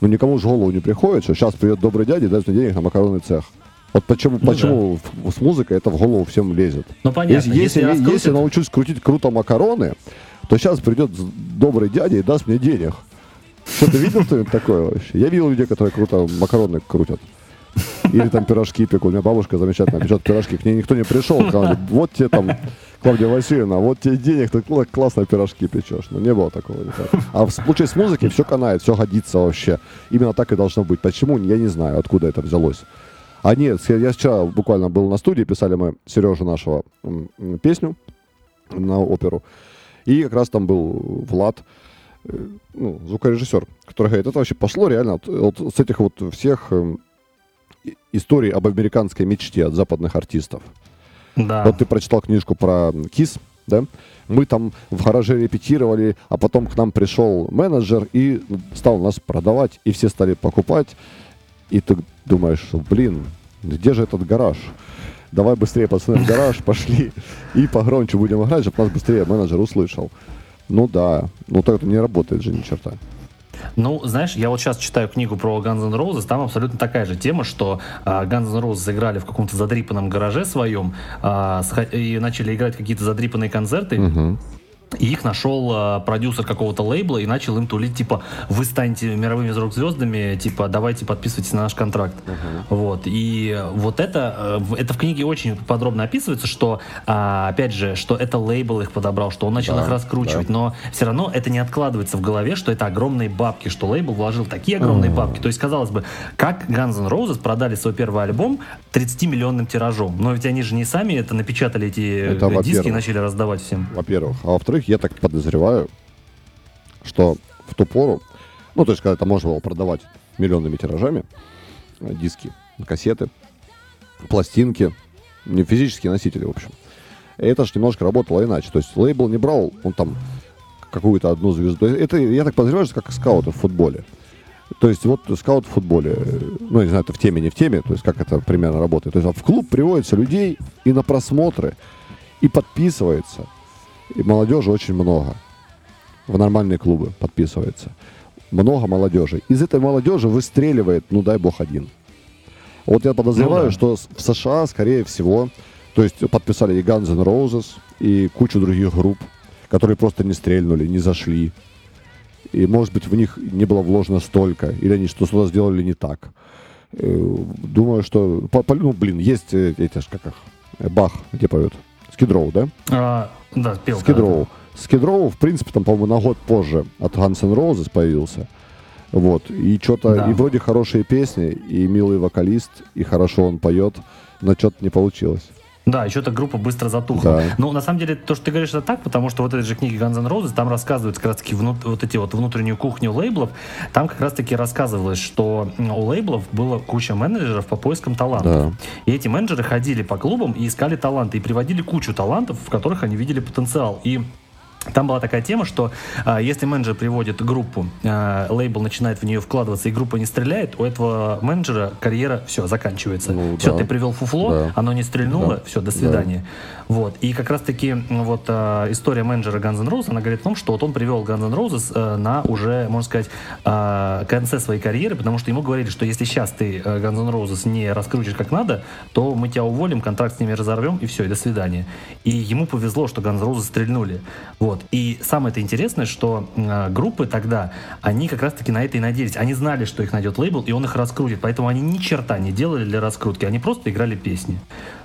Ну, никому же голову не приходит, что сейчас придет добрый дядя и даст мне денег на макаронный цех. Вот почему, ну, почему да. с музыкой это в голову всем лезет. Ну понятно. Если, если, если, если научусь крутить круто макароны, то сейчас придет добрый дядя и даст мне денег. Что ты видел что-нибудь такое вообще? Я видел людей, которые круто макароны крутят. Или там пирожки пекут. У меня бабушка замечательно печет пирожки. К ней никто не пришел. Сказали, вот тебе там, Клавдия Васильевна, вот тебе денег, ты классно пирожки печешь. Но не было такого. Никак. А в случае с музыкой все канает, все годится вообще. Именно так и должно быть. Почему? Я не знаю, откуда это взялось. А нет, я вчера буквально был на студии, писали мы Сережу нашего песню на оперу. И как раз там был Влад, э, ну, звукорежиссер, который говорит, это вообще пошло реально от, от, с этих вот всех э, историй об американской мечте от западных артистов. Да. Вот ты прочитал книжку про Кис, да? Мы там в гараже репетировали, а потом к нам пришел менеджер и стал нас продавать, и все стали покупать. И ты думаешь, блин, где же этот гараж? Давай быстрее, пацаны, в гараж, <laughs> пошли. И погромче будем играть, чтобы нас быстрее менеджер услышал. Ну да, ну так это не работает же ни черта. Ну, знаешь, я вот сейчас читаю книгу про Guns N' Roses, там абсолютно такая же тема, что э, Guns N' Roses играли в каком-то задрипанном гараже своем э, и начали играть какие-то задрипанные концерты. Угу. И их нашел э, продюсер какого-то лейбла и начал им тулить, типа, вы станете мировыми рок-звездами, типа, давайте подписывайтесь на наш контракт. Uh-huh. Вот. И вот это, э, это в книге очень подробно описывается, что, э, опять же, что это лейбл их подобрал, что он начал да, их раскручивать, да. но все равно это не откладывается в голове, что это огромные бабки, что лейбл вложил такие огромные uh-huh. бабки. То есть, казалось бы, как Guns N' Roses продали свой первый альбом 30-миллионным тиражом? Но ведь они же не сами это напечатали, эти это, диски и начали раздавать всем. Во-первых. А во-вторых, во-вторых, я так подозреваю, что в ту пору, ну, то есть, когда это можно было продавать миллионными тиражами, э, диски, кассеты, пластинки, не физические носители, в общем. это же немножко работало иначе. То есть лейбл не брал, он там какую-то одну звезду. Это, я так подозреваю, что как скауты в футболе. То есть вот скаут в футболе, ну, не знаю, это в теме, не в теме, то есть как это примерно работает. То есть в клуб приводятся людей и на просмотры, и подписывается – и молодежи очень много. В нормальные клубы подписывается. Много молодежи. Из этой молодежи выстреливает, ну дай бог, один. Вот я подозреваю, ну, да. что в США, скорее всего, то есть подписали и Guns N' Roses, и кучу других групп, которые просто не стрельнули, не зашли. И, может быть, в них не было вложено столько, или они что-то сделали не так. Э, думаю, что... Ну, блин, есть э, эти, как их, Бах, где поют? Скидроу, да? А, да, пел. Скидроу. Скидроу, в принципе, там, по-моему, на год позже от Guns N' Roses появился. Вот. И что-то, да. и вроде хорошие песни, и милый вокалист, и хорошо он поет, но что-то не получилось. Да, еще эта группа быстро затухла. Да. Но на самом деле то, что ты говоришь, это так, потому что вот этой же книге Guns N' Roses, там рассказывается как раз таки внут, вот эти вот внутреннюю кухню лейблов, там как раз таки рассказывалось, что у лейблов было куча менеджеров по поискам талантов. Да. И эти менеджеры ходили по клубам и искали таланты, и приводили кучу талантов, в которых они видели потенциал. И там была такая тема, что э, если менеджер приводит группу, э, лейбл начинает в нее вкладываться, и группа не стреляет, у этого менеджера карьера все заканчивается. Ну, все, да. ты привел фуфло, да. оно не стрельнуло, да. все, до свидания. Да. Вот. И как раз-таки вот э, история менеджера Guns N' Roses, она говорит о том, что вот он привел Guns N' Roses э, на уже, можно сказать, э, конце своей карьеры, потому что ему говорили, что если сейчас ты э, Guns N' Roses не раскрутишь как надо, то мы тебя уволим, контракт с ними разорвем, и все, и до свидания. И ему повезло, что Guns N' Roses стрельнули. Вот. И самое это интересное, что э, группы тогда, они как раз-таки на это и надеялись. Они знали, что их найдет лейбл, и он их раскрутит. Поэтому они ни черта не делали для раскрутки. Они просто играли песни.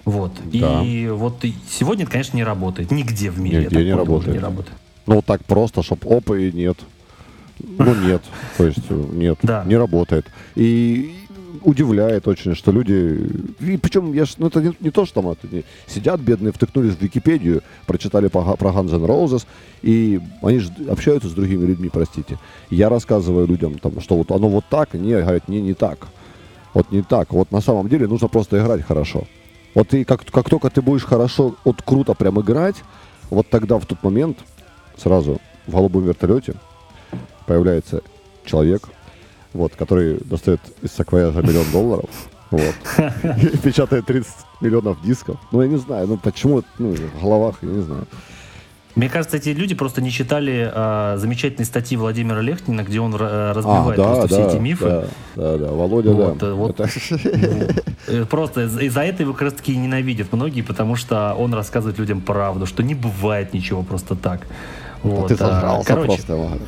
Вот. Да. И вот сегодня это, конечно, не работает. Нигде в мире. Нигде не работает. не работает. Ну, так просто, чтобы опа и нет. Ну, нет. То есть, нет, да. не работает. И удивляет очень, что люди... И причем, я ж, ну, это не, не то, что там это, не, сидят бедные, втыкнулись в Википедию, прочитали про, про Guns N' Roses, и они же общаются с другими людьми, простите. Я рассказываю людям, там, что вот оно вот так, не, говорят, не, не так. Вот не так. Вот на самом деле нужно просто играть хорошо. Вот и как, как только ты будешь хорошо, вот круто прям играть, вот тогда в тот момент сразу в голубом вертолете появляется человек, вот, который достает из саквояжа миллион долларов, вот, <laughs> печатает 30 миллионов дисков. Ну, я не знаю, ну, почему, ну, в головах, я не знаю. Мне кажется, эти люди просто не читали а, замечательные статьи Владимира Лехтина, где он а, разбивает а, да, просто да, все эти мифы. Да, да, да. Володя, вот, да. Вот, это... Э, просто из-за этого его как раз таки ненавидят многие, потому что он рассказывает людям правду, что не бывает ничего просто так. Вот, ты сожрался а, короче, просто.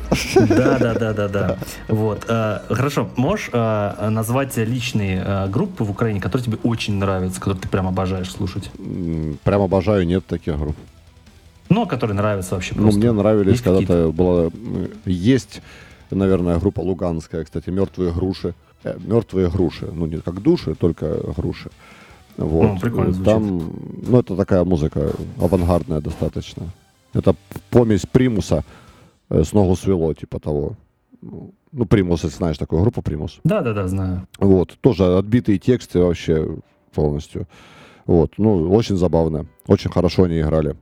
Да, да, да, да, да. Вот, а, хорошо, можешь а, назвать личные а, группы в Украине, которые тебе очень нравятся, которые ты прям обожаешь слушать? Прям обожаю, нет таких групп. Ну, которые нравятся вообще просто. Ну, мне нравились когда-то была... Есть, наверное, группа луганская, кстати, «Мертвые груши». Э, «Мертвые груши». Ну, не как души, только груши. Вот. Ну, прикольно звучит. Там, ну, это такая музыка авангардная достаточно. Это помесь примуса э, с ногу свело, типа того. Ну, Примус, если знаешь такую группу Примус. Да, да, да, знаю. Вот, тоже отбитые тексты вообще полностью. Вот, ну, очень забавно. Очень хорошо они играли.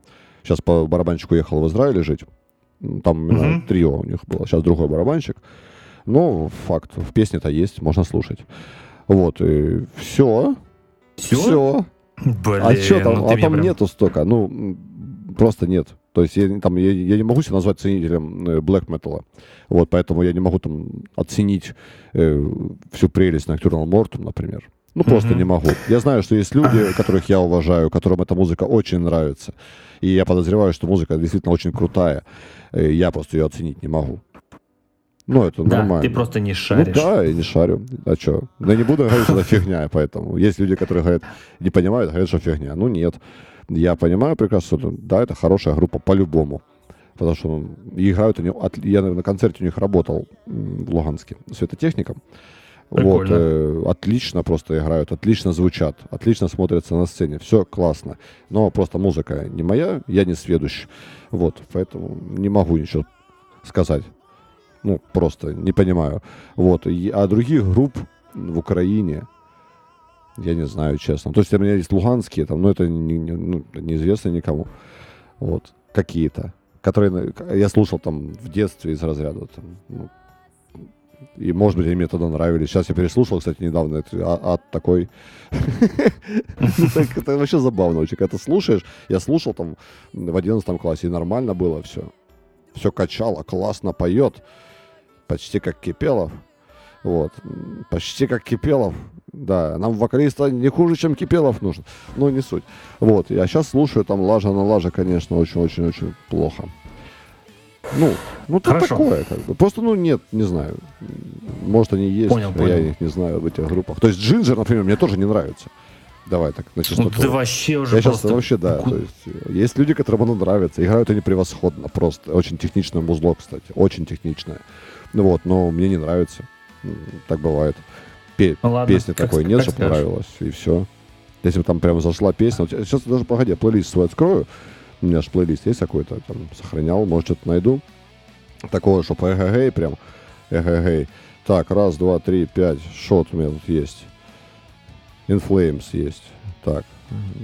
Сейчас по барабанщику ехал в Израиле жить. Там uh-huh. трио у них было. Сейчас другой барабанщик. Но факт, в песне-то есть, можно слушать. Вот, и все. Все? Блин, а что там? Ну, а там прям... нету столько. Ну, просто нет. То есть я, там, я, я не могу себя назвать ценителем black metal. Вот, поэтому я не могу там оценить э, всю прелесть Nocturnal Mortum, например. Ну, просто mm-hmm. не могу. Я знаю, что есть люди, которых я уважаю, которым эта музыка очень нравится. И я подозреваю, что музыка действительно очень крутая. Э, я просто ее оценить не могу. Ну, это да, нормально. ты просто не шаришь. Ну, да, я не шарю. А что? Ну, я не буду говорить, что это фигня, поэтому. Есть люди, которые говорят, не понимают, говорят, что фигня. Ну, нет. Я понимаю прекрасно, что да, это хорошая группа по-любому. Потому что ну, играют они... Я на концерте у них работал в Луганске светотехником. Вот, э, отлично просто играют, отлично звучат, отлично смотрятся на сцене, все классно. Но просто музыка не моя, я не сведущий. Вот, поэтому не могу ничего сказать. Ну, просто не понимаю. Вот, а других групп в Украине, я не знаю, честно. То есть у меня есть луганские, там, но это не, не, ну, неизвестно никому. Вот, какие-то, которые я слушал там в детстве из разряда. Там, ну, и, может быть, они мне тогда нравились. Сейчас я переслушал, кстати, недавно. Это ад а, такой. Ну, это вообще забавно очень. Когда ты слушаешь, я слушал там в 11 классе, и нормально было все. Все качало, классно поет. Почти как Кипелов. Вот. Почти как Кипелов. Да, нам вокалиста не хуже, чем Кипелов нужен. Но не суть. Вот. Я сейчас слушаю там лажа на лажа, конечно, очень-очень-очень плохо. Ну, ну это Хорошо. такое, как бы. Просто, ну, нет, не знаю. Может, они есть, понял, а понял. я их не знаю в этих группах. То есть Джинджер, например, мне тоже не нравится. Давай так, на чистоту. Ну, ты вообще уже Я сейчас вообще, да. То есть, есть люди, которым оно нравится. Играют они превосходно просто. Очень техничное музло, кстати. Очень техничное. Ну вот, но мне не нравится. Так бывает. Пе- ну, ладно, песни такой нет, чтобы понравилось. И все. Если бы там прямо зашла песня. Вот сейчас даже, погоди, плейлист свой открою. У меня же плейлист есть какой-то, там, сохранял, может, что-то найду. Такого, чтобы эгэгэй прям, эгэгэй. Так, раз, два, три, пять, шот у меня тут есть. In Flames есть. Так.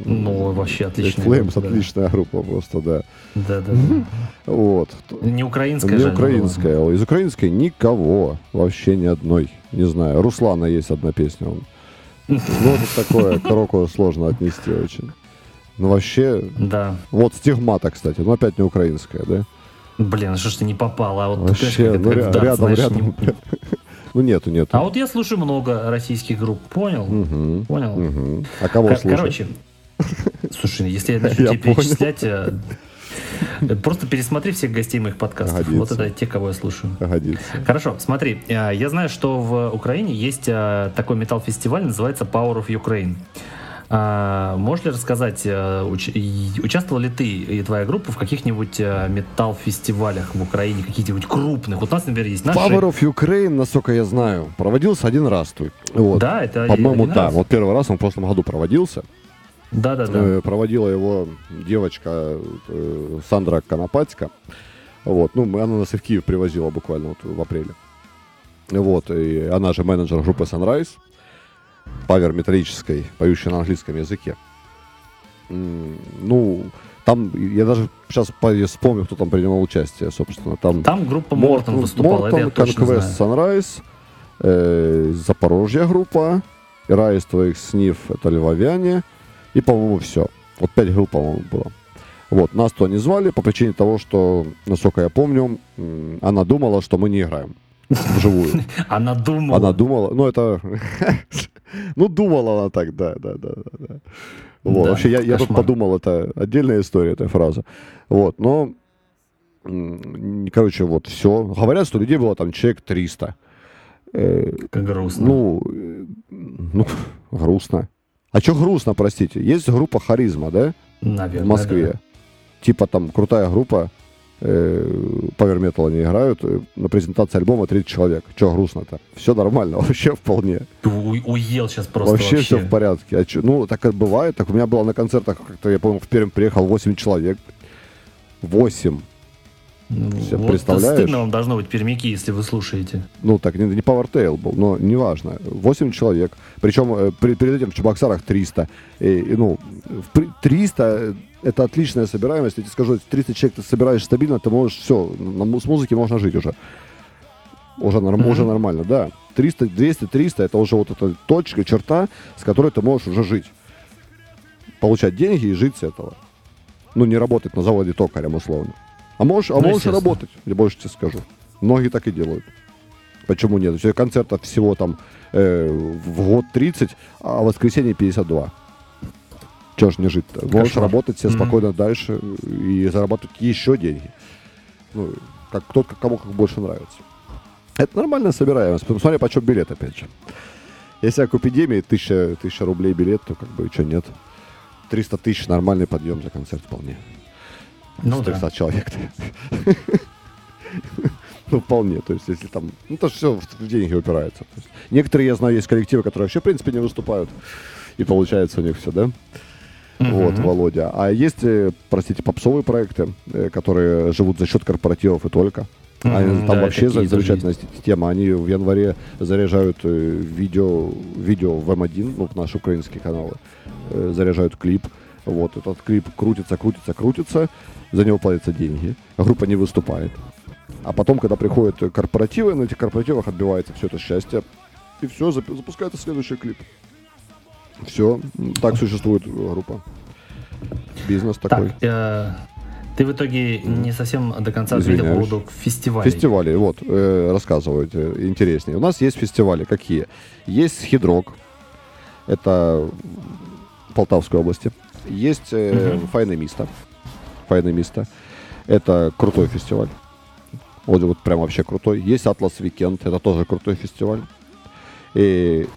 Ну, вообще отличная Flames группа, отличная да. группа просто, да. Да, да, да. Вот. Не украинская Не украинская. Была. Из украинской никого. Вообще ни одной. Не знаю. Руслана есть одна песня. Он. <laughs> Ну, вот такое. К року сложно отнести очень. Ну, вообще... Да. Вот стигмата, кстати. Ну, опять не украинская, да? Блин, что ж ты не попала? А вот вообще, ну, ря- рядом, знаешь, рядом. Не... <laughs> ну, нету, нету. А вот я слушаю много российских групп, понял? Угу, понял? Угу. А кого К- слушать? Короче, <laughs> слушай, если я начну тебе перечислять, э, Просто пересмотри всех гостей моих подкастов. Годится. Вот это те, кого я слушаю. Годится. Хорошо, смотри. Э, я знаю, что в Украине есть э, такой метал-фестиваль, называется Power of Ukraine. А, можешь ли рассказать, э, уч, участвовал ли ты и твоя группа в каких-нибудь э, металл-фестивалях в Украине, каких-нибудь крупных? Вот у нас, например, есть наши... Power of Ukraine, насколько я знаю, проводился один раз. Вот. Да, это По-моему, да. Раз. Вот первый раз он в прошлом году проводился. Да, да, да. Э, проводила его девочка Сандра Конопатько. Вот, ну, она нас и в Киев привозила буквально вот в апреле. Вот, и она же менеджер группы Sunrise павер металлической, поющей на английском языке. Ну, там, я даже сейчас вспомню, кто там принимал участие, собственно. Там, там группа Мортон выступала, Мортон, Conquest Sunrise, э, Запорожья группа, Райс твоих снив, это львовяне, и, по-моему, все. Вот пять групп, по-моему, было. Вот, нас то не звали по причине того, что, насколько я помню, она думала, что мы не играем вживую. <laughs> Она думала. Она думала, ну это, <laughs> <laughs> ну думала она так, да, да, да, да. Вот, да, вообще я, я тут подумал, это отдельная история, эта фраза. Вот, но, короче, вот все. Говорят, что людей было там человек 300. Э, как грустно. Ну, э, ну, <laughs> грустно. А что грустно, простите? Есть группа Харизма, да? Наверное, В Москве. Да. Типа там крутая группа павер метал они играют, на презентации альбома 30 человек. Че грустно-то? Все нормально, <laughs> вообще вполне. Ты уел сейчас просто вообще. Вообще все в порядке. А чё, ну, так и бывает. Так у меня было на концертах, как-то, я помню, в Пермь приехал 8 человек. 8. Ну, вот представляешь? Стыдно вам должно быть пермяки, если вы слушаете. Ну, так, не, не Power был, но неважно. 8 человек. Причем э, при, перед этим в Чебоксарах 300. И, и, ну, в, 300 это отличная собираемость. Я тебе скажу, 300 человек ты собираешь стабильно, ты можешь, все, с музыки можно жить уже. Уже, норм, mm-hmm. уже нормально, да. 300, 200, 300 это уже вот эта точка, черта, с которой ты можешь уже жить. Получать деньги и жить с этого. Ну, не работать на заводе токарем, условно. А можешь, а ну, можешь работать, я больше тебе скажу. Многие так и делают. Почему нет? Все концертов всего там э, в год 30, а в воскресенье 52. Чего ж не жить-то? Можешь работать себе mm-hmm. спокойно дальше и зарабатывать еще деньги. Ну, как кто кому как больше нравится. Это нормально собираемость. Посмотри, почем билет, опять же. Если как в эпидемии тысяча, тысяча рублей билет, то как бы что нет. 300 тысяч нормальный подъем за концерт вполне. Ну, 300 да. человек. <laughs> Ну, вполне. То есть, если там... Ну, то все в деньги упирается. некоторые, я знаю, есть коллективы, которые вообще, в принципе, не выступают. И получается у них все, да? Вот, Володя. А есть, э, простите, попсовые проекты, э, которые живут за счет корпоративов и только. Они, там да, вообще замечательная система. Они в январе заряжают э, видео, видео в М1, ну, в наши украинские каналы, заряжают клип. Вот, этот клип крутится, крутится, крутится, за него платятся деньги, группа не выступает. А потом, когда приходят корпоративы, на этих корпоративах отбивается все это счастье, и все, запускается следующий клип. Все, так существует группа. Бизнес такой. Так, э, ты в итоге не совсем до конца ответил по поводу фестивалей. Фестивали, вот, э, рассказываю интереснее. У нас есть фестивали, какие? Есть Хидрок, это в Полтавской области. Есть э, угу. Файна Миста. Файне Місто. Это крутой фестиваль. Вот, вот прям вообще крутой. Есть Atlas Weekend, это тоже крутой фестиваль. И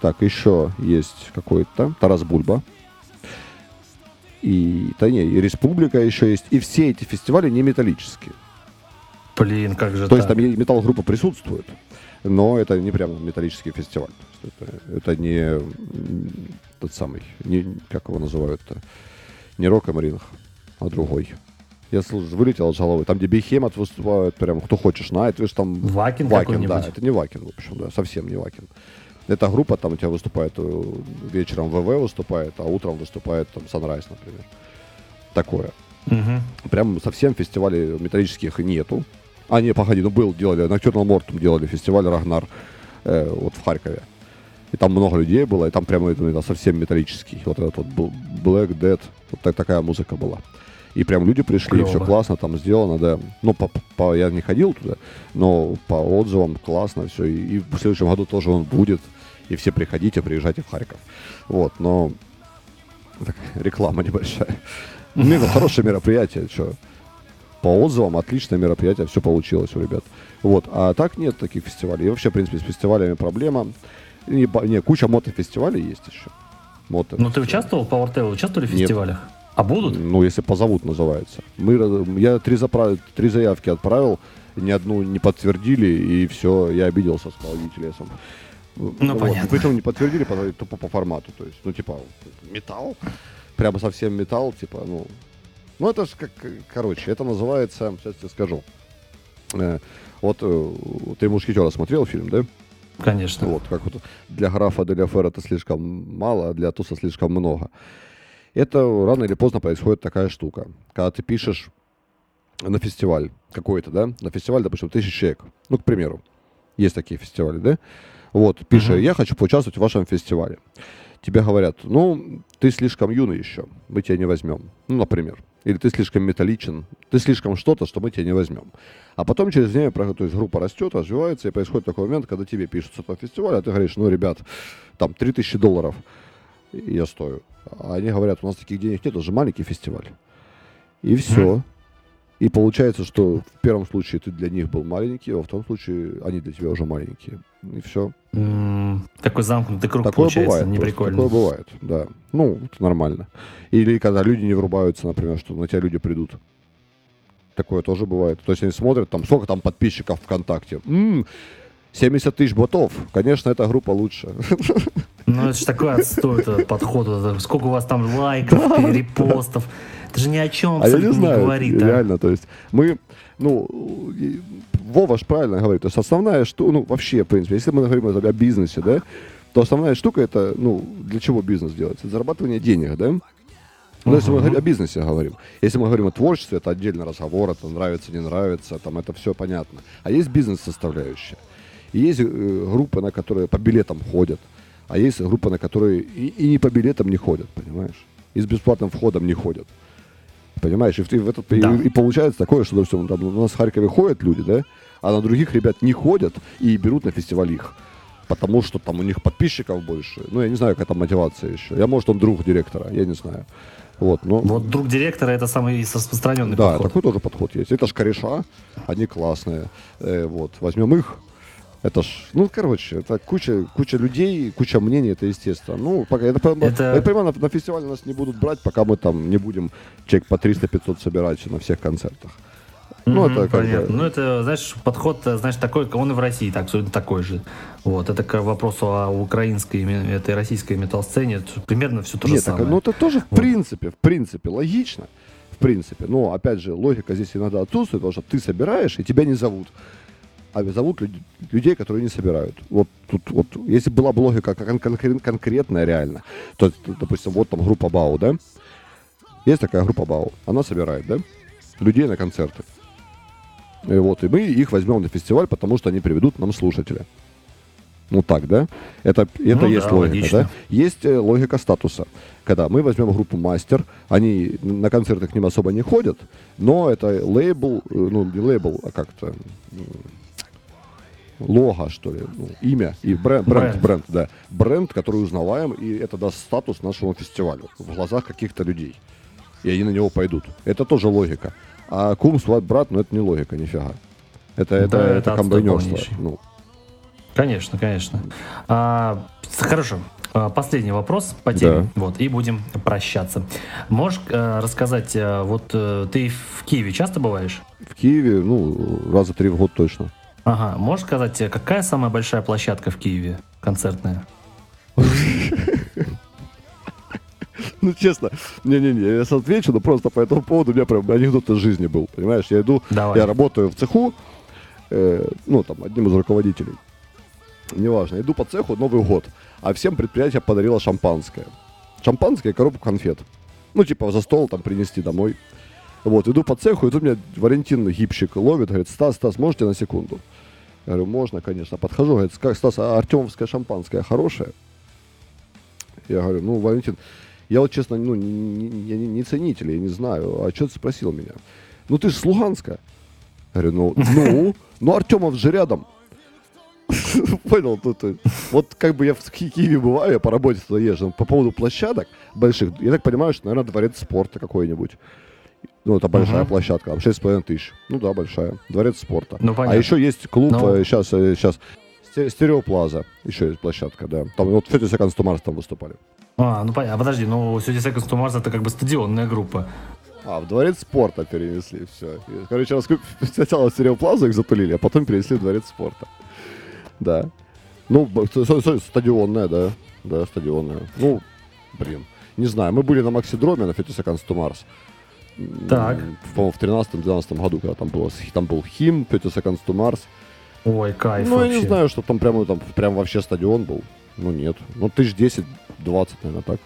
так, еще есть какой-то Тарас Бульба. И, да не, и Республика еще есть. И все эти фестивали не металлические. Блин, как же То так? есть там металл-группа присутствует, но это не прям металлический фестиваль. Это, это не тот самый, не, как его называют-то, не Рок Ринг, а другой. Я вылетел с головы. Там, где Бихемот выступают, прям кто хочешь знает, видишь, там... Вакин Вакин, да, это не Вакин, в общем, да, совсем не Вакин. Эта группа там у тебя выступает э, вечером ВВ выступает, а утром выступает там Sunrise, например. Такое. Угу. Прям совсем фестивалей металлических нету. А, не, погоди, ну был, делали, на Черном Мортум делали фестиваль Рагнар э, вот в Харькове. И там много людей было, и там прямо это, совсем металлический. Вот этот вот Black Dead, вот так, такая музыка была. И прям люди пришли, Клево. все классно там сделано, да. Ну, по, по, я не ходил туда, но по отзывам классно все. И, и в следующем году тоже он будет и все приходите, приезжайте в Харьков. Вот, но так, реклама небольшая. Ну, хорошее мероприятие, что. По отзывам отличное мероприятие, все получилось у ребят. Вот, а так нет таких фестивалей. И вообще, в принципе, с фестивалями проблема. Не, не куча мотофестивалей есть еще. Мото ну, ты участвовал в PowerTail, участвовали в нет. фестивалях? А будут? Ну, если позовут, называется. Мы, я три, заправ... три заявки отправил, ни одну не подтвердили, и все, я обиделся, сказал, идите лесом. Ну, вот. понятно. Причем не подтвердили по, тупо по формату. То есть, ну, типа, металл, прямо совсем металл, типа, ну... Ну, это же как, короче, это называется, сейчас тебе скажу. Э, вот э, ты «Мушкетера» смотрел фильм, да? Конечно. Вот, как вот для графа Деля Фер это слишком мало, а для Туса слишком много. Это рано или поздно происходит такая штука. Когда ты пишешь на фестиваль какой-то, да, на фестиваль, допустим, тысяча человек, ну, к примеру, есть такие фестивали, да, вот, пишет, uh-huh. я хочу поучаствовать в вашем фестивале. Тебе говорят, ну, ты слишком юный еще, мы тебя не возьмем. Ну, например. Или ты слишком металличен, ты слишком что-то, что мы тебя не возьмм. А потом через время, то есть группа растет, развивается, и происходит такой момент, когда тебе пишут с этого фестиваля, а ты говоришь, ну, ребят, там 3000 долларов я стою. А они говорят, у нас таких денег нет, это же маленький фестиваль. И все. И получается, что в первом случае ты для них был маленький, а во втором случае они для тебя уже маленькие. И все. Mm, такой замкнутый круг такое получается, бывает, неприкольно. Такое бывает, да. Ну, это нормально. Или когда люди не врубаются, например, что на тебя люди придут. Такое тоже бывает. То есть они смотрят, там, сколько там подписчиков ВКонтакте. М-м, 70 тысяч ботов. Конечно, эта группа лучше. Ну, это же такой отстой подход. Сколько у вас там <laughs> лайков, репостов. Это же ни о чем а я не, знаю, не говорит. А? Реально, то есть мы, ну, Вова ж правильно говорит, то есть основная что, ну, вообще, в принципе, если мы говорим о бизнесе, да, то основная штука это, ну, для чего бизнес делается? Зарабатывание денег, да? Но uh-huh. если мы о бизнесе говорим, если мы говорим о творчестве, это отдельный разговор, это нравится, не нравится, там это все понятно. А есть бизнес-составляющая. И есть э, группы, на которые по билетам ходят, а есть группы, на которые и, и не по билетам не ходят, понимаешь? И с бесплатным входом не ходят. Понимаешь? И, в, и, в этот, да. и, и получается такое, что допустим, там, у нас в Харькове ходят люди, да, а на других ребят не ходят и берут на фестиваль их. Потому что там у них подписчиков больше. Ну, я не знаю, какая там мотивация еще. Я, может, он друг директора, я не знаю. Вот, но... вот друг директора это самый распространенный да, подход. Да, такой тоже подход есть. Это ж кореша, они классные. Э, вот, возьмем их, это ж, ну, короче, это куча, куча людей, куча мнений, это естественно. Ну, пока, это, это... я понимаю, на, на фестивале нас не будут брать, пока мы там не будем человек по 300-500 собирать на всех концертах. Ну, это как понятно. Бы... Ну, это, знаешь, подход, знаешь, такой, он и в России так, абсолютно такой же. Вот, это к вопросу о украинской, этой российской метал-сцене, примерно все то же Нет, самое. Так, ну, это тоже в вот. принципе, в принципе, логично. В принципе. Но, опять же, логика здесь иногда отсутствует, потому что ты собираешь, и тебя не зовут зовут людей, которые не собирают. Вот тут вот, если была бы логика кон- кон- конкретная реально, то, допустим, вот там группа Бау, да? Есть такая группа Бау, она собирает, да? Людей на концерты. И вот, и мы их возьмем на фестиваль, потому что они приведут нам слушателя. Ну так, да? Это, это ну, есть да, логика, логично. да? Есть э, логика статуса. Когда мы возьмем группу Мастер, они на концерты к ним особо не ходят, но это лейбл, э, ну не лейбл, а как-то лого, что ли, ну, имя и бренд, бренд, бренд, да. Бренд, который узнаваем, и это даст статус нашему фестивалю в глазах каких-то людей. И они на него пойдут. Это тоже логика. А кум, сват, брат, ну это не логика, нифига. Это, это, да, это, это комбайнерство. Ну. Конечно, конечно. А, хорошо. А, последний вопрос по теме, да. вот, и будем прощаться. Можешь э, рассказать, э, вот э, ты в Киеве часто бываешь? В Киеве, ну, раза три в год точно. Ага, можешь сказать, какая самая большая площадка в Киеве концертная? <laughs> Ну, честно, не-не-не, я сейчас отвечу, но просто по этому поводу у меня прям анекдот из жизни был, понимаешь? Я иду, Давай. я работаю в цеху, э, ну, там, одним из руководителей. Неважно, иду по цеху, Новый год, а всем предприятие подарило шампанское. Шампанское и коробку конфет. Ну, типа, за стол там принести домой. Вот, иду по цеху, и тут меня Валентин гипщик ловит, говорит, Стас, Стас, можете на секунду? Я говорю, можно, конечно. Подхожу, говорит, как, Стас, а артемовское шампанское хорошее? Я говорю, ну, Валентин, я вот, честно, ну, не, не, не, ценитель, я не знаю. А что ты спросил меня? Ну, ты же с Луганска. Я говорю, ну, ну, <laughs> ну, Артемов же рядом. <laughs> Понял, тут, вот как бы я в Киеве бываю, я по работе туда езжу. По поводу площадок больших, я так понимаю, что, наверное, дворец спорта какой-нибудь. Ну, это большая uh-huh. площадка, там 6,5 тысяч. Ну да, большая. Дворец спорта. Ну, а еще есть клуб, ну... сейчас, сейчас Стереоплаза, еще есть площадка, да. Там вот Фетти Секонс Марс там выступали. А, ну понятно. А подожди, ну Фетти Секонс Марс это как бы стадионная группа. А, в дворец спорта перенесли, все. Короче, раз <laughs> сначала Стереоплазу их запылили, а потом перенесли в дворец спорта. Да. Ну, стадионная, да. Да, стадионная. Ну, блин. Не знаю, мы были на Максидроме, на Фетти Секонс Марс. Так. По-моему, в 13-12 году, когда там, было, там был Хим, Петя Seconds to Mars. Ой, кайф Ну, вообще. я не знаю, что там прямо там прям вообще стадион был. Ну, нет. Ну, тысяч десять, двадцать, наверное, так.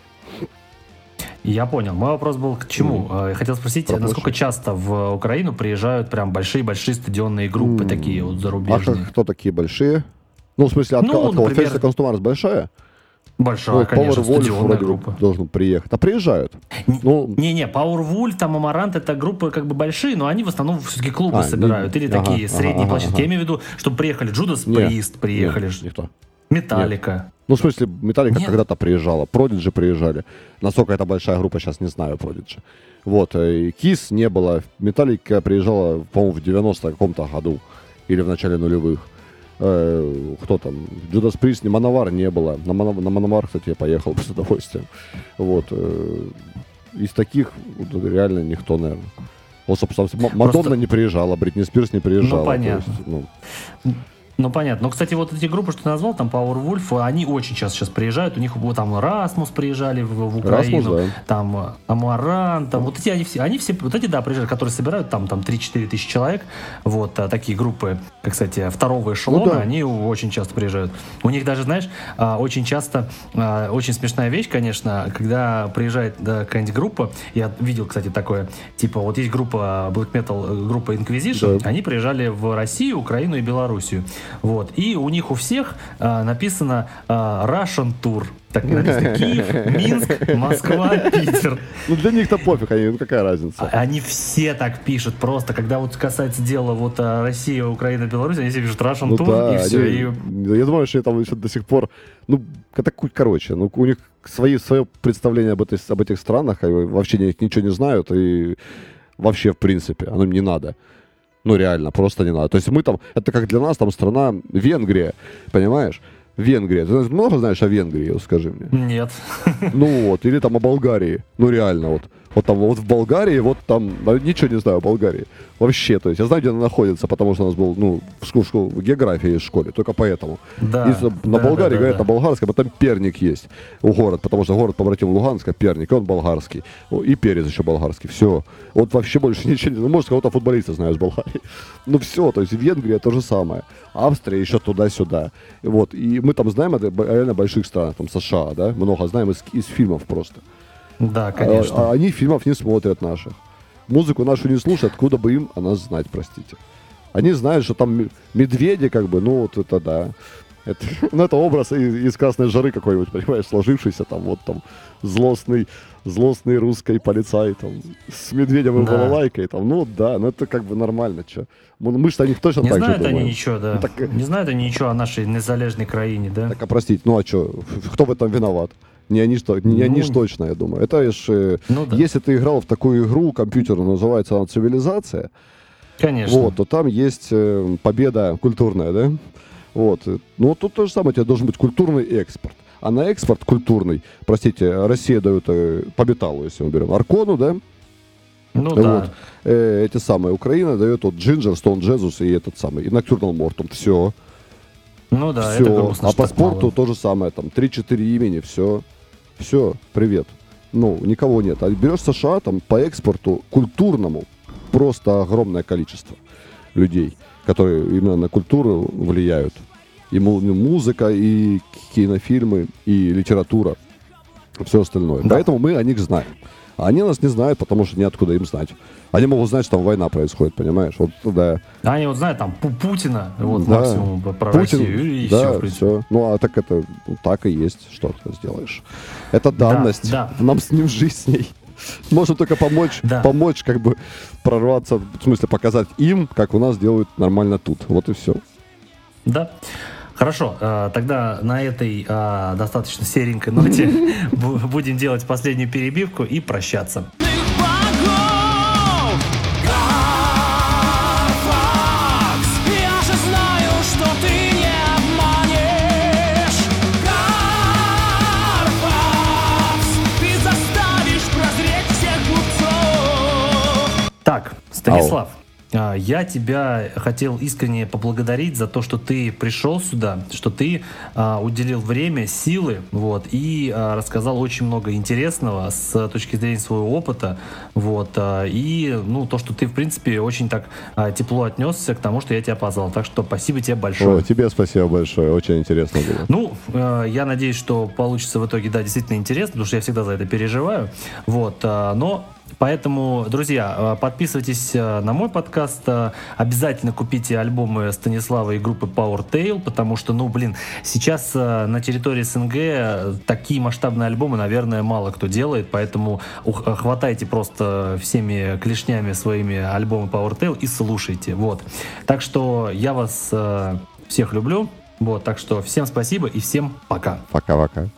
Я понял. Мой вопрос был к чему? Mm. Я хотел спросить, Про насколько часто в Украину приезжают прям большие-большие стадионные группы mm. такие вот зарубежные? А кто такие большие? Ну, в смысле, от, ну, от кого? Например... Ферзь Констумарс большая? Большая, ну, конечно, Powerwolf вроде группа. должен приехать. А приезжают. Ну... Не-не, Powerwolf, там Амарант, это группы как бы большие, но они в основном все-таки клубы а, собирают. Не... Или ага, такие ага, средние ага, площадки. Ага. Я имею в виду, чтобы приехали Джудас Прист, приехали. Нет, никто. Металлика. Ну, в смысле, Металлика когда-то приезжала, Продиджи приезжали. Насколько это большая группа, сейчас не знаю, Продиджи. Вот, э, и Кис не было. Металлика приезжала, по-моему, в 90 каком-то году. Или в начале нулевых э, кто там, Джудас Прист, Мановар не было. На, Мано, на Мановар, кстати, я поехал <laughs> с удовольствием. Вот. Э, из таких реально никто, наверное. Вот, собственно, Мадонна Просто... не приезжала, Бритни Спирс не приезжала. Ну, понятно. Есть, ну... Ну, понятно. Но, кстати, вот эти группы, что ты назвал, там Power Wolf, они очень часто сейчас приезжают. У них вот там Расмус приезжали в, в Украину, Rasmus, да. там э, Амаран, там вот эти они все, они все, вот эти, да, приезжают, которые собирают там, там 3-4 тысячи человек. Вот а, такие группы, как, кстати, второго эшелона, ну, да. они очень часто приезжают. У них даже, знаешь, а, очень часто, а, очень смешная вещь, конечно, когда приезжает да, какая-нибудь группа, я видел, кстати, такое, типа вот есть группа Black Metal, группа Inquisition, да. они приезжали в Россию, Украину и Белоруссию. Вот. И у них у всех а, написано а, Russian Tour. Так написано <laughs> Киев, Минск, Москва, Питер. Ну для них-то пофиг, они, ну какая разница. А, они все так пишут просто, когда вот касается дела вот Россия, Украина, Беларусь, они все пишут Russian ну, Tour да, и все. Они, и... Я думаю, что они там еще до сих пор, ну, это короче, ну у них свои, свое представление об, этой, об этих странах, вообще ничего не знают, и вообще, в принципе, оно им не надо. Ну, реально, просто не надо. То есть мы там, это как для нас там страна Венгрия, понимаешь? Венгрия. Ты много знаешь о Венгрии, скажи мне? Нет. Ну вот, или там о Болгарии. Ну реально, вот. Вот там вот в Болгарии, вот там, ничего не знаю о Болгарии. Вообще, то есть я знаю, где она находится, потому что у нас был, ну, в, школе, в, школе, в географии в школе, только поэтому. Да, и на да, Болгарии да, говорят да. на болгарском, а там перник есть у город, потому что город побратим Луганска, перник, и он болгарский. И перец еще болгарский, все. Вот вообще больше <laughs> ничего не. Ну, может, кого-то футболиста знаешь в Болгарии. Ну все, то есть Венгрия то же самое. Австрия еще туда-сюда. Вот, и мы там знаем это реально больших стран, там США, да, много знаем из, из фильмов просто. Да, конечно. А, они фильмов не смотрят наших. Музыку нашу не слушают, откуда бы им о нас знать, простите. Они знают, что там медведи, как бы, ну вот это да. Это, <laughs> ну, это образ из, из красной жары какой-нибудь, понимаешь, сложившийся там, вот там, злостный, злостный русский полицай, там, с медведем и да. балалайкой, там, ну да, ну это как бы нормально, что. Мы что о них точно не так знают же они думаем. ничего, да. Ну, так, не знают они ничего о нашей незалежной краине, да. Так, а простите, ну а что, кто в этом виноват? Не они, что, не ну, они ж точно, я думаю. Это ж, э, ну, да. если ты играл в такую игру компьютерную, называется она «Цивилизация», Конечно. Вот, то там есть э, победа культурная, да? Вот. Ну, тут то же самое, у тебя должен быть культурный экспорт. А на экспорт культурный, простите, Россия дает э, по металлу, если мы берем Аркону, да? Ну вот. да. Э, эти самые, Украина дает вот Джинджер, Стоун Джезус и этот самый, и Nocturnal Mortum. Все. Ну да, все. это грустно, А по спорту мало. то же самое, там, 3-4 имени, все. Все, привет. Ну, никого нет. А берешь США, там, по экспорту культурному просто огромное количество людей, которые именно на культуру влияют. И музыка, и кинофильмы, и литература, все остальное. Да. Поэтому мы о них знаем. А они нас не знают, потому что неоткуда им знать. Они могут знать, что там война происходит, понимаешь? Вот, да. Они вот знают там Путина, вот да. максимум про Путин, Россию, и да, все, все. Ну, а так это ну, так и есть, что ты сделаешь. Это данность. Да, да. Нам с ним жизнь с ней. Можем только помочь, да. помочь как бы прорваться, в смысле показать им, как у нас делают нормально тут. Вот и все. Да. Хорошо, э, тогда на этой э, достаточно серенькой ноте <laughs> будем делать последнюю перебивку и прощаться. Так, Станислав, Ау. Я тебя хотел искренне поблагодарить за то, что ты пришел сюда, что ты а, уделил время, силы, вот, и а, рассказал очень много интересного с точки зрения своего опыта, вот, а, и, ну, то, что ты, в принципе, очень так а, тепло отнесся к тому, что я тебя позвал. Так что спасибо тебе большое. О, тебе спасибо большое, очень интересно было. Ну, а, я надеюсь, что получится в итоге, да, действительно интересно, потому что я всегда за это переживаю, вот, а, но Поэтому, друзья, э, подписывайтесь э, на мой подкаст, э, обязательно купите альбомы Станислава и группы Power Tail, потому что, ну, блин, сейчас на территории СНГ такие масштабные альбомы, наверное, мало кто делает, поэтому хватайте просто всеми клешнями своими альбомы Power Tail и слушайте, вот. Так что я вас всех люблю, вот, так что всем спасибо и всем пока. Пока-пока.